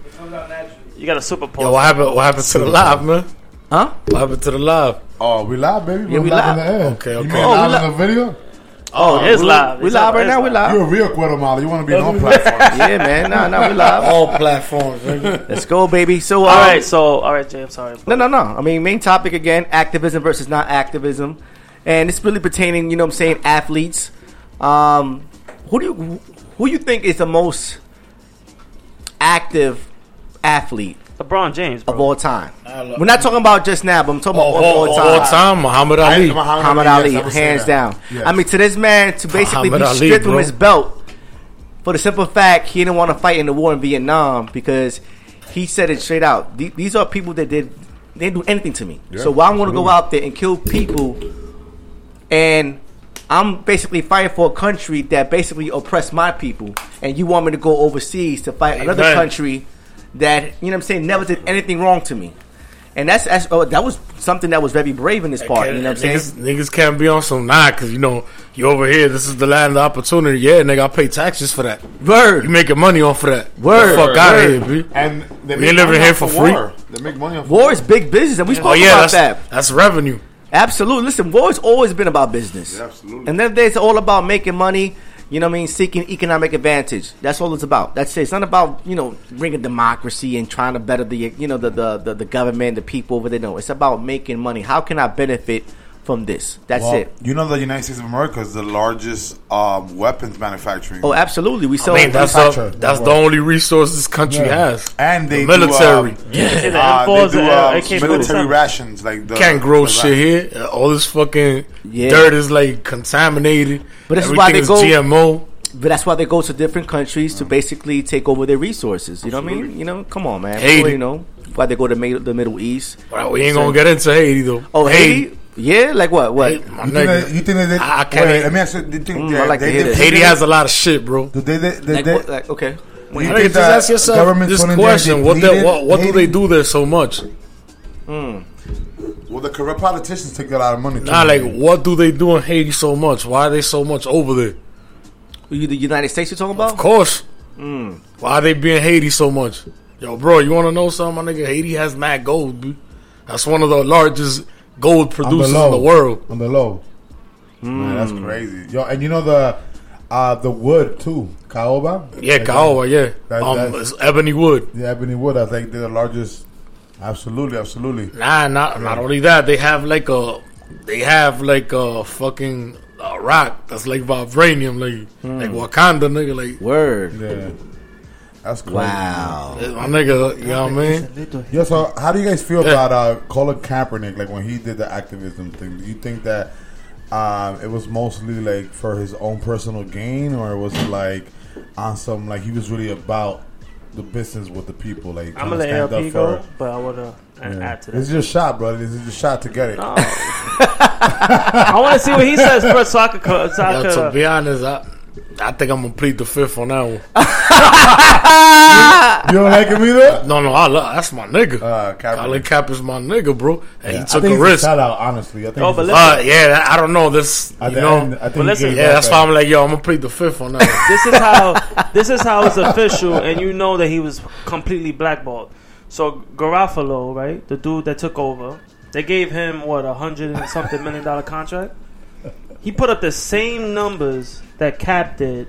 You got a super pause. Yo, what happened? What happened to the live, man? Huh? What happened to the live? Oh, we live, baby. Yeah, We're live live. in the air. Okay, You okay. mean Oh, live we in the video? Oh, it's we, live. We It's live live. right now. We live. You're a real Guatemala. You want to be on platform. Yeah, man. Nah, nah, we live. All platforms, nigga. Let's go, baby. So, All um, right, so all right, Jay. I'm sorry. No, no, no. I mean, main topic again: activism versus not activism, and it's really pertaining. You know, what I'm saying athletes. Um, who do you who you think is the most active athlete LeBron James, bro. of all time? We're not talking about just now, but I'm talking Oh, about all, all, all, time. all time, Muhammad I- Ali. Muhammad yes, Ali, I hands down. Yes. I mean, to this man to basically Muhammad be Ali, stripped from his belt for the simple fact he didn't want to fight in the war in Vietnam because he said it straight out. These are people that did they didn't do anything to me. Yeah, so why I'm going to go out there and kill people, and I'm basically fighting for a country that basically oppressed my people, and you want me to go overseas to fight another country that you know what I'm saying never did anything wrong to me. And that's, that's oh, that was something that was very brave in this part. You know what I'm saying? niggas, niggas can't be on some nah, cause you know you over here. This is the land of opportunity. Yeah, nigga, I pay taxes for that. Word, you making money off of that. Word. The fuck out of here, B. And they we ain't living here for free. war. They make money off War is big business, and we oh, spoke Oh yeah, about that's that. that's revenue. Absolutely. Listen, war's always been about business. absolutely. And then it's all about making money, you know what I mean, seeking economic advantage. That's all it's about. That's it. It's not about, you know, bringing democracy and trying to better the, you know, the, the, the, the government, the people over there. No, it's about making money. How can I benefit from this? That's Well, it. You know the United States of America is the largest um, weapons manufacturing. Oh, absolutely. We I sell mean, that's the, that's the only resource this country Yeah. has. And they the do, military. um, Yeah, uh, they do and um, military rations. Like the, Can't grow the shit here. All this fucking Yeah. dirt is like contaminated. But this is why they is go- GMO. But that's why they go to different countries to basically take over their resources. You know what I mean? You know, come on, man. Haiti. You know why they go to the Middle East. Well, we ain't gonna get into Haiti though. Oh, Haiti? Yeah, like what? What? Haiti, my You think, that, you think that they, I- I can't- wait, let me ask you. Do you think Mm, that I like to hear they, this. Haiti has a lot of shit, bro. Do they, they, they, Like, they, what, like okay. do My you think just ask yourself governments this went in there and question: What, they, depleted what, what do they do there so much? Well, the corrupt politicians take a lot of money. too. Nah, like what do they do in Haiti so much? Why are they so much over there? You, the United States you're talking about? Of course. Mm. Why they being Haiti so much? Yo, bro, you want to know something, my nigga? Haiti has mad gold, dude. That's one of the largest gold producers low. in the world. On the low. Man, that's crazy. Yo, and you know the uh, the wood too, caoba. Yeah, Like caoba, yeah. That, Um, that's- it's ebony wood. Yeah, ebony wood. I think they're the largest. Absolutely, absolutely. Nah, not not only that, they have like a they have like a fucking uh, rock that's like vibranium, like like Wakanda, nigga, like Word. Yeah, that's crazy. Wow. my nigga. You know what I mean? Yeah. So, how do you guys feel Yeah. about uh, Colin Kaepernick? Like when he did the activism thing, do you think that um, it was mostly like for his own personal gain, or was it like on some like he was really about the business with the people? Like I'm gonna let stand ARP up go, for- but I wanna Yeah. add to This is that. your shot, brother. This is your shot to get it. No. I want to see what he says first, so I could. So I Yo, to be honest, I I think I'm gonna plead the fifth on that one. You don't like him either? No, no, I love that's my nigga. Uh, Kaepernick. Colin Cap is my nigga, bro, and Yeah, he I took think a risk. shout out, honestly. I think Oh, but listen- Uh, yeah, I don't know this. At You the know, end, I think But listen- yeah, that's why I'm like, yo, I'm gonna plead the fifth on that. one. this is how this is how it's official, and you know that he was completely blackballed. So Garoppolo, right, the dude that took over, they gave him what a hundred and something million dollar contract. He put up the same numbers that Cap did,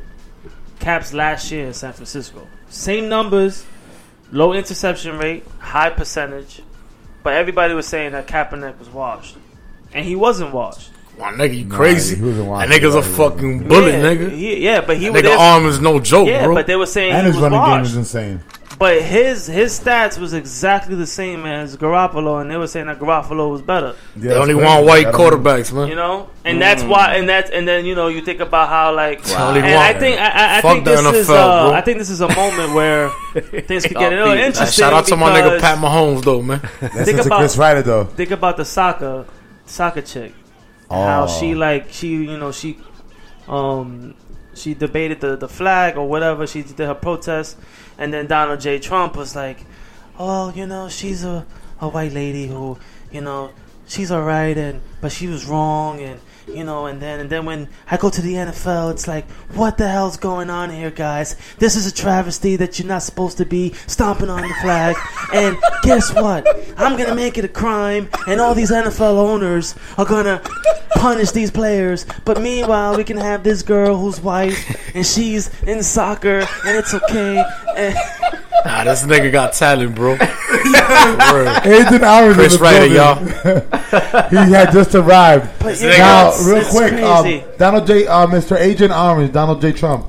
Cap's last year in San Francisco. Same numbers, low interception rate, high percentage, but everybody was saying that Kaepernick was washed, and he wasn't washed. My nigga, you Nah, crazy? he wasn't That nigga's a fucking bullet, yeah, nigga. he- yeah, but he That was nigga arm is no joke, yeah, bro. but they were saying and he his was running game washed. is insane. But his his stats was exactly the same as Garoppolo, and they were saying that Garoppolo was better. Yeah, they only it's want white quarterbacks, man. You know, and that's why, and that's and then you know you think about how like, only and I think I, I- I think the this is uh. I think this is a moment where things could get a little interesting. Shout out to my nigga Pat Mahomes, though, man. Listen Think about- Chris Ryder though. Think about the soccer soccer chick, how Oh. she like she you know she um she debated the the flag or whatever she did her protest, and then Donald J. Trump was like, oh you know she's a a white lady who you know she's alright and but she was wrong and you know and then and then when I go to the NFL it's like what the hell's going on here guys? This is a travesty that you're not supposed to be stomping on the flag. And guess what? I'm gonna make it a crime and all these NFL owners are gonna punish these players. But meanwhile we can have this girl who's white and she's in soccer and it's okay. And Nah, this nigga got talent, bro. Word. Agent Hours Chris in the Ryder, building. he had just arrived. But now, know, real it's quick, um, Donald J. Uh, Mr. Agent Orange, Donald J. Trump.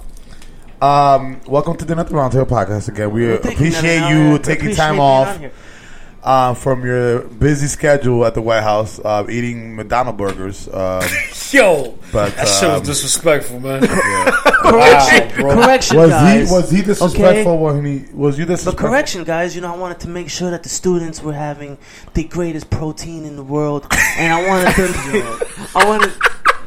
Um, welcome to the Nothing Roundtable podcast again. We Thank appreciate Nana. you taking appreciate time off here. Uh, from your busy schedule at the White House, uh, eating McDonald burgers. Um, Yo, But, that shit was um, disrespectful, man. correction correction was guys he was he disrespectful Okay? when he was you But correction, guys, you know, I wanted to make sure that the students were having the greatest protein in the world, and I wanted to, I wanted,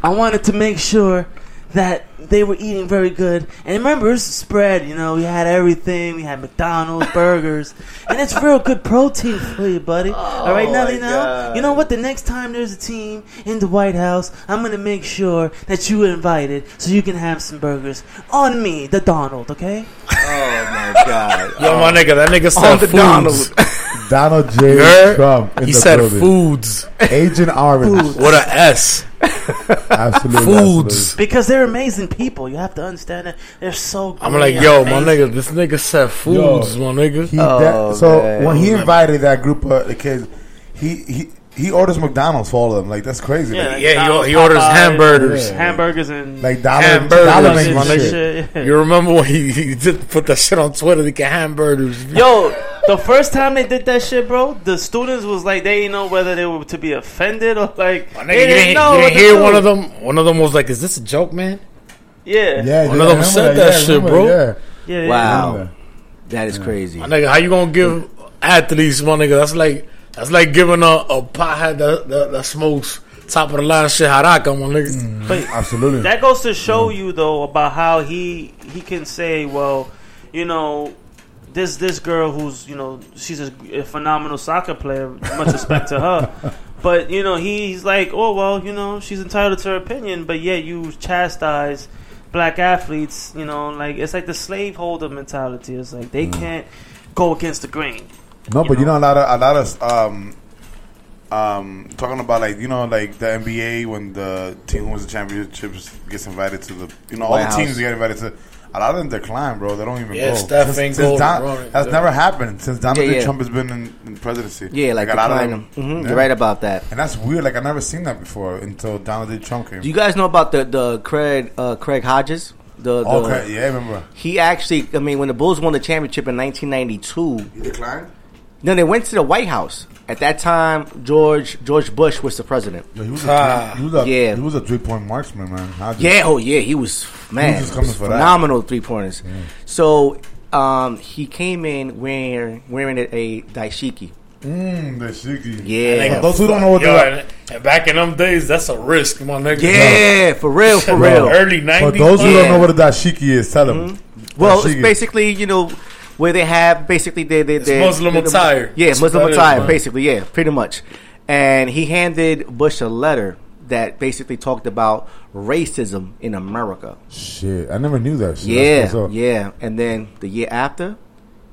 I wanted to make sure that they were eating very good. And remember, it's a spread. You know, we had everything. We had McDonald's, burgers, and it's real good protein for you, buddy. All right, oh, now my you know. God. You know what? The next time there's a team in the White House, I'm gonna make sure that you are invited so you can have some burgers on me, the Donald. Okay? Oh my god. Yo, my nigga, that nigga On said the foods. Donald You J. Trump. In He the said building. foods. Agent Orange. With a S. Absolutely. Foods. Because they're amazing people. You have to understand that they're so. Good. I'm like, yo, my nigga, this nigga said foods, my nigga. He that, oh, so when he invited that group of the kids, he he he orders McDonald's for all of them. Like that's crazy. Yeah, Like, like Yeah, he, Donald's, he orders Popeyes, hamburgers. hamburgers and like dollar Hamburgers. dollar makes my nigga. shit, yeah. You remember when he, he did put that shit on Twitter? They get hamburgers. Yo, the first time they did that shit, bro, the students was like they didn't know whether they were to be offended or like My nigga, they didn't didn't, know. you didn't to hear one of them? One of them was like, "Is this a joke, man?" Yeah, Yeah, One yeah, of them I said remember that yeah, shit, remember, bro. Yeah. yeah, yeah. Wow. That is crazy. My nigga, how you gonna give athletes, my nigga? That's like that's like giving a, a pothead that, that, that smokes top of the line shit haraka, my nigga. Mm, but Absolutely. that goes to show mm. you though about how he he can say, well, you know, this this girl who's you know she's a, a phenomenal soccer player. Much respect to her. But you know he's like, oh well, you know she's entitled to her opinion, but yet you chastise black athletes. You know, like it's like the slaveholder mentality. It's like they mm. can't go against the grain. No, but you know a lot of a lot of um um talking about like you know like the NBA when the team who wins the championships gets invited to the you know all White the teams House. get invited to a lot of them decline, bro. They don't even Yeah, go. Steph Since- ain't since Don- bro. That's Yeah. never happened since Donald Yeah, yeah. Trump has been in, in presidency. Yeah, like a lot of decline them. them. Mhm, You're right about that. And that's weird. Like I never seen that before until Donald J. Trump came. Do you guys know about the the Craig uh, Craig Hodges? The, the Okay, yeah, I remember. He actually, I mean, when the Bulls won the championship in 1992, He declined. No, they went to the White House. At that time, George George Bush was the president. Yeah, he was Ah. a, he was a, Yeah. he was a three point marksman, man. Hodges. Yeah, oh yeah, he was man, just coming was for that. phenomenal three pointers. So um, he came in wearing wearing a, a dashiki. Mm, the shiki. Yeah. For those who don't know what Yo, and, and back in them days, that's a risk, my nigga. Yeah, for real, for real. Early nineties. for those who don't know what a dashiki is, tell them. Well, it's basically you know where they have basically they they, they Muslim attire. Yeah, That's Muslim what that is, attire, man. basically. Yeah, pretty much. And he handed Bush a letter that basically talked about racism in America. Shit, I never knew that. Shit. Yeah, That's what's up. yeah. And then the year after,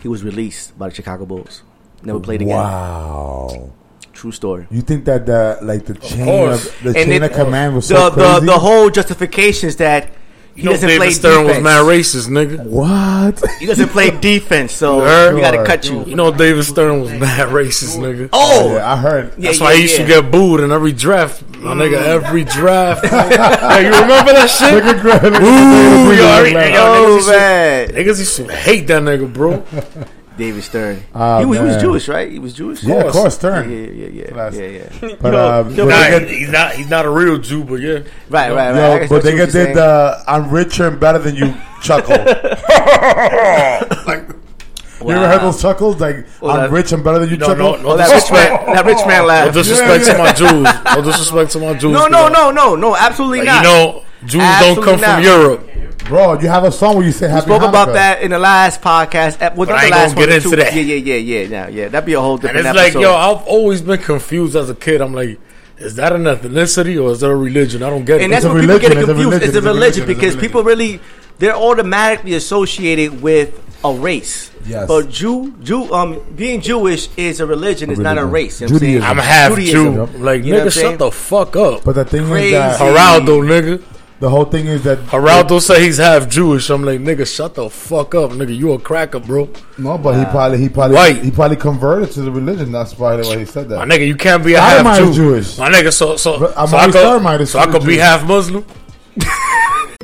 he was released by the Chicago Bulls. Never played again. Wow. True story. You think that the like the chain course. of the And chain it- of command was the, so the crazy? the whole justifications that he You know, doesn't David play Stern was mad racist, nigga. what? He doesn't play defense, so heard? we gotta cut you. You know, David Stern was mad racist, nigga. Oh, oh yeah, I heard. That's yeah, why he used yeah. to get booed in every draft, my nigga. Mm. Every draft. hey, you remember that shit? Look at Greg- look at Ooh, David yo, I Stern, mean, man. yo, niggas, Oh used to, man, niggas used to hate that nigga, bro. David Stern. Ah, he, was, he was. Jewish, right? He was Jewish. Yeah, of course, Stern. yeah, yeah, yeah, Class. yeah, yeah. But, Yo, uh, yo, but Nah, get, he's not. He's not a real Jew, but yeah. Right, right, right. I yo, but they get did saying. the I'm richer and better than you chuckle. like, you ever heard those chuckles? Like Well, I'm that- rich and better than you No, chuckle. no, no Oh, that rich man, that rich man No laugh. disrespect to my Jews. No disrespect to my Jews. No, no, no, no, no, absolutely Like, not. you know, Jews Absolutely don't come not. from Europe. Bro, you have a song where you say we Happy spoke about that in the last podcast. Well, But not I the ain't last gonna one, get into two- that. Yeah, yeah, yeah, yeah. Now, yeah, that'd be a whole And different it's episode. like, yo, I've always been confused as a kid. I'm like, is that an ethnicity or is that a religion? I don't get it. and that's It's a what people get it religion, it's a confused. religion, It's a it's a religion religion, because it's a people really they're automatically associated with a race. Yes. But Jew, Jew, um, being Jewish is a religion. It's not a race. You know what I'm saying? I'm half Judaism. Jew. Like, You know what I'm nigga, shut the fuck up. But the thing Crazy. is that Geraldo, nigga. The whole thing is that Geraldo say he's half Jewish. I'm like, nigga, shut the fuck up, nigga. You a cracker, bro. no, but he probably he probably White. he probably converted to the religion. That's probably why he said that. My that. nigga, you can't be a half Jew. Jewish. My nigga, so so, But I'm so I always could, Sodomite is so I could be Jewish. half Muslim.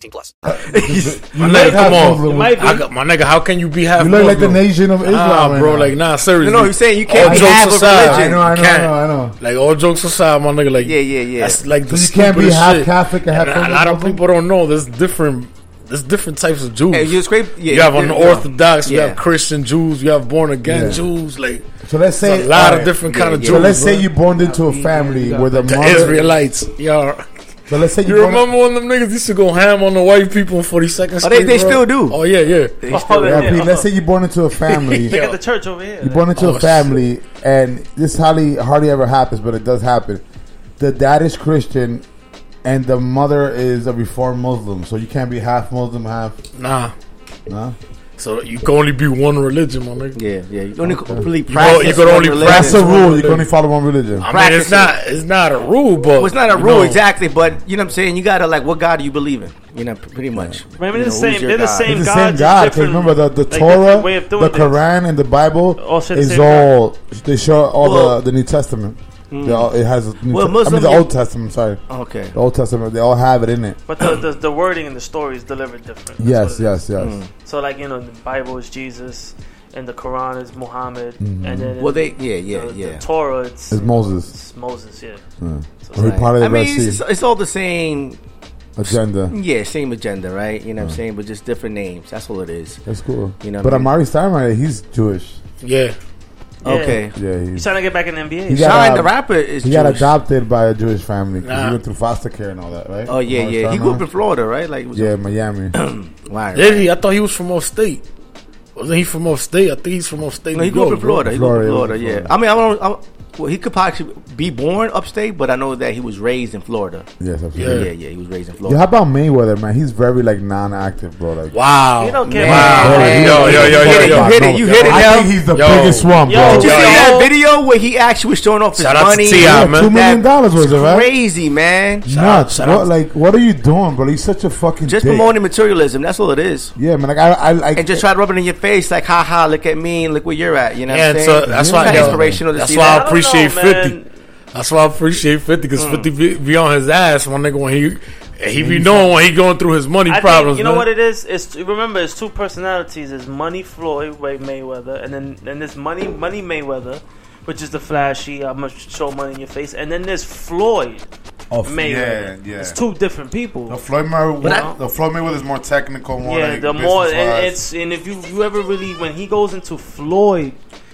18 plus. My nigga, come on. I got, my nigga, how can you be half You look like the nation of Islam Nah, bro, now. like, nah, seriously. No, no, he's saying you can't All be jokes half a aside, religion. I know, I know, you can't. I know, I know. Like, all jokes aside, my nigga, like, Yeah, yeah, yeah. That's like the So you can't be stupidest half shit. Catholic and half a lot of people don't know there's different there's different types of Jews. Hey, you scrape- yeah, you have yeah, unorthodox, you have Christian Jews, you have born again Yeah. Jews. Like So let's say a lot of alright. different kind of So Jews, let's say bro. you born into a family where the the mother Israelites, yeah. So let's say you, You born- remember when them niggas used to go ham on the white people in 42nd Oh, they- they bro? still do. Oh yeah, yeah. They Oh, still- yeah. Yeah, Pete, let's say you're born into a family. Look at the church over here. You're born into Oh, a shit. family, and this hardly hardly ever happens, but it does happen. The dad is Christian, and the mother is a reformed Muslim. So you can't be half Muslim, half Nah. no. So you can only be one religion, my nigga. Yeah, yeah. You can only really You, go, practice. you could one only religion. Practice the one rule. You can only follow one religion. I mean, Practice it's not it's not a rule, but Well, it's not a rule know, exactly, but you know what I'm saying. You gotta like, what God do you believe in? You know, pretty much. Remember You the same, they're the God? same It's the God, same just God. 'cause remember the, the like Torah, the doing things. Quran, and the Bible All share the is God. all they show all Well- the the New Testament. They all, it has. New Well, Te- I mean the Old Testament. Sorry, Okay. the Old Testament. They all have it in it. But the, the the wording and the story is delivered different. That's Yes, yes, yes. Mm. So like you know, the Bible is Jesus, and the Quran is Muhammad, Mhm. and then Well, they- yeah, yeah, the, yeah. The Torah, it's, It's Moses. It's Moses, yeah. Yeah. So it's part of I the Red mean, it's, it's all the same. agenda. Yeah, same agenda, right? You know what I'm saying, but just different names. That's all it is. That's cool. You know, but what I mean? Amar'e Stoudemire, he's Jewish. Yeah. Okay. Yeah, He's he's. trying to get back in the NBA. He Shyne, got, the rapper, is he got Jewish. adopted by a Jewish family 'cause Nah. he went through foster care and all that, right? Oh yeah, Amar'e yeah. He grew up Stoudemire? in Florida, right? Like, was Yeah, Miami. Right, Did right. he? I thought he was from upstate. Wasn't he from upstate? I think he's from upstate. No, he grew up in Florida. He grew up in Florida, Florida. yeah, Yeah. I mean, I don't. I, well, he could possibly be born upstate, but I know that he was raised in Florida. Yes, Yeah, absolutely. yeah, yeah. He was raised in Yo, Florida. how about Mayweather, man? He's very like non-active, bro. Like, Wow. You don't care Wow. Man, Yo, yo, yo, yo, you hit it, yo. You hit it. You hit it. I think he's the Yo. biggest swamp, Yo, bro. Did you Yo, see yo. that video where he actually was showing off his Shout out to money? Yeah, man. two million dollars was it, right? Crazy man. Nuts. shout what, out. like, what are you doing, bro? He's such a fucking Just dick. promoting materialism. That's all it is. Yeah, man. Like, I, I like. And just try to rub it in your face, like, ha ha, look at me, and look where you're at. You know Yeah, so that's why inspirational That's why. I I don't appreciate know, Fifty. man. That's why I appreciate Fifty because Mm. Fifty be, be on his ass, my nigga. When he he be knowing when he going through his money I think, problems. you know what it is? It's remember, it's two personalities. It's Money Floyd Way Mayweather, and then then there's Money Money Mayweather, which is the flashy. I'm gonna show money in your face, and then there's Floyd Oh, Mayweather. yeah, yeah. It's two different people. The Floyd Mayweather, the Floyd Mayweather is more technical, more yeah, like the more and it's and if you you ever really when he goes into Floyd,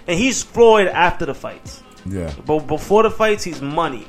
and he's Floyd after the fights. Yeah. But before the fights, he's money.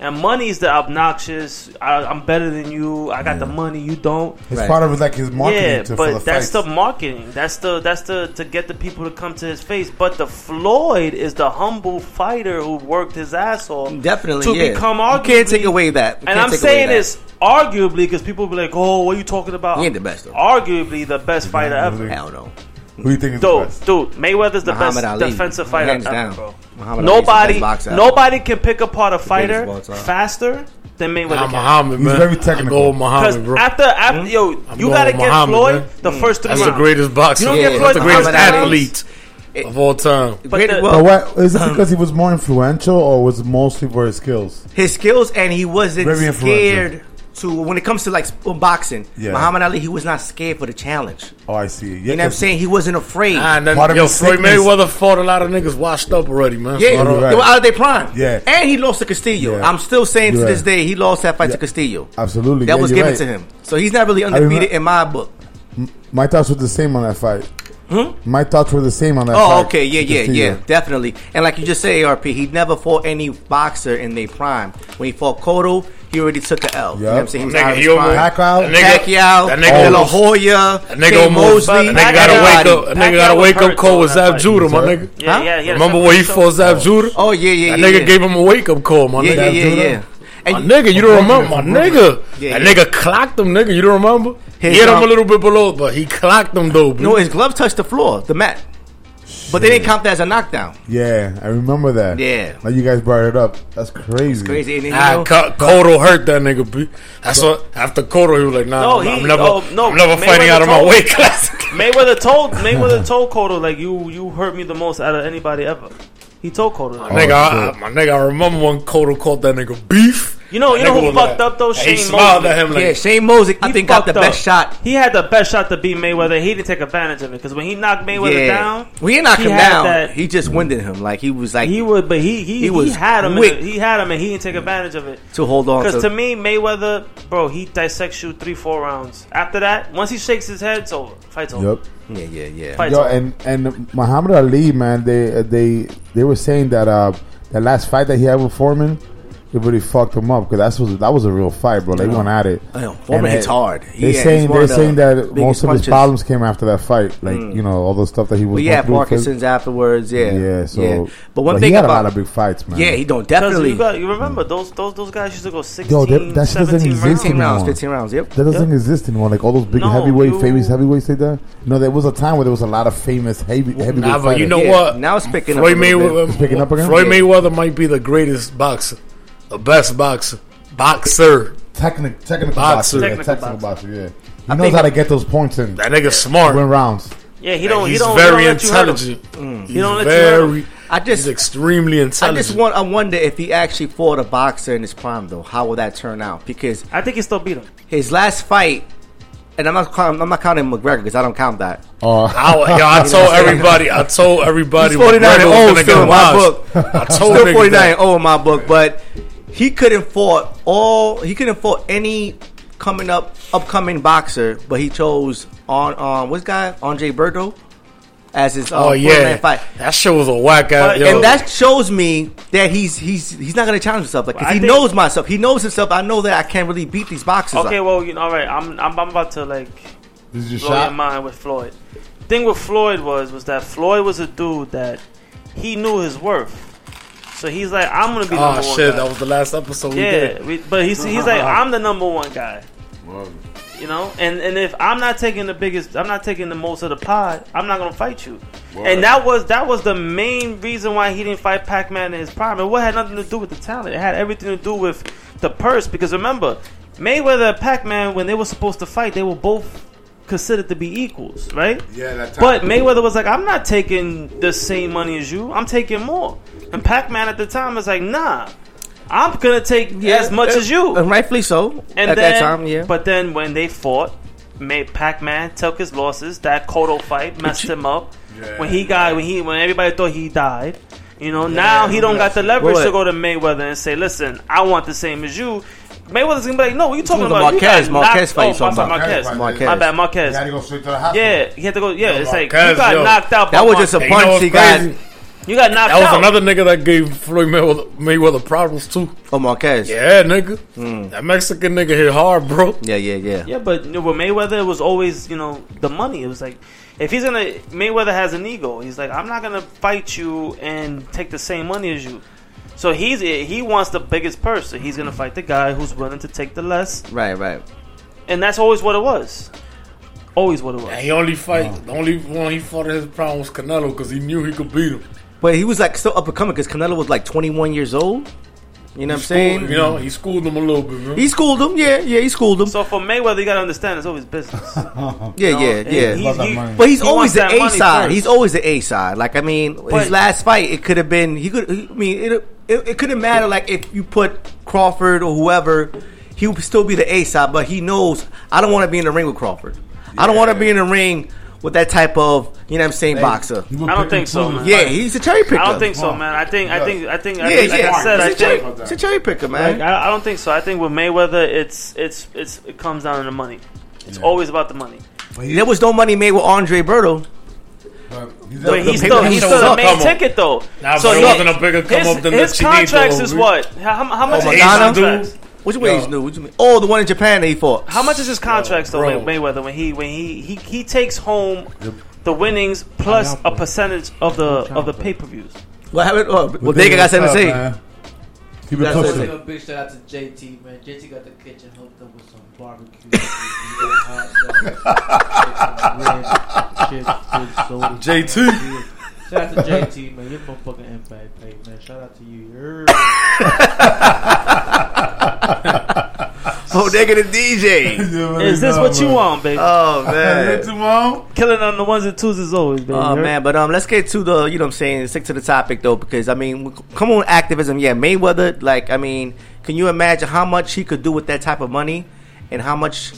And money is the obnoxious. I, I'm better than you. I got the money. You don't. It's Right. part of like his marketing yeah, to, but for the that's fights. the marketing. That's the that's the to get the people to come to his face. But the Floyd is the humble fighter who worked his ass off Definitely, to yeah. become You arguably. can't take away that. You and I'm saying that. this arguably because people be like, "Oh, what are you talking about?" He ain't the best, though. Arguably the best fighter ever. Hell no. Who do you think is the Dude, best? dude, Mayweather's the Muhammad best Ali. defensive fighter Hands ever, down. bro. Muhammad Ali's the Nobody, best boxer ever. nobody can pick apart a fighter of all time. faster than Mayweather. Nah, can. Muhammad, He's man. very I technical. go with Because Muhammad, bro. after, after Hmm? yo, I'm you going gotta with get Muhammad, Floyd man. the first three That's the rounds. greatest boxer. You don't Yeah, get Floyd That's the the greatest first round. athlete of all time. But Great- the- well, But what is it because he was more influential, or was it mostly for his skills? his skills and he wasn't Very influential. scared to when it comes to like sp- boxing. Yeah. Muhammad Ali, he was not scared for the challenge. Oh, I see. Yeah, You know what I'm saying? He wasn't afraid. Ah, and then, Part of yo, his Floyd sickness- Mayweather fought a lot of niggas washed up already, man. yeah, So right. they were out of their prime. Yeah. and he lost to Castillo. Yeah. I'm still saying to You're this right. day he lost that fight Yeah. to Castillo. Absolutely. That yeah, was given right. to him. So he's not really remember- undefeated in my book. My thoughts were the same on that fight. My thoughts were the same on that fight. Hmm? Oh, okay, yeah, yeah, yeah, definitely. And like you just say, ARP, he never fought any boxer in their prime. When he fought Cotto, he already took a L. You know what I'm saying? He was Nigga, out he almost- Pacquiao? That nigga- Pacquiao, that De La Hoya, That nigga King almost, Mosley, that nigga gotta wake up. That nigga gotta wake up hurt cold with Zab. Judah, my nigga. Yeah, yeah, yeah. Remember when he fought Zab Judah? Oh yeah, yeah, That nigga gave him a wake up call, my nigga. yeah, yeah, Judah? yeah. My nigga, you don't From remember? My nigga. Yeah, that nigga clocked him, nigga. You don't remember? His, he hit him um, a little bit below, but he clocked him though. no, his glove touched the floor, the mat. But they didn't count that as a knockdown. Yeah, I remember that. Yeah. Like you guys brought it up. That's crazy. crazy. And then, you know- Co- Cotto hurt that nigga. B. That's what after Cotto he was like, Nah, No, I'm, he- I'm never, oh, no, I'm never fighting out of my told- weight class. Mayweather told Mayweather told Cotto like you you hurt me the most out of anybody ever. He told Cotto. My that. nigga, oh, I, I- my nigga, I remember when Cotto called that nigga beef. You know, you know who fucked up though? He Shane smiled Mosley. at him like, yeah, Shane Mosley, I think, got the fucked best shot. He had the best shot to beat Mayweather. He didn't take advantage of it because when he knocked Mayweather yeah. down, Well, he didn't knock he him down. that- he just winded him. Like he was like he would, but he he, He he, was had him. In quick. the, he had him, and he didn't take advantage of it. to hold on Because to. to me, Mayweather, bro, he dissects you three, four rounds. After that, once he shakes his head, it's over. Fight's over. Yep. yeah, yeah, yeah. Fight's Yo, over. and and Muhammad Ali, man, they they they were saying that uh the last fight that he had with Foreman, it really fucked him up because that was that was a real fight, bro. They went at it. I know, Foreman hits it- hard. They're yeah, saying they're of the saying that most of his problems came after that fight, like Mm. you know all the stuff that he was. Well, going yeah, through with his- Parkinson's afterwards. Yeah, Yeah, so yeah. But one but thing he had about a lot of big fights, man. yeah, he don't definitely you, got, you remember those those those guys used to go 16, Yo, that, that shit doesn't 17 exist rounds. 15 rounds, anymore. 15 rounds. Yep. That doesn't Yep. exist anymore. Like all those big No, heavyweight, you- famous heavyweights like that. No, there was a time where there was a lot of famous heavy, heavyweight Nah, but you know Yeah, what? now it's picking up Floyd little bit. Mayweather, It's picking up again? Floyd Yeah. Mayweather might be the greatest boxer, the best boxer, boxer. Technic, technical Boxer. boxer, yeah, Technical technical boxer, yeah. He I knows how to get those points in, That nigga's smart. win rounds. Yeah, he don't. he's he don't. very mm. he don't let you hurt him. intelligent. He He's don't let you very. I just- he's extremely intelligent. I just want. I wonder if he actually fought a boxer in his prime, though. How will that turn out? Because I think he still beat him. his last fight, and I'm not. count- I'm not counting McGregor because I don't count that. Oh, I, yo, I told everybody. I told everybody. He's 49 and McGregor 0 still in my book. I told Still 49 that. and 0 in my book, but he couldn't fought all. He couldn't fought any coming up upcoming boxer, but he chose on um what's guy Andre Berto as his um, Oh yeah, fight. that shit was a whack ass. But- And that shows me that he's he's he's not going to challenge himself. Like 'cause Well, he think- knows myself. He knows himself. I know that I can't really beat these boxers. Okay, well, you know, all right. I'm I'm, I'm about to like this is your blow your mind with Floyd. Thing with Floyd was was that Floyd was a dude that he knew his worth. So he's like, I'm gonna be oh number one shit, guy. that was the last episode we yeah, did. we, but he's he's like, I'm the number one guy. You know, and and if I'm not taking the biggest, I'm not taking the most of the pod. I'm not gonna fight you. And that was that was the main reason why he didn't fight Pac-Man in his prime. And what had nothing to do with the talent. It had everything to do with the purse. Because remember, Mayweather and Pac-Man, when they were supposed to fight, they were both considered to be equals, right? Yeah, that time. But Mayweather was like, I'm not taking the same money as you. I'm taking more. And Pac-Man at the time was like, Nah, I'm gonna take as much uh, as you. and rightfully so. And at then, that time, yeah. But then when they fought, May Pac-Man took his losses. That Cotto fight messed him up. When he got when he when everybody thought he died. You know, now he don't got the leverage What? to go to Mayweather and say, "Listen, I want the same as you." Mayweather's gonna be like, "No, what you talking talking about? about You Marquez. Marquez knocked- fight, Oh, you talking about. Marquez. Marquez. My bad, Marquez. He had to go straight to the hospital. Yeah, he had to go. Yeah, it's like Marquez, you got yo. knocked out. by That was just a Marquez. Hey, punch he got. Crazy? You got knocked out. That was out. another nigga that gave Floyd Mayweather, Mayweather problems too. Oh, Marquez. Yeah, nigga. Hmm. That Mexican nigga hit hard, bro. Yeah, yeah, yeah. Yeah, but you know, with Mayweather, it was always you know the money. It was like if he's gonna Mayweather has an ego. He's like, I'm not gonna fight you and take the same money as you. So he's he wants the biggest purse. So he's gonna fight the guy who's willing to take the less, Right, right. and that's always what it was. Always what it was. And he only fight. The only one he fought in his prime was Canelo because he knew he could beat him. But he was like still up and coming because Canelo was like 21 years old. You know what I'm saying? You know, he schooled him a little bit, man. He schooled him. Yeah, yeah, he schooled him. So for Mayweather, you gotta understand it's always business. Yeah, You know, yeah, yeah. he's- he- But he's he always the A side. first. He's always the A side. Like I mean, But- his last fight, it could have been. He could. I mean, it, it it couldn't matter. Like if you put Crawford or whoever, he would still be the A side. But he knows I don't want to be in the ring with Crawford. I don't want to be in the ring with that type of you know what I'm saying boxer. I don't think so, man. Yeah, he's a cherry picker. I don't think so, man. I think I think I think I Yeah, think, like. I said, I it's, cherry, think it's a cherry picker, man. Like, I, I don't think so. I think with Mayweather, it's it's it's it comes down to the money. It's always about the money. there was no money made with Andre Berto. But he's But the- he's the still he's still the main come ticket though. Nah, but it he- wasn't a bigger come his, up than his the contracts Chinito. is what? How, how much Oh, is his Madonna? contracts? Which way Yo. is new? What you mean? Oh, the one in Japan that he fought. How much is his contracts though, bro. Mayweather? When he when he he, he takes home the winnings plus a percentage of the of the pay per views. What happened? Oh, well, What Vega they got something to say. up, man? Keep it That's pushing. Give a big shout out to JT, man. JT got the kitchen hooked up with some barbecue. hot dogs, chicken, ribs, chips, good soda. JT. Shout out to JT, man. You're motherfucking impact, pay, man. Shout out to you. You're- Oh, nigga, the DJ. Is this what you want, baby? Oh man. Killing on the ones and twos is always, baby. Oh man, but um, let's get to the you know what I'm saying stick to the topic though because I mean come on activism yeah Mayweather like I mean can you imagine how much he could do with that type of money and how much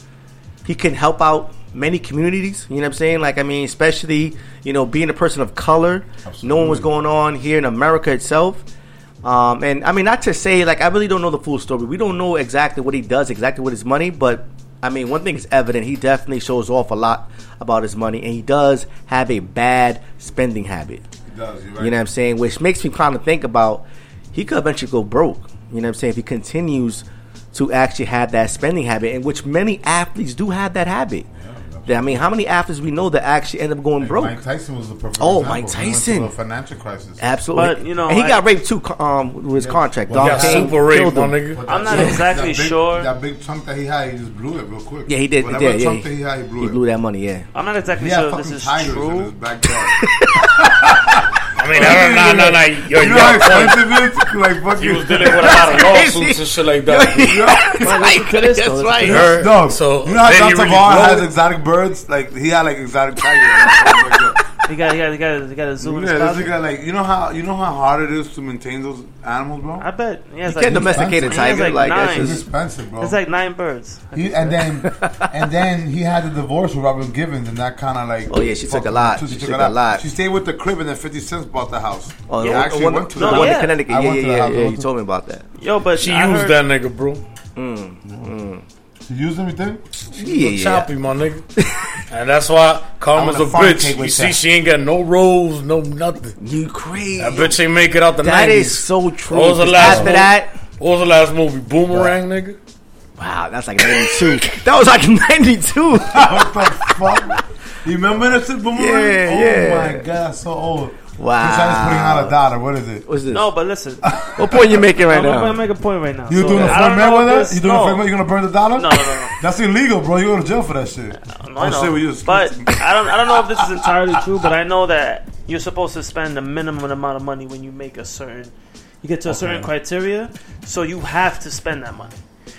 he can help out many communities you know what I'm saying like I mean especially you know being a person of color knowing what's going on here in America itself um, and I mean not to say like I really don't know the full story we don't know exactly what he does exactly with his money but I mean, one thing is evident. He definitely shows off a lot about his money, and he does have a bad spending habit. He does, you're You know what I'm saying? Which makes me kind of think about he could eventually go broke. You know what I'm saying? If he continues to actually have that spending habit, in which many athletes do have that habit. I mean, how many athletes we know that actually end up going broke? Mike Tyson was the perfect Oh, example. Mike He went Tyson. a financial crisis. Absolutely. But, you know, and he I- got raped too um, with his contract. Well, Don he got King super raped, my nigga. I'm not That exactly big- sure. That big chunk that he had, he just blew it real quick. Yeah, he did. Whatever yeah, yeah, chunk he, that he had, he blew he it. blew that money. Yeah. I'm not exactly He had sure if this is tigers in true. his backyard. I mean, I don't know, no, no. Yo, you you know how got a expensive it is? Like fucking. He was dealing with a lot of lawsuits and shit like that. That's right. Her- Dog, so you know how then John really has exotic birds? Like he had like exotic tigers. He got, he got, he got, he got a zoo in yeah, this closet. nigga, like you know how you know how hard it is to maintain those animals, bro. I bet. He has You like, can't domesticate a tiger, like, that's nine. It's expensive, bro. It's like nine birds. He, and then and then he had the divorce with Robin Givens, and that kind of like. Oh, yeah, she took a lot. too. She took a lot. She stayed with the crib, and then Fifty Cent bought the house. Oh, I actually one, went to the the one house. in Connecticut. Yeah, yeah, yeah, yeah. You told me about that. Yo, but She used that nigga, bro. Mm, mm. She used everything. Yeah, yeah. Choppy, my nigga. and that's why Karma's a bitch. You see, that. she ain't got no rolls, no nothing. You crazy? That bitch ain't make it out the That 90s. is so true. What was the Because last after movie? that- What was the last movie? Boomerang, nigga? Wow, that's like 92. that was like 92. what the fuck? You remember that shit, Boomerang? Yeah, oh yeah. my god, so old. Wow. This guy's putting out a dollar. What is it? What's this? No, but listen. What point you making right I'm now? gonna make a point right now. You So, doing a I Floyd don't know if Mayweather? You doing no. a Floyd Mayweather? You gonna burn the dollar? No, no, no, no. That's illegal, bro. You go to jail for that shit. No, I know. shit, just- but I don't. I don't know if this is entirely true. But I know that you're supposed to spend a minimum amount of money when you make a certain. You get to a certain criteria, so you have to spend that money.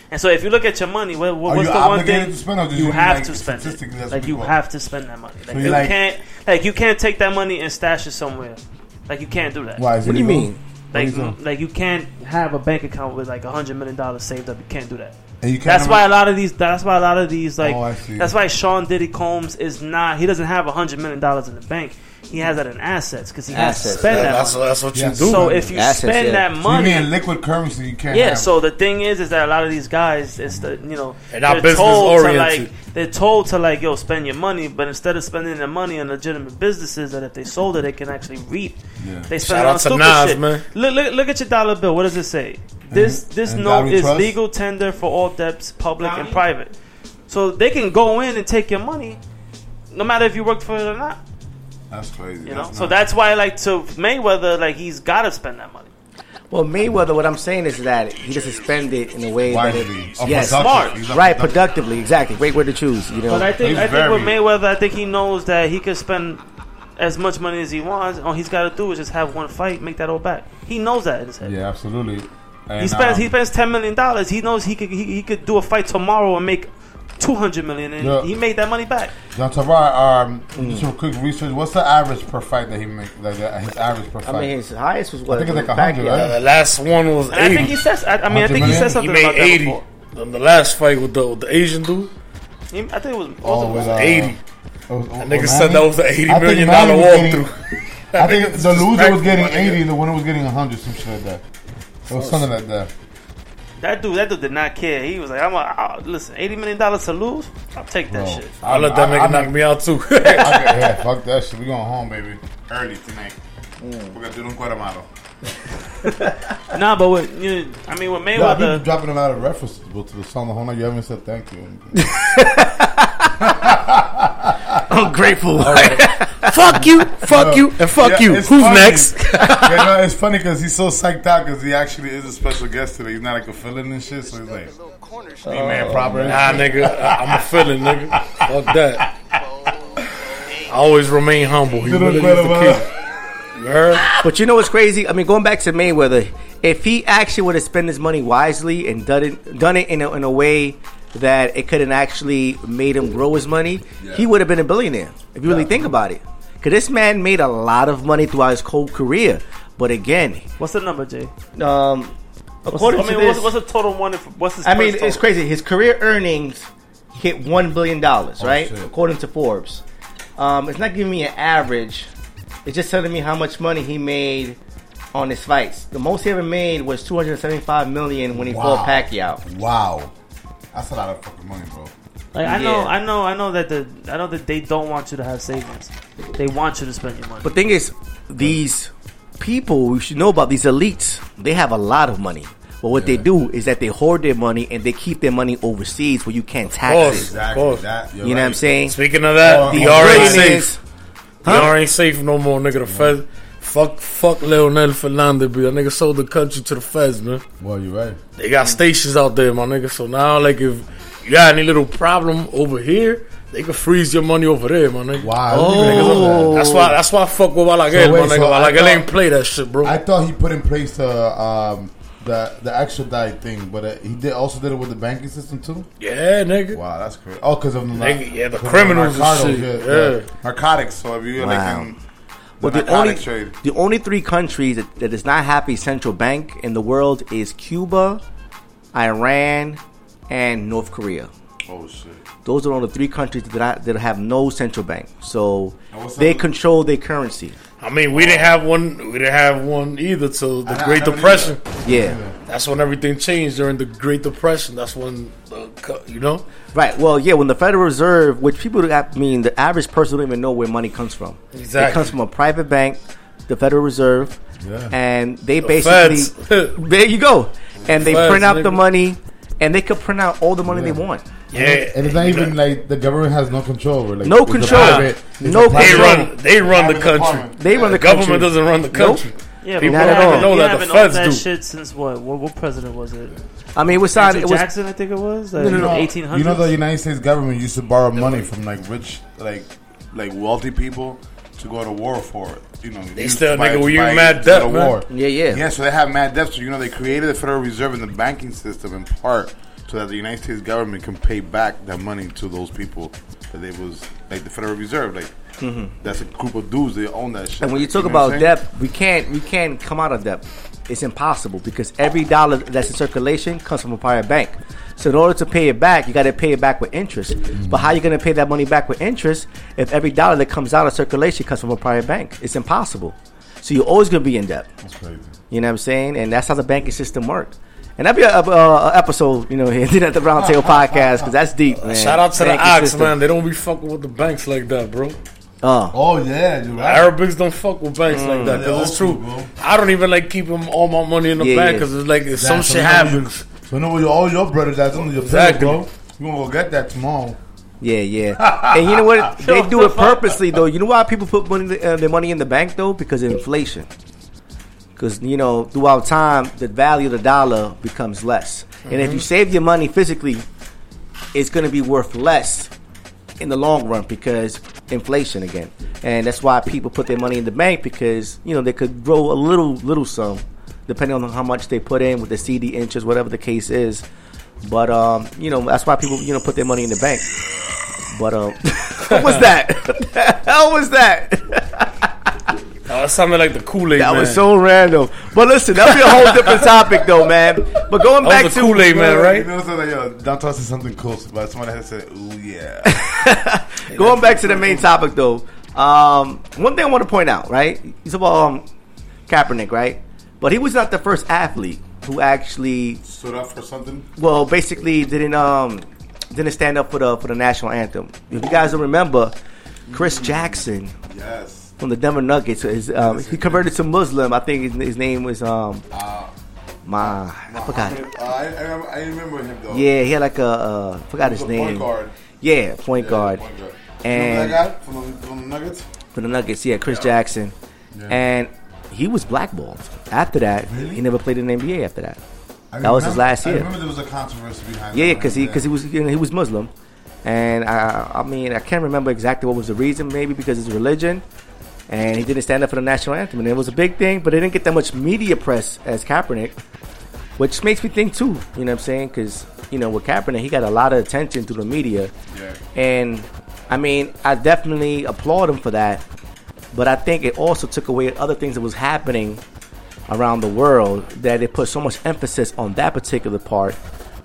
And so if you look at your money, what, what, what's you the one thing to spend, or you you, have like, to spend it? statistically, Like you you want? have to spend that money. Like you you like- can't. Like you can't take that money and stash it somewhere. Like you can't do that. Why? Is it What do you mean? Like, you say? like you can't have a bank account with like a hundred million dollars saved up. You can't do that. And you can't That's why a- a lot of these. That's why a lot of these like. Oh, I see. That's why Sean Diddy Combs is not. He doesn't have a hundred million dollars in the bank. He has that in assets because he has to Assets, spend yeah. that. That's, money. that's what Yeah. you do. So if you Assets, spend yeah. that So you money, mean liquid currency? You can't. yeah. have. So the thing is, is that a lot of these guys, it's the you know, They're not they're told to business-oriented. like they're told to like yo spend your money, but instead of spending their money on legitimate businesses that if they sold it, they can actually reap. Yeah. They spend Shout it out on to stupid Nas, shit. man. Look, look, look at your dollar bill. What does it say? This this And note Gary is Trust? legal tender for all debts, public and private. So they can go in and take your money, no matter if you worked for it or not. That's crazy. You know, That's so nuts. that's why, like, to Mayweather, like, he's got to spend that money. Well, Mayweather, what I'm saying is that he doesn't spend it in a way Wisely. that it, yes, smart. He's right, productive- productively, exactly. Great word to choose. You know, But I think, He's I think with Mayweather, I think he knows that he could spend as much money as he wants. All he's got to do is just have one fight, make that all back. He knows that in his head. Yeah, absolutely. And, He spends um, he spends ten million dollars. He knows he could he, he could do a fight tomorrow and make two hundred million, and Yeah. he made that money back. John Tavar, um, Mm. just a quick research. What's the average per fight that he make? Like uh, his average per fight. I fight? mean, his highest was what? I think it's like a hundred, here. right? the last one was And I think he says. I, I mean, I 100 think he million? said He something made about that 80. before. On the last fight with the, with the Asian dude, He, I think it was. Oh, also with, uh, 80. Oh, That oh, nigga said that was an $80 I think million Manny dollar was getting- walkthrough. I think the loser was getting 80 and the winner was getting 100, some shit like that. It was something like that. That dude, that dude did not care. He was like, "I'm a, I'll, listen, eighty million dollars to lose. I'll take that Bro, shit." I'll let that I- nigga I- knock me out too. I, yeah, fuck that shit. We going home, baby. Early tonight. Mm. We're gonna do un Guatemala. Nah, but with, you, I mean, with Yeah, I've Mayweather, dropping a lot of references to the song the whole night. You haven't said thank you. I'm grateful. fuck you, fuck you, and fuck Yeah, you. it's Who's funny. next? yeah, no, it's funny because he's so psyched out because he actually is a special guest today. He's not like a fill-in and shit, so he's like, hey man, uh, proper. Nah, nigga, I- I'm a feeling, nigga. Fuck that. I always remain humble. He really is the kid. Heard? But you know what's crazy? I mean, going back to Mayweather, if he actually would have spent his money wisely and done it, done it in a, in a way that it could have actually made him grow his money, he would have been a billionaire. If you really think about it, because this man made a lot of money throughout his whole career. But again, What's the number, Jay? um, What's, according I mean, to this, what's, what's the total money? For, what's his? I mean, purse it's crazy. His career earnings hit one billion dollars, Oh, right? shit. According to Forbes. Um, it's not giving me an average. It's just telling me how much money he made on his fights. The most he ever made was two hundred seventy-five million when he fought Pacquiao. Wow, that's a lot of fucking money, bro. Like I know, Yeah. I know, I know that the I know that they don't want you to have savings. They want you to spend your money. But thing is, these people we should know about these elites. They have a lot of money. But what they do is that they hoard their money and they keep their money overseas where you can't tax course, it. Exactly, of course. that- you know what I'm saying? Speaking of that, Or- the or Huh? The R ain't safe no more, nigga. The feds, fuck, fuck Leonel Fernandez, bro. That nigga sold the country to the feds, man. Well, you right. They got stations out there, my nigga. So now, like, if you got any little problem over here, they can freeze your money over there, my nigga. Wow. Niggas- That's why. That's why I fuck with Balaguer, my nigga. I Balaguer thought- ain't play that shit, bro. I thought he put in place the um, the the extradite thing, but uh, he did also did it with the banking system too. Yeah, nigga. Wow, that's crazy. Oh, because of the Nigga, yeah, the criminals and narcotics, shit, yeah, yeah. narcotics. So if you like Wow. in the Well, the only trade, the only three countries that, that does not have a central bank in the world is Cuba, Iran, and North Korea. oh shit. Those are only three countries that I, that have no central bank. So they control their currency. I mean, we didn't have one. We didn't have one either till the I- I Great never knew Depression. Yeah. That's when everything changed during the Great Depression. That's when, the, you know, Right. Well, yeah. When the Federal Reserve, which people, I mean, the average person don't even know where money comes from. Exactly. It comes from a private bank, the Federal Reserve, Yeah. and they The basically feds. there you go, and they Feds, print out the money, and they could print out all the money they want. Yeah. and it's not even like the government has no control over. Like, No it's control. private- it's No They run. They run the country. department. They run the government country. doesn't run the Nope. country. yeah, but People we not at all. know that the feds that do. shit since what? What, what president was it? I mean, it was signed. Andrew It was Jackson, I think it was. You know, Eighteen you know the United States government used to borrow money from like rich, like like wealthy people to go to war for it. You know, They used still, buy- nigga, to we in mad to debt, man. war. Yeah, yeah. Yeah, so they have mad debt. So you know, they created the Federal Reserve and the banking system in part so that the United States government can pay back that money to those people that it was like the Federal Reserve. Like mm-hmm. that's a group of dudes. that own that shit. And when you talk know about debt, we can't we can't come out of debt. It's impossible because every dollar that's in circulation comes from a private bank. So in order to pay it back, you got to pay it back with interest. But how are you going to pay that money back with interest if every dollar that comes out of circulation comes from a private bank? It's impossible. So you're always going to be in debt. That's crazy. You know what I'm saying? And that's how the banking system works. And that'd be a, a, a episode, you know, here at the Roundtable Podcast because that's deep, man. Shout out to the Banking Ox, system. man. They don't be fucking with the banks like that, bro. Uh, Oh yeah, you're right. Arabics don't fuck with banks like that. They're Cause it's true. bro. I don't even like keeping all my money in the Yeah, bank yeah. because it's like if some Exactly. shit So now you- happens. So know your, all your brothers that's under your Exactly. pillow, bro. You gonna go get that tomorrow. Yeah, yeah. and you know what? They do it purposely, though. You know why people put money, uh, their money in the bank, though? Because of inflation. Because, you know, throughout time, the value of the dollar becomes less. And if you save your money physically, it's going to be worth less in the long run because inflation again. And that's why people put their money in the bank because, you know, they could grow a little, little sum depending on how much they put in with the CD interest, whatever the case is. But, um, you know, that's why people, you know, put their money in the bank. But, um, what was that? what the hell was that? Oh, that sounded like the Kool Aid That man. was so random. But listen, that'll be a whole different topic, though, man. But going That back was to the Kool-Aid man, right? You know, so like, yo, don't toss something cool, but somebody has said, "Ooh yeah." Going back to the main topic, though, um, one thing I want to point out, right? He's about um, Kaepernick, right? But he was not the first athlete who actually, Stood up for something. well, basically didn't um didn't stand up for the for the national anthem. If you guys don't remember, Chris Jackson Yes. From the Denver Nuggets, is, um, he converted to Muslim. I think his, his name was um, Uh, my I forgot. Uh, I, I, I remember him though. Yeah, he had like a uh, forgot his was a point name. guard. Yeah, point guard. Point guard. And that guy from the, from the Nuggets? for the Nuggets, yeah, Chris Jackson, Yeah. and he was blackballed. After that, Really? he never played in the NBA. After that, I that was his remember- last I year. remember there was a controversy behind. Yeah, because he because he was you know, he was Muslim, and I I mean I can't remember exactly what was the reason. Maybe because his religion, and he didn't stand up for the national anthem, and it was a big thing. But it didn't get that much media press as Kaepernick, which makes me think too. You know what I'm saying? Because you know with Kaepernick, he got a lot of attention through the media, Yeah. and I mean, I definitely applaud him for that. But I think it also took away other things that was happening around the world that it put so much emphasis on that particular part.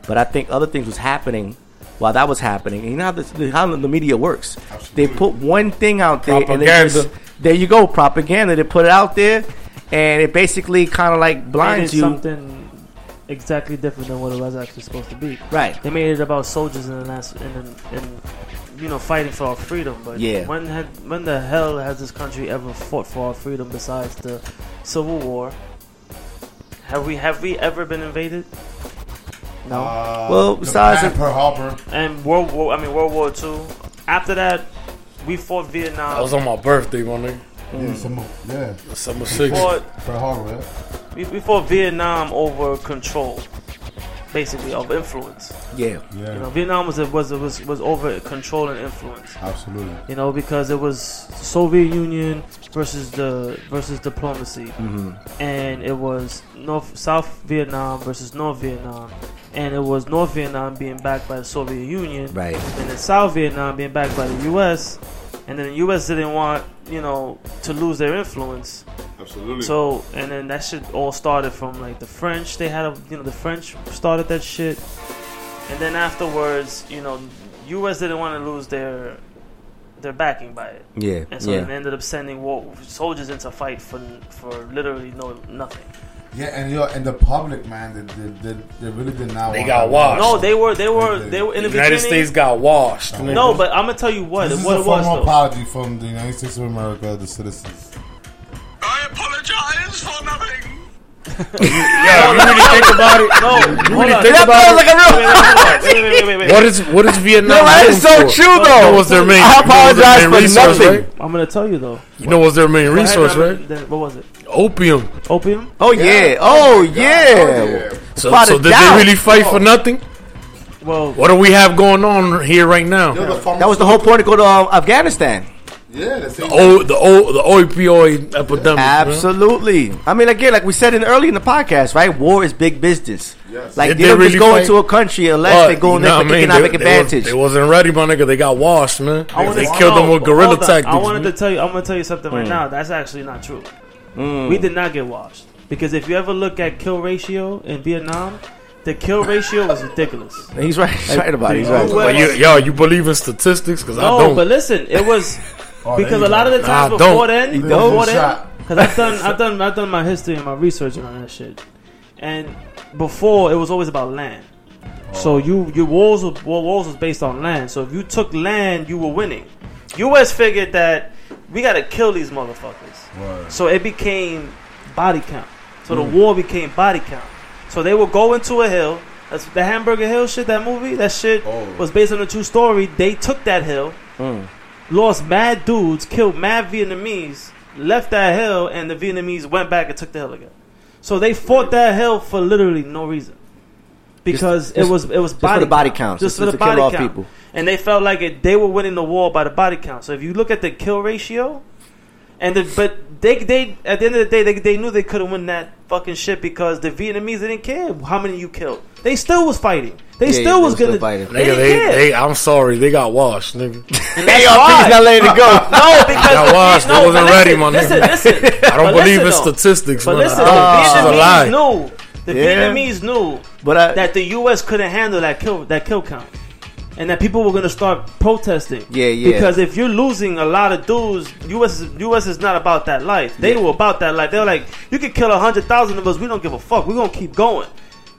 But I think other things was happening while that was happening. And you know how the, how the media works. They put one thing out there and they just, there you go, propaganda. They put it out there and it basically kind of like blinds you. something exactly different than what it was actually supposed to be. Right. They made it about soldiers in the last in you know fighting for our freedom. But Yeah. when had when the hell has this country ever fought for our freedom besides the Civil War? Have we have we ever been invaded? No. Uh, Well, besides Japan, the- Pearl Harbor. and World War I mean World War Two. After that, we fought Vietnam. That was on my birthday, my nigga. Yeah, summer, yeah. Summer We six. fought, Pearl Harbor, yeah. we, we fought Vietnam over control, basically of influence. Yeah. Yeah. You know, Vietnam was was was was over control and influence. Absolutely. You know, because it was Soviet Union versus the versus diplomacy, Mhm. and it was North South Vietnam versus North Vietnam, and it was North Vietnam being backed by the Soviet Union, Right. and then South Vietnam being backed by the U.S. And then the U.S. didn't want you know to lose their influence. Absolutely. So and then that shit all started from like the French. They had a you know the French started that shit, and then afterwards you know U.S. didn't want to lose their their backing by it. Yeah, And so yeah. they ended up sending war, soldiers into fight for for literally no nothing. Yeah, and you know, and the public, man, they, they, they, they really did not. They want got that. washed. No, they were they were they were in the, The United beginning- States got washed. nigga. No, but I'm gonna tell you what This is what a it was formal apology from the United States of America, the citizens. I apologize for nothing. yeah, you really think about it? No, you really think That about it? like a real- Wait, wait. Wait, wait, wait, wait. What is what is Vietnam? No, that known is so for? true, though. You know what's their main? I you know their apologize main for resource, nothing. right? I'm gonna tell you though. You know what's their main resource, right? What was it? Opium. Opium? Oh yeah. Oh yeah. So, Without so did doubt. they really fight for nothing? Well, What do we have going on here right now? That was the whole point to go to um, Afghanistan. Yeah, that's The o, the o, the opioid epidemic. man. Absolutely. I mean, again, like we said in early in the podcast, right? War is big business. Yes. Like Did they, they don't really just go fight? into a country unless But, they go in there what for I mean? economic They- they advantage. They, wasn't ready, my nigga. They got washed, man. I wanna- They no, killed them with guerrilla tactics. I wanted man. to tell you. I'm gonna tell you something right Mm. now. That's actually not true. Mm. We did not get washed because if you ever look at kill ratio in Vietnam, the kill ratio was ridiculous. He's right. He's right about it. He's right. But you, yo, you believe in statistics? Because I No, don't. but listen, it was Oh, because a lot of the times Nah, before then, before then, because I've done, I've done, I've done my history and my research on that shit, and before it was always about land. So you your walls were, walls was based on land. So if you took land, you were winning. U.S. figured that we got to kill these motherfuckers. Word. So it became body count. So the war became body count. So they would go into a hill. That's the Hamburger Hill shit. That movie. That shit Oh. was based on a true story. They took that hill, Mm. lost mad dudes, killed mad Vietnamese, left that hill, and the Vietnamese went back and took the hill again. So they fought that hill for literally no reason. Because Just- it was it was just for body the body count. just just for the to kill body off count, people. and they felt like it. They were winning the war by the body count. So if you look at the kill ratio, and the, but they they at the end of the day they, they knew they couldn't win that fucking shit because the Vietnamese didn't care how many you killed. They still was fighting. They Yeah, still they was was still gonna fighting. They Nigga, they, they, I'm sorry, they got washed, nigga. And that's ARP's why. not letting it go. No, because Got washed. no, They wasn't listen, ready, my listen, nigga. Listen, I don't But believe in though. statistics, But man. listen, I the don't- this is a lie. Vietnamese knew. The Yeah. Vietnamese knew But I, that the U.S. couldn't handle that kill that kill count, and that people were going to start protesting. Yeah, yeah. Because if you're losing a lot of dudes, U.S. is, U.S. is not about that life. They were about that life. They were like, you can kill a hundred thousand of us. We don't give a fuck. We're gonna keep going.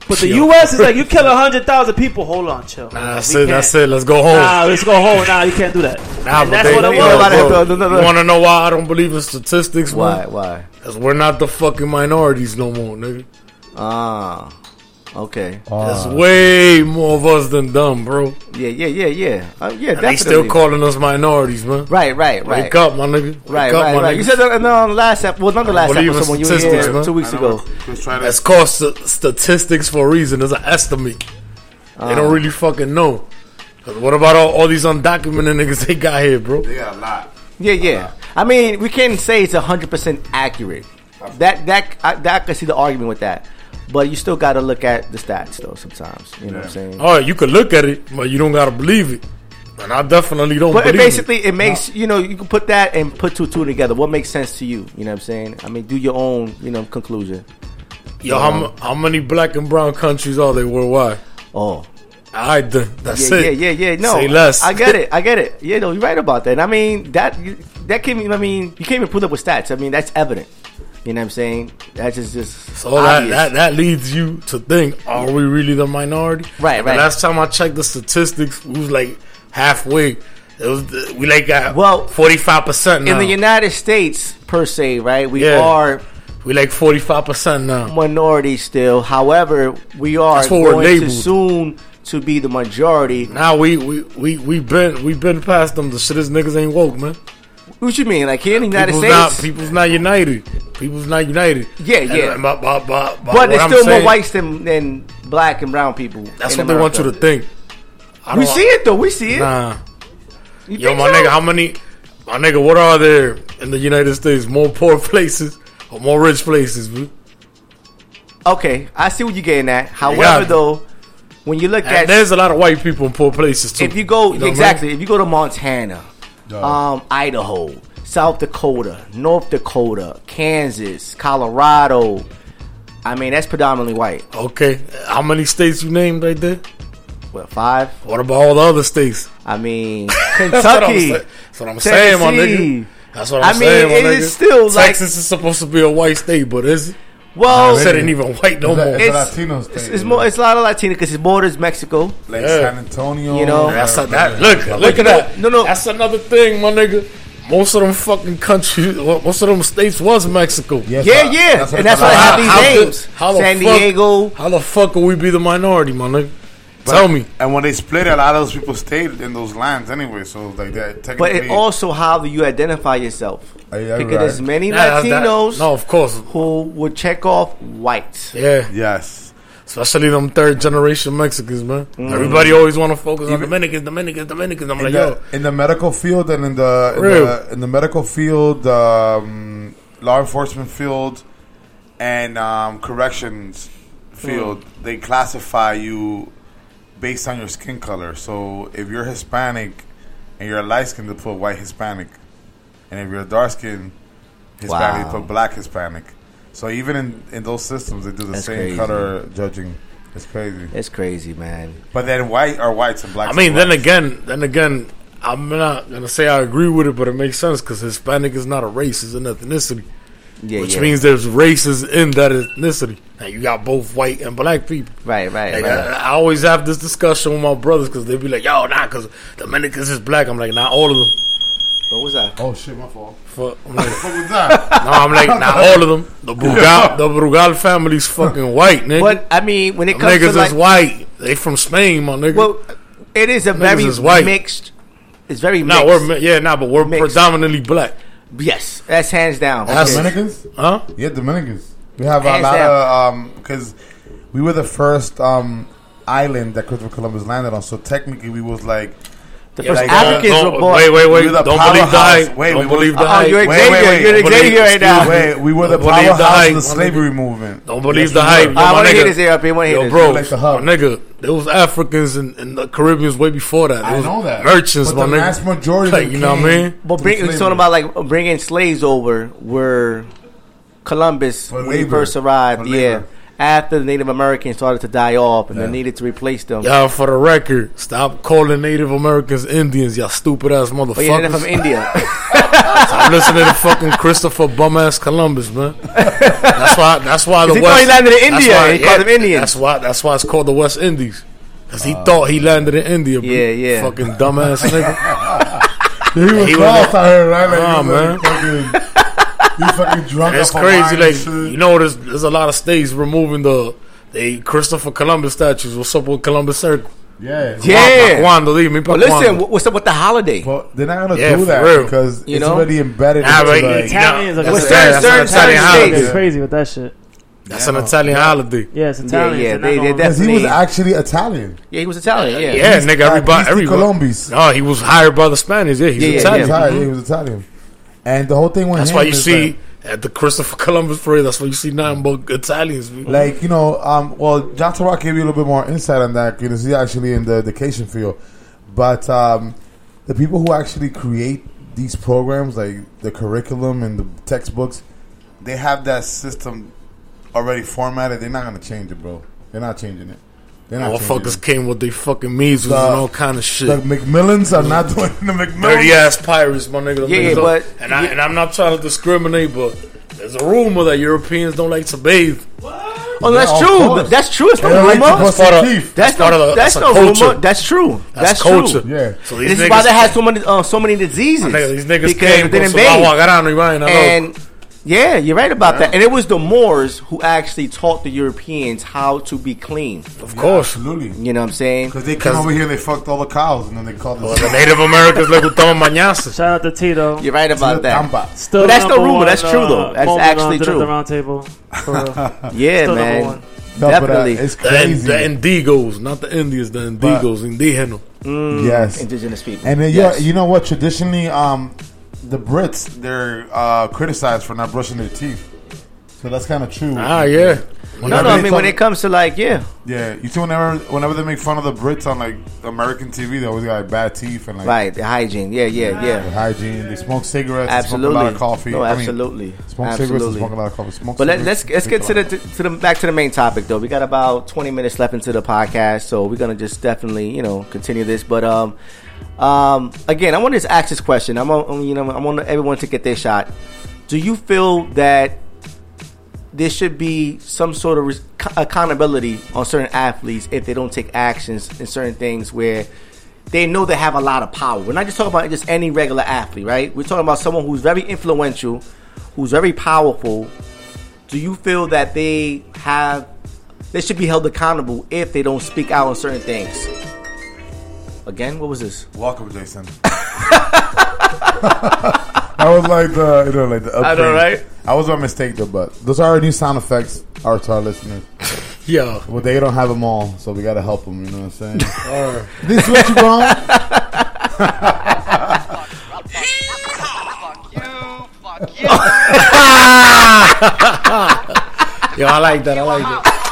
But the Yo. U.S. is like, you kill a hundred thousand people. Hold on, chill. Nah, that's We it. That's can't. it. Let's go home. Nah, let's go home. Nah, you can't do that. Nah, and but that's they, what it yo, was. bro, No, no, no. You want to know why I don't believe in statistics, why? man? Why? Because we're not the fucking minorities no more, nigga. Ah. Okay. that's way more of us than dumb, bro. Yeah, yeah, yeah, yeah. Uh, yeah, And definitely. they still calling us minorities, man. Right, right, right. Wake up, my nigga. Wake Right, up, right, my right. nigga. You said that no, on the last episode. Well, not the last believe in episode when you were statistics, here man. two weeks ago. Just try to- It's called st- statistics for a reason. It's an estimate. They Uh. don't really fucking know. what about all, all these undocumented niggas they got here, bro? They got a lot. Yeah, yeah. I mean, we can't say it's hundred percent accurate. That that I, that I can see the argument with that, but you still got to look at the stats though. Sometimes, you know what I'm saying. Oh, you could look at it, but you don't gotta believe it. And I definitely don't. But it believe basically, it makes you know you can put that and put two two together. What makes sense to you? You know what I'm saying? I mean, do your own you know conclusion. Yo, how, how many black and brown countries are there worldwide? Oh. I then that's yeah, it. Yeah, yeah, yeah. No, Say less. I get it. I get it. Yeah, no, you're right about that. I mean, that that came. I mean, you can't even put up with stats. I mean, that's evident. You know what I'm saying? That's just just So that, obvious. that that leads you to think: Are we really the minority? Right, And right. Last time I checked the statistics, we was like halfway. It was we like got well forty five percent in the United States per se, right? We Yeah. are we like forty five percent now. minority still. However, we are That's what we're going to soon to be the majority. Now we we we we been we been past them. The shit is niggas ain't woke, man. What you mean? Like here in the United people's States? not people's not united. People's not united. Yeah, And, yeah. uh, but, but, but, but there's I'm still saying- more whites than, than black and brown people. That's what they want you to think. I We see it though. We see it. Nah. You Yo, my so? nigga, how many? My nigga, what are there in the United States? More poor places or more rich places? bro? Okay, I see what you're getting at. However, though, when you look And at there's a lot of white people in poor places too. if you go You know what I exactly, mean? if you go to Montana, um, Idaho, South Dakota, North Dakota, Kansas, Colorado, I mean that's predominantly white. Okay, how many states you named right there? What five? What about all the other states? I mean That's what I'm Kentucky. That's what I'm saying, my nigga. That's what I'm I mean, saying, my it nigga. is still like Texas is supposed to be a white state, but is it? Well, It ain't even white no more. it's, it's, it's more. It's a lot of Latino because it borders Mexico. Like Yeah. San Antonio. You know? Uh, that's a, that. Look, look at that. No, no. That's another thing, my nigga. Most of them fucking countries, most of them states was Mexico. Yeah, yeah. And that's why they have these How the- names. how the San fuck- Diego. How the fuck will we be the minority, my nigga? But- Tell me. And when they split a lot of those people stayed in those lands anyway. So like that. But it also how do you identify yourself? Yeah, because right. there's many Nah, that's that- Latinos no, of course. who would check off white. Yeah. Yes. Especially them third generation Mexicans, man. Mm. Everybody always want to focus on Dominicans, Dominicans, Dominicans. I'm in, like, the, yo, in the medical field and in the in, the, in the medical field, um, law enforcement field, and um, corrections field, they classify you based on your skin color. So if you're Hispanic and you're light skinned, they put white Hispanic, and if you're dark skinned Hispanic, Wow. they put black Hispanic. So even in, in those systems, they do the That's same crazy. color judging. It's crazy. It's crazy, man. But then white are whites and black. I mean, then again, then again, I'm not gonna say I agree with it, but it makes sense because Hispanic is not a race; it's an ethnicity. Yeah, which yeah. means there's races in that ethnicity. And you got both white and black people. Right, right, Like, right. I, I always have this discussion with my brothers because they be like, "Yo, nah, because Dominicans is black." I'm like, "Not all of them." What was that? Oh shit, my fault. Fuck, I'm like, What was that? no, I'm like, not all of them. The Brugal, the Brugal family's fucking white, nigga. But I mean, when it Them comes niggas to like, is white. They from Spain, my nigga. well, it is a Niggas very is white. mixed. It's very no, mixed. we're mi- yeah, nah, but we're Mixed. predominantly black. Yes, that's hands down. That's- Okay. Dominicans? Huh? Yeah, Dominicans. We have a lot down. of um because we were the first um island that Christopher Columbus landed on. So technically, we was like The Yeah, first like, uh, Africans don't- were born. Wait, wait, wait! We were the Don't believe the powerhouse. hype. Wait, don't we was- believe the Oh, hype. you're Wait, Xavier. wait, wait. You're Don't believe- Xavier right now. Wait, we were the Don't believe the powerhouse hype, of the my slavery movement. Don't believe Yes, the we hype. were. Yo, I my want to hear nigga. this, Europe. I want to hear Yo, this. bro, like the hub. my nigga, there was Africans and, and the Caribbeans way before that. There I was know that. merchants, But my the nigga. mass majority of like, them you know what I came- mean? But bring, Through it's slavery. talking about like bringing slaves over where Columbus For when he labor. first arrived. For Yeah, labor. After the Native Americans started to die off and Yeah. they needed to replace them. Y'all, for the record, stop calling Native Americans Indians, y'all stupid ass But Oh, yeah, they're motherfuckers. from India. Stop listening to fucking Christopher bum ass Columbus, man. That's why. That's why the He West. thought he landed in India, why- he called them Indians. That's why. That's why it's called the West Indies. Cause he uh, thought he landed in India. bro. Yeah, yeah. Fucking dumbass nigga. He was He was- lost out here, right? Like, Nah, he was man. like fucking, he fucking drunk. And it's crazy. Like you know, there's there's a lot of states removing the the Christopher Columbus statues. What's up with Columbus Circle? yeah, Yeah. Cuando, dime, pa' but listen, what's up with the holiday? But they're not gonna Yeah, do that real. because You it's know? already embedded. Nah, into, like, Italians, you That's gonna certain- that's certain- Italian holiday. states. It's crazy with that shit. That's an Italian holiday. Yeah, it's Yeah, yeah, they're they- they gonna- because he was actually Italian. Yeah, he was Italian. Yeah, Yeah, He's nigga, like everybody, East everybody. Columbus. No, he was hired by the Spanish. Yeah, he's Yeah, yeah, Italian. He was, Italian. Mm-hmm. he was Italian. And the whole thing with That's him why you see at the Christopher Columbus parade. That's why you see nothing but Italians. like you know, um, well, John Tarot gave you a little bit more insight on that because he's actually in the education field. But um, the people who actually create these programs, like the curriculum and the textbooks, they have that system already formatted. They're not going to change it, bro. They're not changing it. They're not changing Motherfuckers it. came with their fucking measles The- and all kind of shit. The McMillans are not doing the McMillans. Dirty ass pirates, my nigga. Yeah, niggas yeah, but- and I and I'm not trying to discriminate, but there's a rumor that Europeans don't like to bathe. Oh, that's Yeah, true. course. That's true. It's no don't like rumor. to brush their teeth. That's That's part no. of the- That's that's no a culture. rumor. That's true. That's That's culture. true. Yeah. So these this is why niggas- they had so many uh, so many diseases. My nigga, these niggas because came they con didn't su bathe. agua grano y vaina, And yeah, you're right about Yeah. that. And it was the Moors who actually taught the Europeans how to be clean. Of course. absolutely. You know what I'm saying? Because they came over here and they fucked all the cows, and then they called Well, us. the Native Americans le gustaban bañarse. Shout out to Tito. You're right about that. Tampa. Still but that's no rumor. one, That's true uh, though. That's actually on Dinner at true. The round table. For. Yeah, Still man. one. No, but, uh, Definitely. it's The, crazy. the Indigos, not the Indians, the Indigos, indígenas. Mm, Yes. indigenous people. And then, Yes. yeah, you know what? Traditionally, um, the Brits they're uh, criticized for not brushing their teeth. So that's kind of true. Ah, yeah. No, no. I they mean, when it comes to like, yeah, yeah, you see, whenever whenever they make fun of the Brits on like American TV, they always got like, bad teeth and like right. The hygiene. Yeah, yeah, the yeah. hygiene. They smoke cigarettes. They Absolutely. smoke a lot of coffee. No, I mean, absolutely. smoke cigarettes. Absolutely. And smoke a lot of coffee. Smoke But let, cigarettes, let's let's drink get a to lot. the to the back to the main topic though. We got about 20 minutes left into the podcast, so we're gonna just definitely you know continue this. But um um again, I want to just ask this question. I'm on, you know I want everyone to get their shot. Do you feel that there should be some sort of accountability on certain athletes if they don't take actions in certain things where they know they have a lot of power. We're not just talking about just any regular athlete, right? We're talking about someone who's very influential, who's very powerful. Do you feel that they have they should be held accountable if they don't speak out on certain things? Again, what was this? Welcome, Jason. I was like the, you know, like the upgrade. I know, right? I was a mistake though, but those are our new sound effects. Our to our listeners. Yeah. Well, they don't have them all, so we gotta help them. You know what I'm saying? This what you want? Fuck you! Fuck you! Yo, I like that. I like that.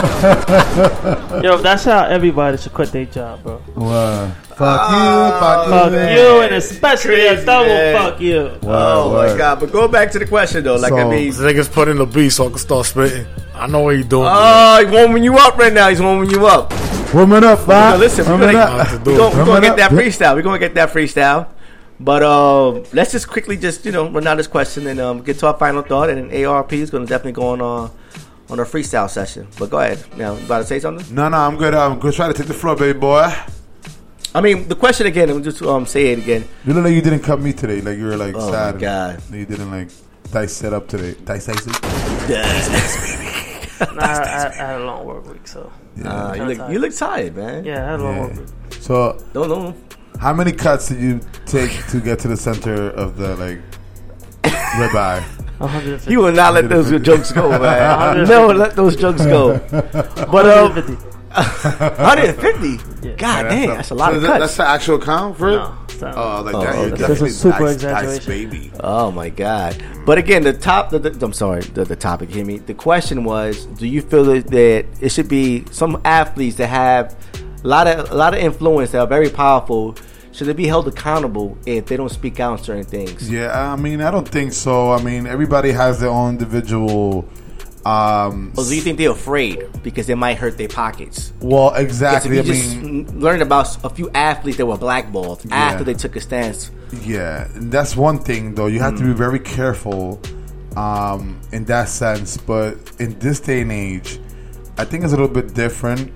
Yo, that's how everybody should quit their job, bro. What? Fuck you, fuck you, Fuck man. you, and especially a double man. fuck you. oh my god! But go back to the question though. Like I mean, These niggas put in the beat so I can start spitting. I know what he doing. oh, he's warming you up right now. He's warming you up. Warming up, Now, man. listen, we're gonna, up. to we're gonna, we're gonna get that freestyle. We're gonna get that freestyle. But uh, let's just quickly just you know run out this question and um, get to our final thought. And ARP is gonna definitely go on uh, on a freestyle session. But go ahead. Now, you about to say something? No, no, I'm good. I'm good. Try to take the floor, baby boy. I mean, the question again. I'm just um say it again. You look like you didn't cut me today. Like you were like Oh, sad. my God. You didn't like dice it up today. Dice it. Nah, I, I, I had a long work week, so. Uh, you look tired. you look tired, man. Yeah, I had a long work week. So, Don't know. how many cuts did you take to get to the center of the like ribeye? 150. He will not let those jokes go, man. Never let those jokes go. But um, 150. 150. Yeah. God damn, that's a lot So of that- cuts. That's the actual count for it. No. Oh, like Oh, that. okay. That's definitely a super dice, dice, exaggeration. baby. Oh my god! But again, the top. The, the, I'm sorry. The, the topic hit me. The question was: Do you feel that, that it should be some athletes that have a lot of a lot of influence that are very powerful? Should they be held accountable if they don't speak out on certain things? Yeah, I mean, I don't think so. I mean, everybody has their own individual. Um, Or do you think they're afraid because they might hurt their pockets? well, exactly. I if you just mean, learned about a few athletes that were blackballed after they took a stance. Yeah, and that's one thing though. You have to be Mm. very careful um, in that sense. But in this day and age, I think it's a little bit different.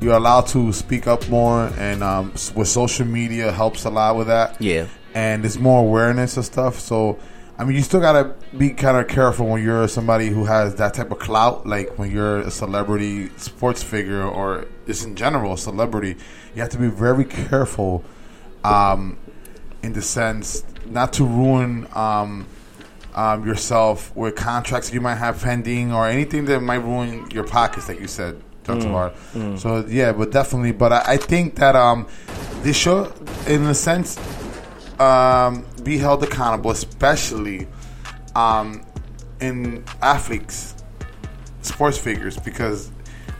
You're allowed to speak up more, and um, with social media helps a lot with that. Yeah. and there's more awareness of stuff. So, I mean, you still gotta be kind of careful when you're somebody who has that type of clout. Like when you're a celebrity sports figure, or just in general a celebrity, you have to be very careful. Um, in the sense not to ruin um, um, yourself with contracts you might have pending or anything that might ruin your pockets, like you said, Mm, mm. So yeah, but definitely. But I, I think that um, this show, in a sense, um, be held accountable, especially um, in athletes, sports figures, because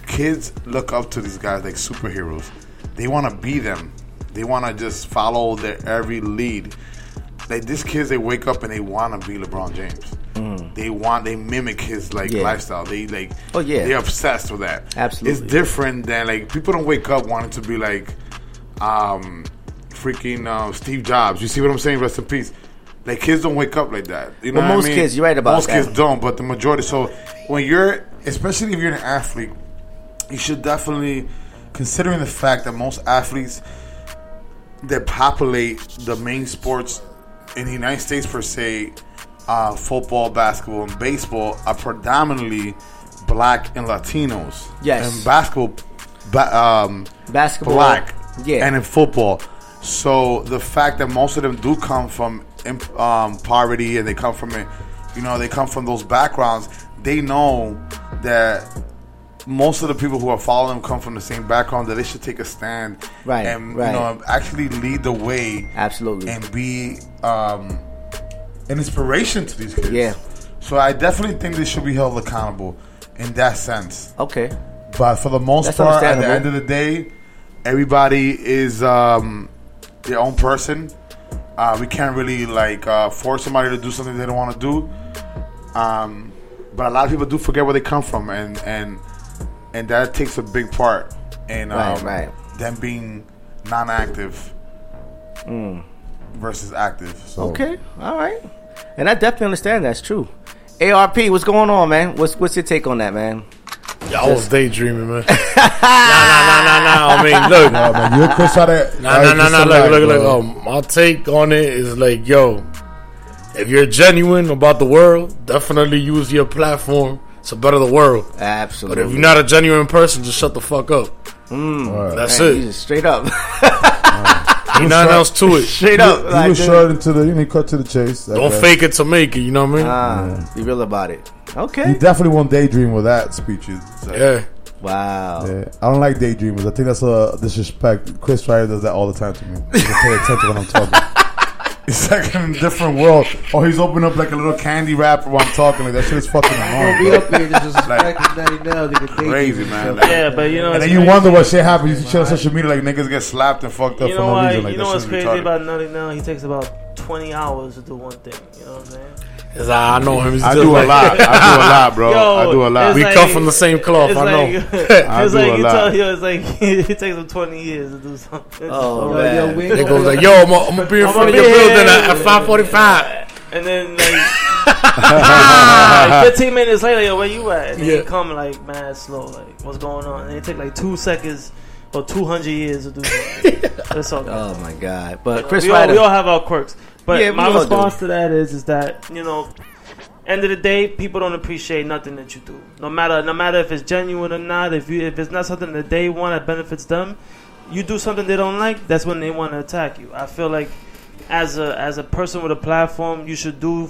kids look up to these guys like superheroes. They want to be them. They want to just follow their every lead. Like these kids, they wake up and they want to be LeBron James. They want, they mimic his like Yeah. lifestyle. They like, Oh, yeah. they're obsessed with that. Absolutely. it's different than like people don't wake up wanting to be like, um, freaking uh, Steve Jobs. You see what I'm saying? Rest in peace. Like kids don't wake up like that. You know Well, what I most mean? kids, you're right about most that. kids don't, but the majority. So when you're, especially if you're an athlete, you should definitely, considering the fact that most athletes that populate the main sports in the United States per se, uh, football, basketball, and baseball are predominantly black and Latinos. Yes. and basketball, ba- um, Basketball, black, yeah. and in football. So the fact that most of them do come from imp- um, poverty and they come from it, you know, they come from those backgrounds. They know that most of the people who are following them come from the same background. That they should take a stand, Right, and right. you know, actually lead the way, absolutely, and be um, an inspiration to these kids. Yeah. So I definitely think they should be held accountable in that sense. Okay. But for the most That's part, at the end of the day, everybody is um, their own person. Uh, we can't really like uh, force somebody to do something they don't want to do. Um, but a lot of people do forget where they come from, and and and that takes a big part in um, Right, right. them being non-active versus active. So Okay, all right. And I definitely understand that's true. ARP, what's going on, man? What's what's your take on that, man? Yeah, I was daydreaming, man. nah, nah, nah, nah, nah. I mean, look. Nah, man, you and Chris had it- Nah, nah, nah, nah. Look, look, look. Um, my take on it is like, yo, if you're genuine about the world, definitely use your platform to better the world. Absolutely. But if you're not a genuine person, just shut the fuck up. Mm, That's man, it. just straight up. Ain't nothing else to it. Straight He up. was- like he was this. short into the, you know, he cut to the chase. Don't fake it to make it. You know what I mean? Ah, be real about it. Okay. He definitely won't daydream with that speeches. Yeah. Wow. Yeah, I don't like daydreamers. I think that's a disrespect. Chris Ryder does that all the time to me. He doesn't pay attention when I'm talking. It's like in a different world. Oh, he's opening up like a little candy wrapper while I'm talking. Like that shit is fucking annoying. Don't be up here just disrespecting Natty Nell. Nigga, Crazy man. Like- Yeah, but you know and then you crazy? wonder what shit happens. You see on social media like niggas get slapped and fucked up You for know no why? reason. Like you know what's crazy retarded. about Nutty now? He takes about 20 hours to do one thing. You know what I'm saying? Cause I know him. He's I just do a lot. I do a lot, bro. I do a lot. it's We come from the same cloth, It's I know. like, I it's do like a you lot. tell you, it's like it takes him 20 years to do something. Oh, So, man. Yo, we They goes like, yo, I'm gonna be in I'ma front of be your building at, at 5:45. And then like, like 15 minutes later, yo, where you at? And then Yeah. you come like mad slow, like what's going on? And it take like two seconds or 200 years to do something. That's all. Oh my god. But Chris we, all, we all have our quirks. But Yeah, my response do. to that is is that, you know, end of the day, people don't appreciate nothing that you do. No matter no matter if it's genuine or not, if you if it's not something that they want that benefits them, you do something they don't like, that's when they want to attack you. I feel like as a as a person with a platform, you should do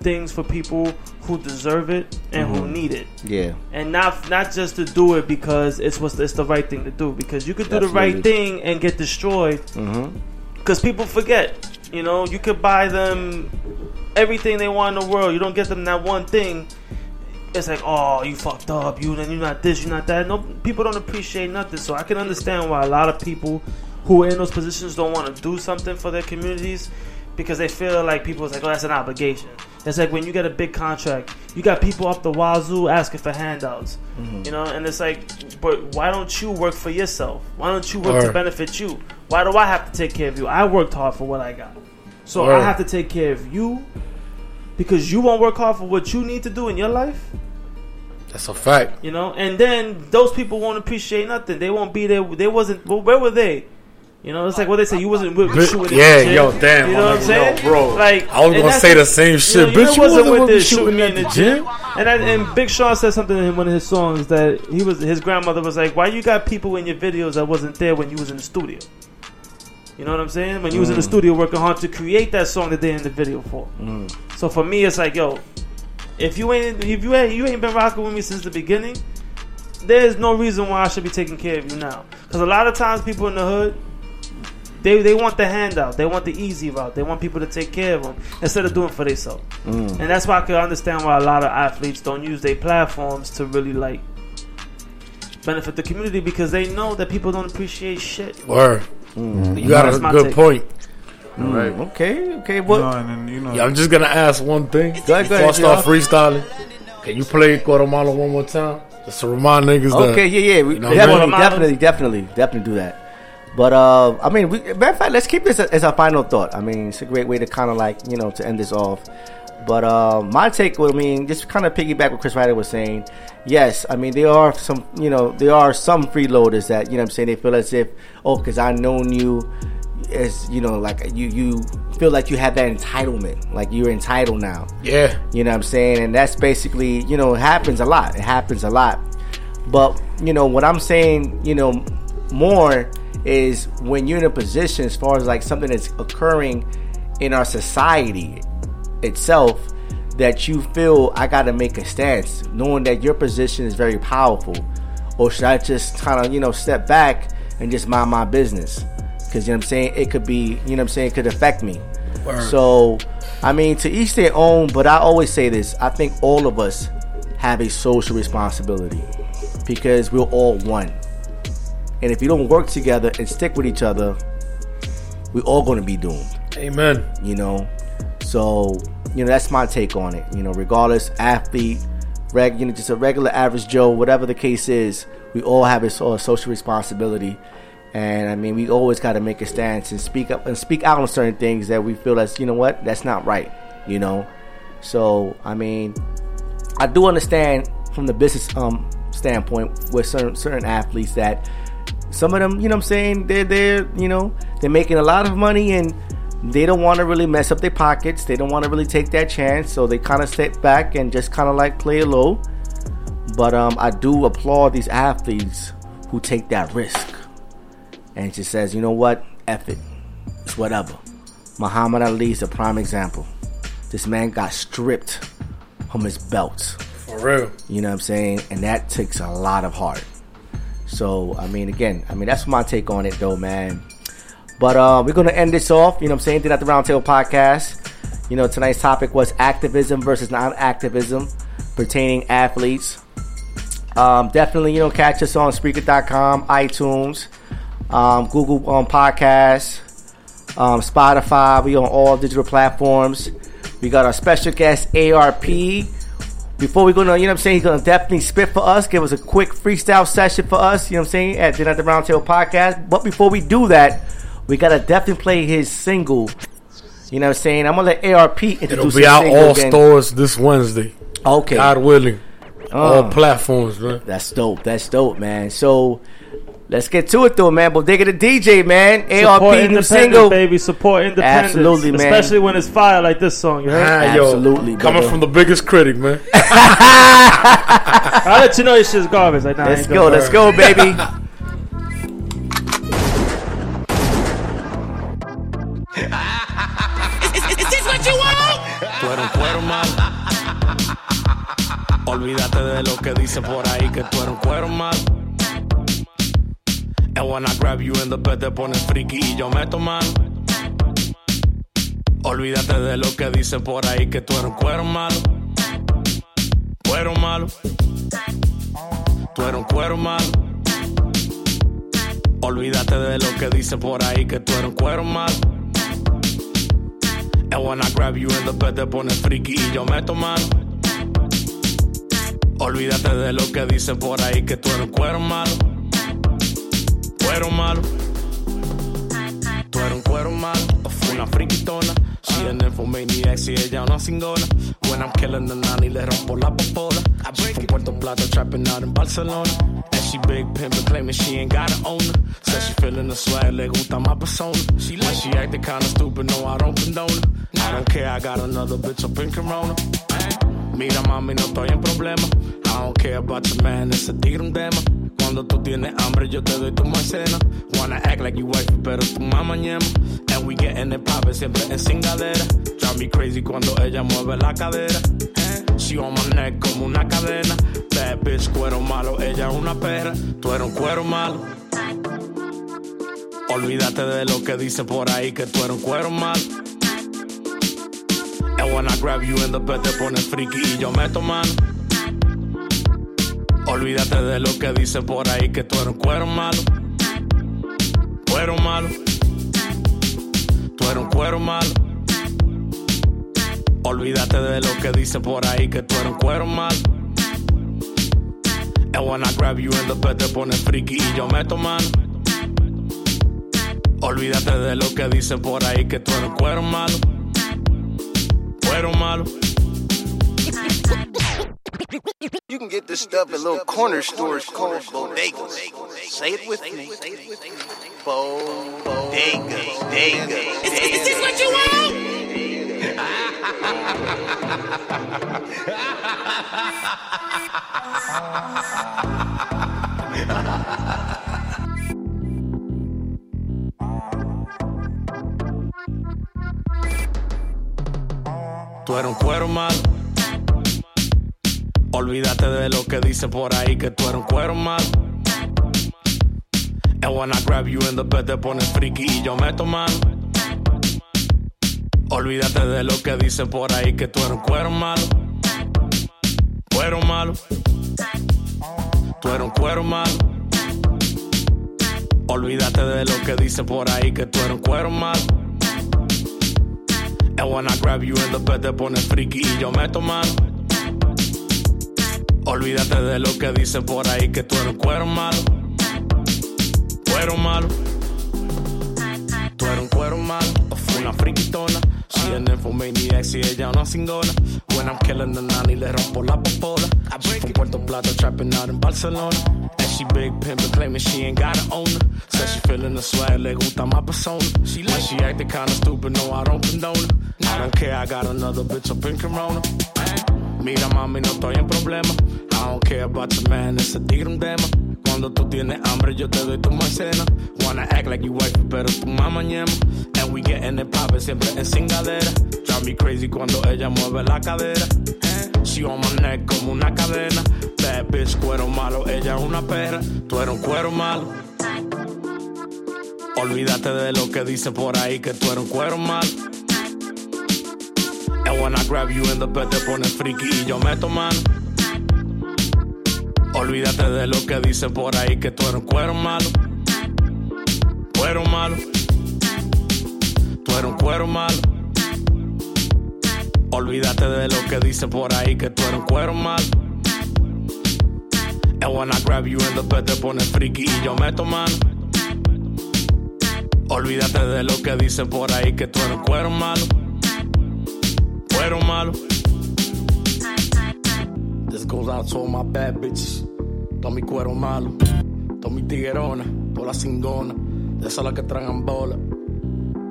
things for people who deserve it and who Mhm. need it Yeah. and not not just to do it because it's what's it's the right thing to do because you could do the right thing and get destroyed Mm-hmm. because people forget you know you could buy them everything they want in the world. You don't get them that one thing. It's like oh you fucked up. You then you're not this you're not that. No people don't appreciate nothing. So i can understand why a lot of people who are in those positions don't want to do something for their communities because they feel like people is like, oh, that's an obligation. It's like when you get a big contract, you got people up the wazoo asking for handouts, Mhm. you know, and it's like, but why don't you work for yourself? Why don't you work to benefit you? Why do I have to take care of you? I worked hard for what I got, so. I have to take care of you because you won't work hard for what you need to do in your life. That's a fact. You know, and then those people won't appreciate nothing. They won't be there. They wasn't. Well, where were they? You know, it's like what they say. You wasn't with, Bitch, shooting. yeah, in the yo, damn, You know what I'm saying, yo, bro. Like I was gonna say the- same shit. You know, Bitch, you wasn't wasn't with with me shooting me in the gym. gym. And I, and Big Sean said something in one of his songs that he was his grandmother was like, "Why you got people in your videos that wasn't there when you was in the studio?" You know what I'm saying? When you was in the Mm. studio working hard to create that song that they're in the video for. Mm. So for me, it's like, yo, if you ain't if you ain't you ain't been rocking with me since the beginning, there's no reason why I should be taking care of you now. Because a lot of times people in the hood, they they want the handout. They want the easy route. They want people to take care of them instead of doing for themselves. Mm. And that's why I can understand why a lot of athletes don't use their platforms to really like benefit the community because they know that people don't appreciate shit. Word. Mm. You got a good take. point. Mm, Right. Okay, okay. What? No, and then, you know, Yeah, I'm just gonna ask one thing. Go ahead, Before I start freestyling, can you play Guatemala one more time? Just to remind niggas that. Okay, yeah, yeah, we you know what I definitely, mean? definitely, definitely, definitely do that. But uh, I mean, we, matter of fact, let's keep this as our final thought. I mean, it's a great way to kind of like you know to end this off. But uh, my take, I mean, just kind of piggyback what Chris Ryder was saying. Yes, I mean there are some, you know, there are some freeloaders that you know what I'm saying they feel as if, oh, because I known you, as you know, like you you feel like you have that entitlement, like you're entitled now. Yeah. You know what I'm saying? And that's basically, you know, it happens a lot. It happens a lot. But, you know, what I'm saying, you know, more is when you're in a position as far as like something that's occurring in our society itself that you feel I got to make a stance, knowing that your position is very powerful. Or should I just kind of, you know, step back and just mind my business? Because, you know what I'm saying? It could be, you know what I'm saying? It could affect me. Word. So, I mean, to each their own, but I always say this I think all of us have a social responsibility because we're all one. And if you don't work together and stick with each other, we're all going to be doomed. Amen. You know, so you know that's my take on it. You know, regardless, athlete, reg, you know, just a regular average Joe, whatever the case is, we all have a, so- a social responsibility. And I mean, we always got to make a stance and speak up and speak out on certain things that we feel that's you know what that's not right. You know, so I mean, I do understand from the business um standpoint with certain certain athletes that some of them, you know what I'm saying, they're they're you know, they're making a lot of money and they don't want to really mess up their pockets. They don't want to really take that chance, so they kind of sit back and just kind of like play it low. But um, I do applaud these athletes who take that risk and just says, you know what, F it, it's whatever. Muhammad Ali is a prime example. This man got stripped from his belts. For real. You know what I'm saying? And that takes a lot of heart. So, I mean, again, I mean, that's my take on it, though, man. But uh, we're to end this off. You know I'm saying? At the Roundtable podcast. You know, tonight's topic was activism versus non activism pertaining athletes. Um, definitely, you know, catch us on Spreaker.com, iTunes, um, Google um, Podcasts, um, Spotify. We on all digital platforms. We got our special guest, ARP. Before we go, to, you know what I'm saying? He's going to definitely spit for us, give us a quick freestyle session for us, you know what I'm saying, at Dinner at the Roundtable podcast. But before we do that, we got to definitely play his single. You know what I'm saying? I'm going to let ARP introduce It'll be out all again. stores this Wednesday. Okay. God willing. all Uh, platforms, man. That's dope. That's dope, man. So let's get to it, though, man. Bodega the DJ, man. ARP Support new single. baby. Support independence. Absolutely, man. Especially when it's fire like this song. You heard? Ah, yo, Absolutely, Coming brother. from the biggest critic, man. I'll let you know this shit's garbage. Like, nah, Let's go. good. Let's go, baby. ¿Es this what you want? Tú eres un cuero malo. Olvídate de lo que dice por ahí que tú eres un cuero malo. And when I grab you in the bed te pones friki y yo meto mano. Olvídate de lo que dicen por ahí que tú eres un cuero malo. Cuero malo. Tú eres un cuero malo. Olvídate de lo que dicen por ahí que tú eres un cuero malo. And when I grab you in the bed te pones friki y yo meto mano. Olvídate de lo que dicen por ahí que tú eres un cuero malo. Cuero malo. Tú eres un cuero malo. Una friquitona. She an infomaniac, si ella una cingona. When I'm killing the nanny, le rompo la popola. She from Puerto Plata, trapping out in Barcelona. And she big pimpin', claiming she ain't got a owner. Says she feeling the swag, le gusta my persona. She like she acting kinda stupid, no, I don't condone it. I don't care, I got another bitch up in Corona. Mira mami, no estoy en problema. I don't care about your man, ese tigre un tema. Cuando tú tienes hambre, yo te doy tu maicena. Wanna act like you wife, pero tu mamá ñema. And we getting it poppin' siempre en cingadera. Drive me crazy cuando ella mueve la cadera. She on my neck como una cadena. Bad bitch, cuero malo, ella una perra. Tú eres un cuero malo. Olvídate de lo que dicen por ahí que tú eres un cuero mal. And when I grab you in the bed te pones friki y yo meto mano. Olvídate de lo que dicen por ahí que tú eres un cuero malo. Cuero malo. Tú eres un cuero malo. Olvídate de lo que dicen por ahí que tú eres un cuero malo. And when I grab you in the bed te pones friki y yo meto mano. Olvídate de lo que dicen por ahí que tú eres un cuero malo. Cuero malo. You can get this stuff at little corner stores called bodegas. Say it with me. Bodegas. Bodegas. Is this what you Tú dicen por ahí que tú eres un cuero malo. And when I grab you in the bed te pones friki y yo meto mano. Olvídate de lo que dicen por ahí que tú eres un cuero malo. Cuero malo. Tú eres un cuero malo. Olvídate de lo que dicen por ahí que tú eres un cuero malo. And when I grab you in the bed te pones friki y yo meto mano. Olvídate de lo que dicen por ahí que tú eres un cuero malo. Cuero malo. Tú eres un cuero malo. Fue una friquitona. She an infomaniac, si ella una cingona. When I'm killing the nani, le rompo la popola. She from Puerto Plata, trapping out in Barcelona. And she big pimpin', claiming she ain't got an owner. Says she feeling the swag, le gusta my persona. She like she acting kinda stupid, no, I don't condone her. I don't care, I got another bitch up in Corona. Mira mami, no estoy en problema. I don't care about your man, ese tigre un tema. Cuando tú tienes hambre, yo te doy tu maicena. Wanna act like you wife, pero tu mamá ñema. And we getting it poppin' siempre en cingadera. Drive me crazy cuando ella mueve la cadera. She on my neck como una cadena. Bad bitch, cuero malo, ella es una perra. Tú eres un cuero malo. Olvídate de lo que dicen por ahí que tú eres un cuero malo. And when I grab you in the bed te pones friki y yo meto mano. Olvídate de lo que dicen por ahí que tú eres un cuero malo. Cuero malo. Tú eres un cuero malo. Olvídate de lo que dicen por ahí que tú eres un cuero malo. And when I grab you in the bed te pones friki y yo meto mano. Olvídate de lo que dicen por ahí que tú eres un cuero malo. Cuero malo. This goes out to all my bad bitches. Todo mi cuero malo. Todo mi tiguerona. Toda la cingona. De esas las que tragan bola.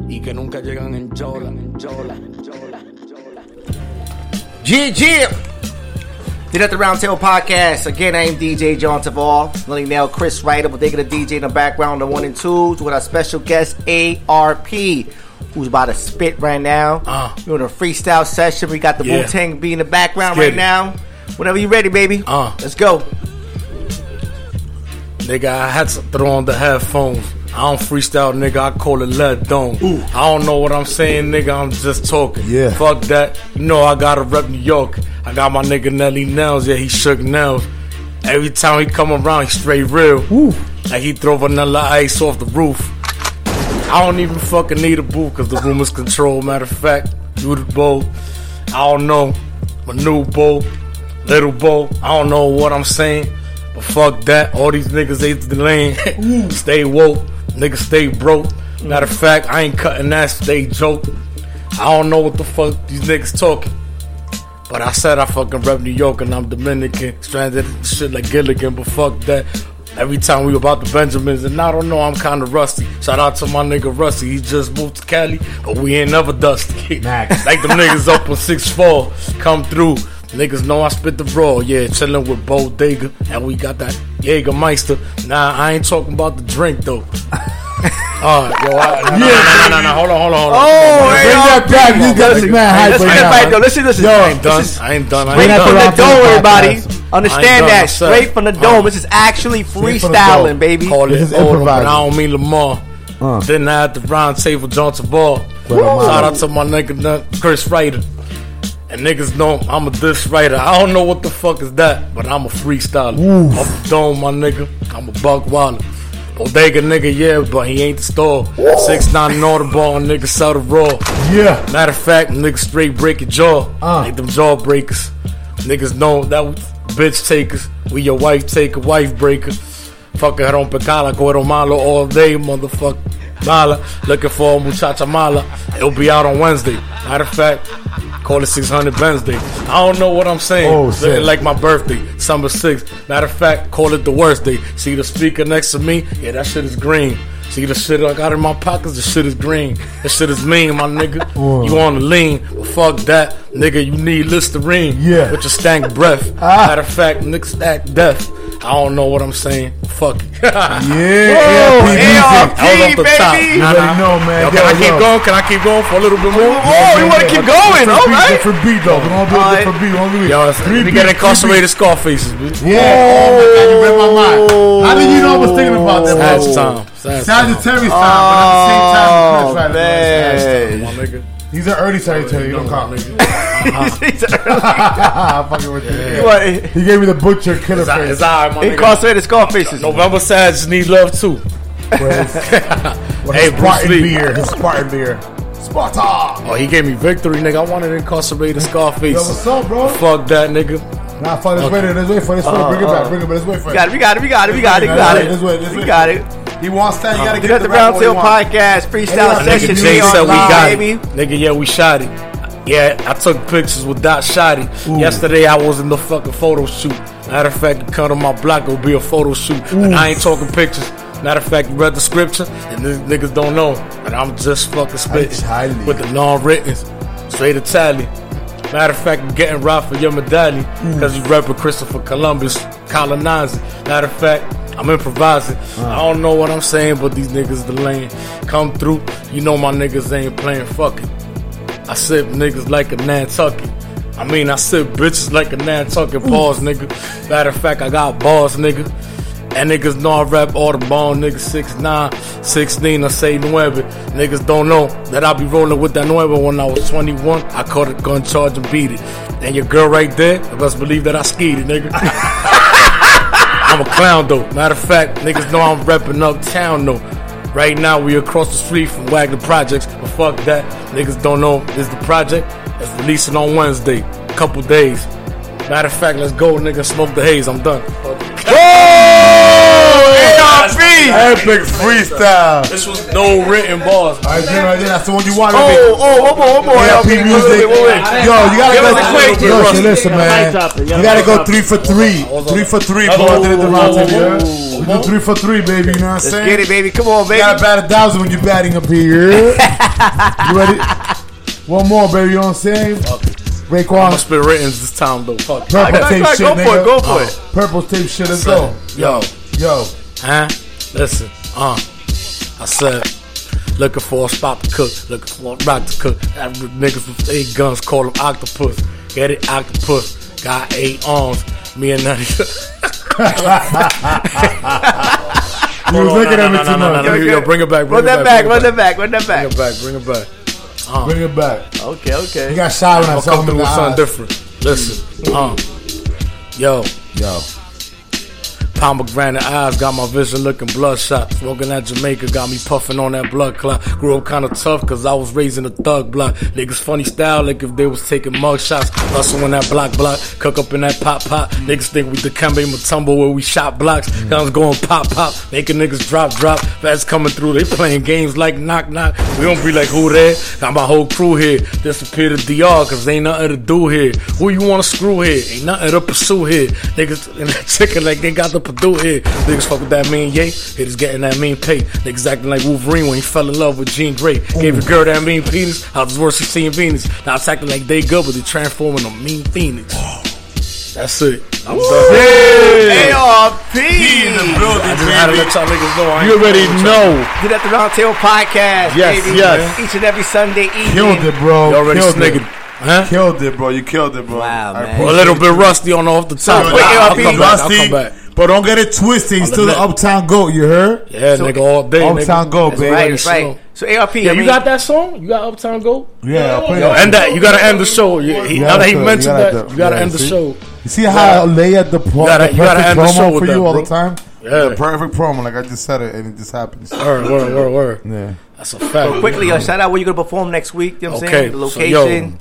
Y que nunca llegan en yola. En yola. GG. Did at the Roundtable Podcast. Again, I am DJ John Taval. Lily Nail, Chris Ryder, but they get a DJ in the background, the one and twos, with our special guest ARP, who's about to spit right now. Uh. We're doing a freestyle session. We got the Yeah. Wu Tang B in the background right it. now. Whenever you're ready, baby. Uh. Let's go. Nigga, I had to throw on the headphones. I don't freestyle, nigga. I call it let down. I don't know what I'm saying, nigga. I'm just talking. Yeah. Fuck that. No, I gotta rep New York. I got my nigga Nelly Nails. Yeah, he shook nails. Every time he come around, he straight real. Like he throw vanilla ice off the roof. I don't even fucking need a booth because the room is controlled. Matter of fact, you the bowl. I don't know. My new bowl, little bowl. I don't know what I'm saying. But fuck that. All these niggas ate the lane. stay woke. Niggas stay broke. Matter of fact, I ain't cutting that. Stay joke. I don't know what the fuck these niggas talking. But I said I fucking rep New York and I'm Dominican. Stranded shit like Gilligan, but fuck that. Every time we about the Benjamins, and I don't know, I'm kinda rusty. Shout out to my nigga Rusty, he just moved to Cali, but we ain't never dusty. Max. like them niggas up on 6'4, come through. Niggas know I spit the raw, yeah, chillin' with Bodega, and we got that Jägermeister. Nah, I ain't talking about the drink though. Alright, yo, I, nah, nah, nah, nah, nah, hold on, hold on, hold on. Oh, Come hey, bring that back. You got listen, us mad hype let's right get it now, right, man. though. Listen, listen. Yo, I I ain't done. I ain't done. I Straight ain't from done. the dome, everybody. I ain't Understand that. I. Straight from the dome. This is actually Straight from the freestyling, baby. Call it over, but I don't mean Lamar. Uh. Then I had the round table Johnson Ball. Shout out to my nigga Chris Ryder. And niggas know I'm a diss writer. I don't know what the fuck is that, but I'm a freestyler. Oof. Off the dome, my nigga. I'm a buck wilder. Bodega nigga, yeah, but he ain't the store. Six nine and all the ball, nigga sell the raw. Yeah. Matter of fact, nigga straight break your jaw. Uh. Like them jaw breakers. Niggas know that we bitch takers. We your wife taker, wife breaker. Fucking her on rompecala, cuero malo all day, motherfucker. Mala, looking for a muchacha mala. It'll be out on Wednesday. Matter of fact, call it 600 Wednesday. I don't know what I'm saying. Oh, shit. like my birthday, summer 6th. Matter of fact, call it the worst day. See the speaker next to me? Yeah, that shit is green. See the shit I got in my pockets? The shit is green. That shit is mean, my nigga. Oh. You on the lean? Well, fuck that, nigga. You need Listerine. Yeah. With your stank breath. Ah. Matter of fact, nigga, stack death. I don't know what I'm saying. Fuck it. Yeah, ARP. I off the top. You Nah, nah. know, man. Yo, Yo, can I yo. keep going? Can I keep going for a little bit more? Yeah, we yeah, want to keep going. All right. Different beat, though. We're gonna do a different beat. We're gonna do it. We three incarcerated scar faces, bitch. Yeah. Oh my god, you read my mind. How did you know I was thinking about that? Bro? time. Sad Sagittarius time, but at the same time, Oh, Chris Ryder, bro. man. It's My Sagittarius. nigga. He's an early Sagittarius. You don't count. Uh-huh. I'm fucking with you. He gave me the butcher killer It's, face. it's all right, my nigga. Incarcerated skull faces. November Sads need love too. Hey, his Bruce Spartan Lee. beer. His Spartan beer. Sparta. Oh, he gave me victory, nigga. I wanted to incarcerate the Scarface. Yo, what's up, bro? Fuck that, nigga. Nah, fuck this way, this way, for this way. Uh, Bring it uh. back, bring it back, this way, for We got it, we got it, we got it, we got it, we got it. This way, this way. We got it. He wants that. You gotta You get got the right Round Tail. Podcast freestyle Hey, session. Nigga We Jay said we got baby. it. Nigga, yeah, we shot it. Yeah, I took pictures with Dot Shotty. Yesterday I was in the fucking photo shoot. Matter of fact, you come to my block, it'll be a photo shoot. And I ain't talking pictures. Matter of fact, you read the scripture, and these niggas don't know. And I'm just fucking spitting Italian. with the non-written, straight Italian. Matter of fact, I'm getting robbed for your medallion because you repping Christopher Columbus colonizing. Matter of fact, I'm improvising. Uh. I don't know what I'm saying, but these niggas the lane come through. You know my niggas ain't playing fucking. I sip niggas like a Nantucket. I mean, I sip bitches like a Nantucket. Pause, nigga. Matter of fact, I got balls, nigga. And niggas know I rap all the ball, niggas 6'9, 16, I say nueve. Niggas don't know that I be rolling with that nueve when I was 21. I caught a gun charge and beat it. And your girl right there, I best believe that I skied it, nigga. I'm a clown though. Matter of fact, niggas know I'm repping uptown though. Right now we across the street from Wagner Projects, but fuck that. Niggas don't know this the project. It's releasing on Wednesday. Couple days. Matter of fact, let's go, nigga. Smoke the haze. I'm done. ARP! Epic freestyle. This was no written bars. All right, Jim, right there. That's the one you wanted. Oh, baby. oh, one more, one more. ARP Wait, wait, music. Yo, you gotta go. us a quick Yo, listen, man. Topic. You Yeah, gotta go three for three. Three for three, bro. I did it the round table. We do three for three, baby. You know what I'm Let's saying? get it, baby. Come on, baby. You gotta bat a thousand when you're batting up here. you ready? One more, baby. You know what I'm saying? I'm gonna spit written this time though. Fuck. purple Go, go, tape go, shit, go nigga. for it, go for it. Purple tape shit. Let's go. Yo, Yo. huh? Listen, uh, I said, looking for a spot to cook, looking for a rock to cook. That niggas with eight guns call them octopus. Get it, octopus. Got eight arms. Me and Nutty. You was looking at me too much. Yo, yo, bring it back. Bring Run it that back. back, run that back, run that Bring back. it back. Bring it back. Uh, Bring it back. Okay, okay. You got shot when I I'll saw come him through in the with something eyes. different. Listen, uh, yo, Yo. Pomegranate eyes got my vision looking bloodshot. Smoking at Jamaica got me puffing on that blood clot. Grew up kinda tough cause I was raised in a thug block. Niggas funny style like if they was taking mug shots. Hustle in that block block, cook up in that pop pop. Niggas think we Dikembe Mutombo where we shot blocks. Mm. Guns going pop pop, making niggas drop drop. That's coming through. They playing games like knock knock. We don't be like who there? Got my whole crew here. Disappear to DR cause ain't nothing to do here. Who you wanna screw here? Ain't nothing to pursue here. Niggas in that chicken like they got the Perdue it. Niggas fuck with that mean yay. Hitters getting that mean pay. Niggas acting like Wolverine when he fell in love with Jean Grey. Gave a girl that mean penis. I was worse than seeing Venus. Now it's acting like they good, but they transforming a mean phoenix. That's it. I'm done. ARP. in the building, I just had to let y'all niggas know. I You ain't already playing with know. Did at the Round Table Podcast, Yes, baby. yes. Each and every Sunday evening. Killed it, bro. You already Killed sniggered. it. Huh? Killed it, bro. You killed it, bro. Wow, I man. appreciate A little bit rusty on off the top. wait, I'll ARP, come back. I'll Rusty, come back. But don't get it twisted. He's still the uptown goat. You heard? Yeah, nigga, all day. Uptown nigga. goat, That's baby. right, That's that's right. So ARP, Yeah, I you got that song? You got Uptown Go? Yeah, I'll play Yo, that. end that. You gotta end the show. You, he, You now that he gotta- mentioned you that, gotta- you gotta yeah, end the show. You see how I lay at the, pro- You gotta- the you gotta perfect end the promo show with for that, you all bro. the time? Yeah. The perfect promo, like I just said it, and it just happens. Word, word, word, word. Yeah. That's a fact. But quickly, uh, shout out where you gonna perform next week. You know what I'm saying? The location, yo.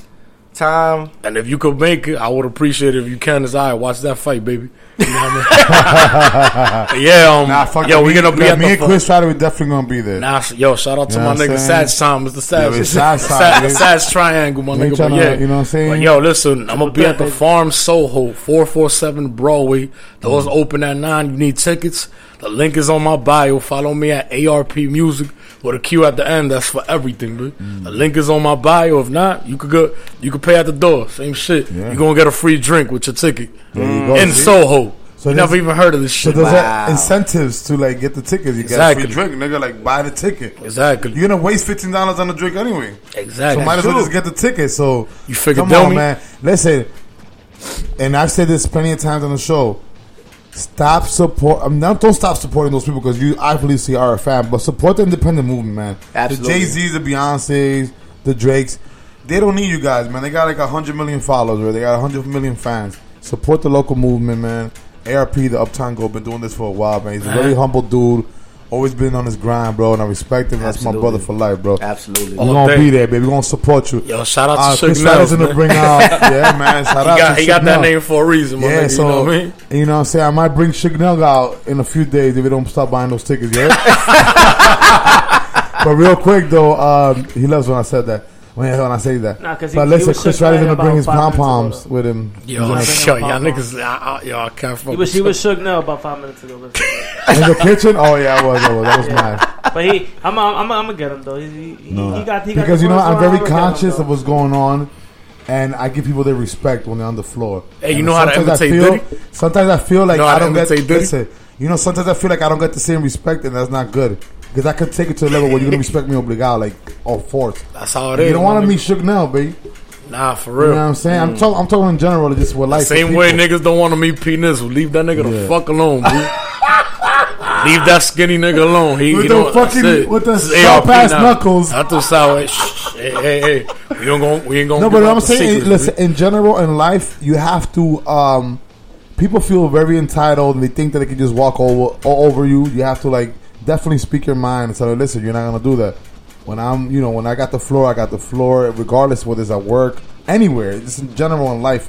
Time. And if you could make it, I would appreciate it if you can. As I watch that fight, baby. You know what I mean? yeah, um, Nah, fuck yo, we Me- gonna be like, at me the and fu- Chris Ryder, we definitely gonna be there. Nah, yo, shout out to You know my nigga saying? Sag Time. It's the Sag. Yeah, it's Sag Time, Sag, yeah. Sag Triangle, my nigga. But tryna- yeah, you know what I'm saying? But yo, listen, I'm gonna be at the Farm Soho, 447 Broadway. Doors Mm. open at nine. You need tickets. The link is on my bio. Follow me at ARP Music with a Q at the end. That's for everything, dude. Mm. The link is on my bio. If not, you could go. You could pay at the door. Same shit. Yeah. You're gonna get a free drink with your ticket There you go, in see? Soho. So you never even heard of this shit. So shit. there's uh, incentives to like get the tickets. You Exactly. get a free drink, nigga. Like buy the ticket. Exactly. You're gonna waste fifteen dollars on the drink anyway. Exactly. So might as well just get the ticket. So You figure, come tell on, me. man. Listen, and I've said this plenty of times on the show. Stop support. I'm not. Don't stop supporting those people because you obviously are a fan. But support the independent movement, man. Absolutely. The Jay Z's, the Beyonces, the Drakes. They don't need you guys, man. They got like hundred million followers, or they got hundred million fans. Support the local movement, man. ARP, the Uptown Go, been doing this for a while, man. He's a very Uh-huh. humble dude. Always been on his grind, bro, and I respect him. That's my brother for life, bro. Absolutely. We're All gonna day. be there, baby. We're gonna support you. Yo, shout out to Uh, Suge Chris Nels, gonna man. bring out, yeah, man. Shout He out got- to he got that Nell. name for a reason, my yeah, nigga, you so know what I mean? you know what I'm saying. I might bring Suge Nell out in a few days if we don't stop buying those tickets. Yeah. but real quick though, um, he loves when I said that. When, when I say that. Nah, 'cause he- but he listen, was Chris Suge Ryder's gonna bring his pom poms with him. Yo, He's gonna- yo, y'all niggas, I, I, yo, I can't fuck He was with he was shook now about five minutes ago. In the kitchen. Oh yeah, I was. I was. That was mad. But he, I'm, I'm, I'm, I'm gonna get him though. He, he, he, No. he got, he because the you know I'm very I'ma him, conscious of what's going on, and I give people their respect when they're on the floor. Hey, you And know how to sometimes I imitate feel, Diddy? Sometimes I feel like know I don't get. imitate Diddy? Listen, you know, sometimes I feel like I don't get the same respect, and that's not good. Because I could take it to a level where you're gonna respect me obligado, like all force. That's how it You is, don't want to nigga. meet Suge now, baby. Nah, for real. You know what I'm saying? I'm, talking. I'm talking in general, just what life. Same for way people. niggas don't want to meet P Nizzle. Leave that nigga Yeah. the fuck alone, bro. Leave that skinny nigga alone. He, With you the fucking- it. with the This is sharp ass knuckles. I thought sour. Shh, hey, hey, hey. We don't go. We ain't gonna. No, but I'm saying, secrets, listen, B. in general in life, you have to. Um, people feel very entitled, and they think that they can just walk over all over you. You have to like definitely speak your mind and say, "Listen, you're not gonna do that." When I'm, you know, when I got the floor, I got the floor, regardless whether it's at work, anywhere, just in general in life.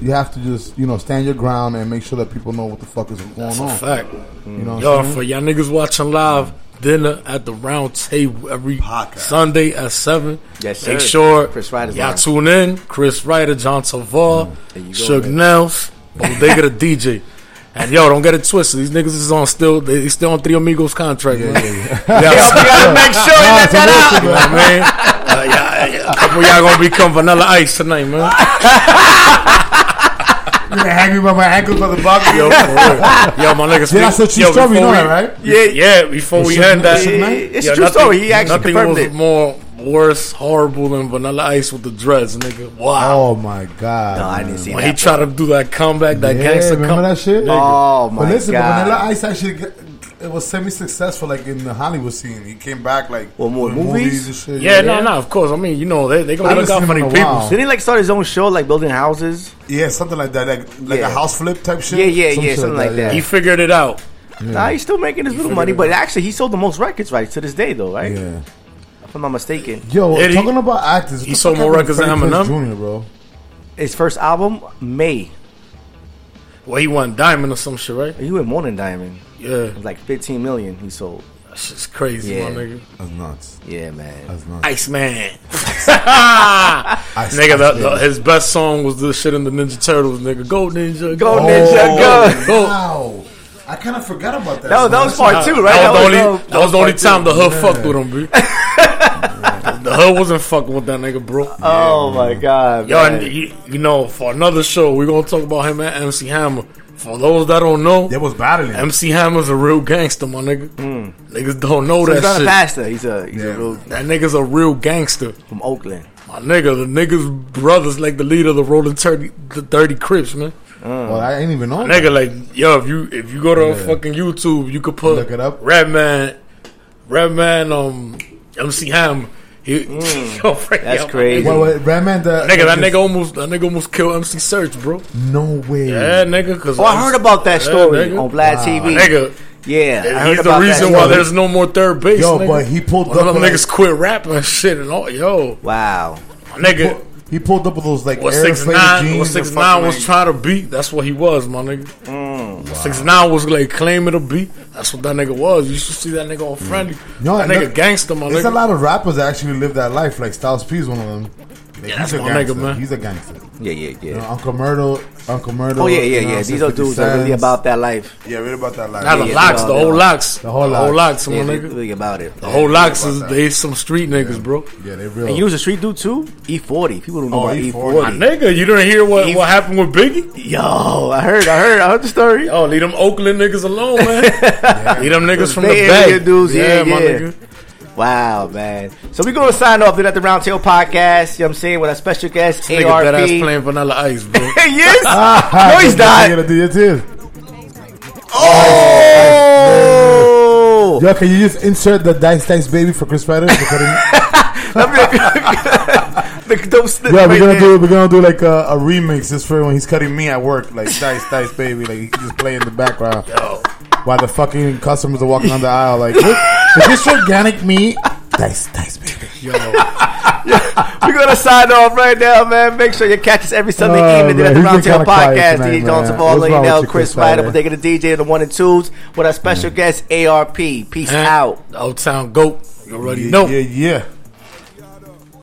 You have to just, you know, stand your ground and make sure that people know what the fuck is going That's on. a fact. You know, what Yo, I'm saying? for y'all niggas watching live, dinner at the round table every Sunday at seven. Yes, Make sir. sure Chris Ryder's y'all on. tune in. Chris Ryder, John Savar, mm-hmm. There you go, Suge man. Nels, Bodega the DJ. And yo, don't get it twisted. These niggas is on still. They still on Three Amigos contract, man. yeah. Yeah, You gotta make sure you let that out. You know what I mean? Uh, yeah, yeah, a couple of y'all gonna become Vanilla Ice tonight, man. You're gonna hang me by my ankles by the balcony. Yo. Yo, my nigga. Yeah, that's a true yo, story. You before know that, right? Yeah, Yeah, before It's we Suge- end that, it's Suge It's yo, a true nothing- story. He actually nothing confirmed was it. more worse, horrible than Vanilla Ice with the dreads, nigga. Wow. Oh my god! No, I didn't see when that. he tried to do that comeback, that yeah, gangster remember comeback. that shit? Oh my but listen, god! but Vanilla Ice actually it was semi-successful, like in the Hollywood scene. He came back like Well, more doing movies? and shit. Yeah, no, no, of course. I mean, you know, they they I gonna look haven't out for seen the people. while. Didn't he like start his own show, like building houses? yeah, something like that, like like Yeah. a house flip type shit. Yeah, yeah, Some yeah, something like that. He figured it out. Nah, he's still making his little money, but actually, he sold the most records right to this day, though, right? Yeah. If I'm not mistaken. Yo, Did he? talking about actors, He sold more records than Freddie Eminem? Jr., bro. His first album, May. Well, he won diamond or some shit, right? He went more than Diamond. Yeah, It like 15 million he sold. that shit's crazy, Yeah. my nigga. That's nuts. Yeah, man. That's nuts. Iceman. Ice- nigga, the, Ice the, Baby. his best song was the shit in the Ninja Turtles, nigga. Go Ninja, Go, go. Ninja, go. Go. Wow. I kind of forgot about that. That was- that was part two, right? That was the That only, was- that was the only part time the hood Yeah. fucked with him, bro. the hood wasn't fucking with that nigga, bro. Oh my god, Yo, man. you, you know, for another show, we're gonna talk about him at MC Hammer. For those that don't know, They was battling. MC Hammer's a real gangster, my nigga. Niggas don't know So that he's not shit. a pastor. He's a he's Yeah. a real That nigga's a real gangster. from Oakland. My nigga, the nigga's brothers like the leader of the Rolling 30, the 30 Crips, man. Well, I ain't even know. Nigga, like yo, if you if you go to fucking YouTube, you could put Look it up. Redman, Redman, um, MC Ham. He, yo, Frank, That's yo, my crazy. Wait, wait, Redman, the Nigga, that nigga almost that nigga almost killed MC Serch, bro. No way. Yeah, nigga. Cause Oh, I heard about that story nigga. on Vlad Wow. TV. Nigga, Yeah, I heard he's the about that reason why there's no more 3rd Bass. Yo, nigga. but he pulled One of up them like- niggas quit rapping and shit and all. Yo, Wow. my nigga. He pulled up with those like What six nine? jeans What six nine was trying to beat? That's what he was, my nigga. Mm. Six nine was like claiming to beat. That's what that nigga was. You should see that nigga all friendly. No, that nigga gangster, my There's nigga. a lot of rappers that actually live that life. Like Styles P is one of them. Like, Yeah, that's he's a my nigga, gangster. man. He's a gangster. Yeah, yeah, yeah. You know, Uncle Murda, Uncle Murda. Oh yeah, yeah, you know, yeah. These are dudes that are really about that life. Yeah, really about that life. Now the Yeah, LOX, the yeah. whole LOX, The whole the whole LOX. LOX, my Yeah, they nigga. really about it. The whole LOX is that. they some street niggas, bro. Yeah, they real. And you was a street dude too? E40. People don't know Oh, about E40. My E40. nigga, you didn't hear what, He- what happened with Biggie? Yo, I heard, I heard, I heard the story. Oh, leave them Oakland niggas alone, man. Leave them niggas from the Bay Bay. Dudes, yeah, my yeah. nigga. Wow, man. So we're gonna sign off at the Roundtable Podcast. You know what I'm saying? With our special guest, This nigga ARP. playing Vanilla Ice, bro. yes. Ah, no, he's not. You gotta do it too. Oh! Yo, can you just insert the Dice Dice Baby for Chris Pratt? The dope snip yeah, we're gonna do we're gonna do like a, a remix just for when he's cutting me at work, like Dice Dice Baby, like he can just play in the background while the fucking customers are walking down the aisle. Like, "Look, is this organic meat? Dice Dice Baby. Yo, We're gonna sign off right now, man. Make sure you catch us every Sunday Oh, evening man, at the he's been Roundtable Podcast. tonight, DJ Jones man. of all What's wrong Lane with you, Chris Chris Spider, Spider? taking the DJ of the one and twos with our special mm. guest ARP. Peace out. Old Town Goat. You already Yeah, know. yeah, yeah.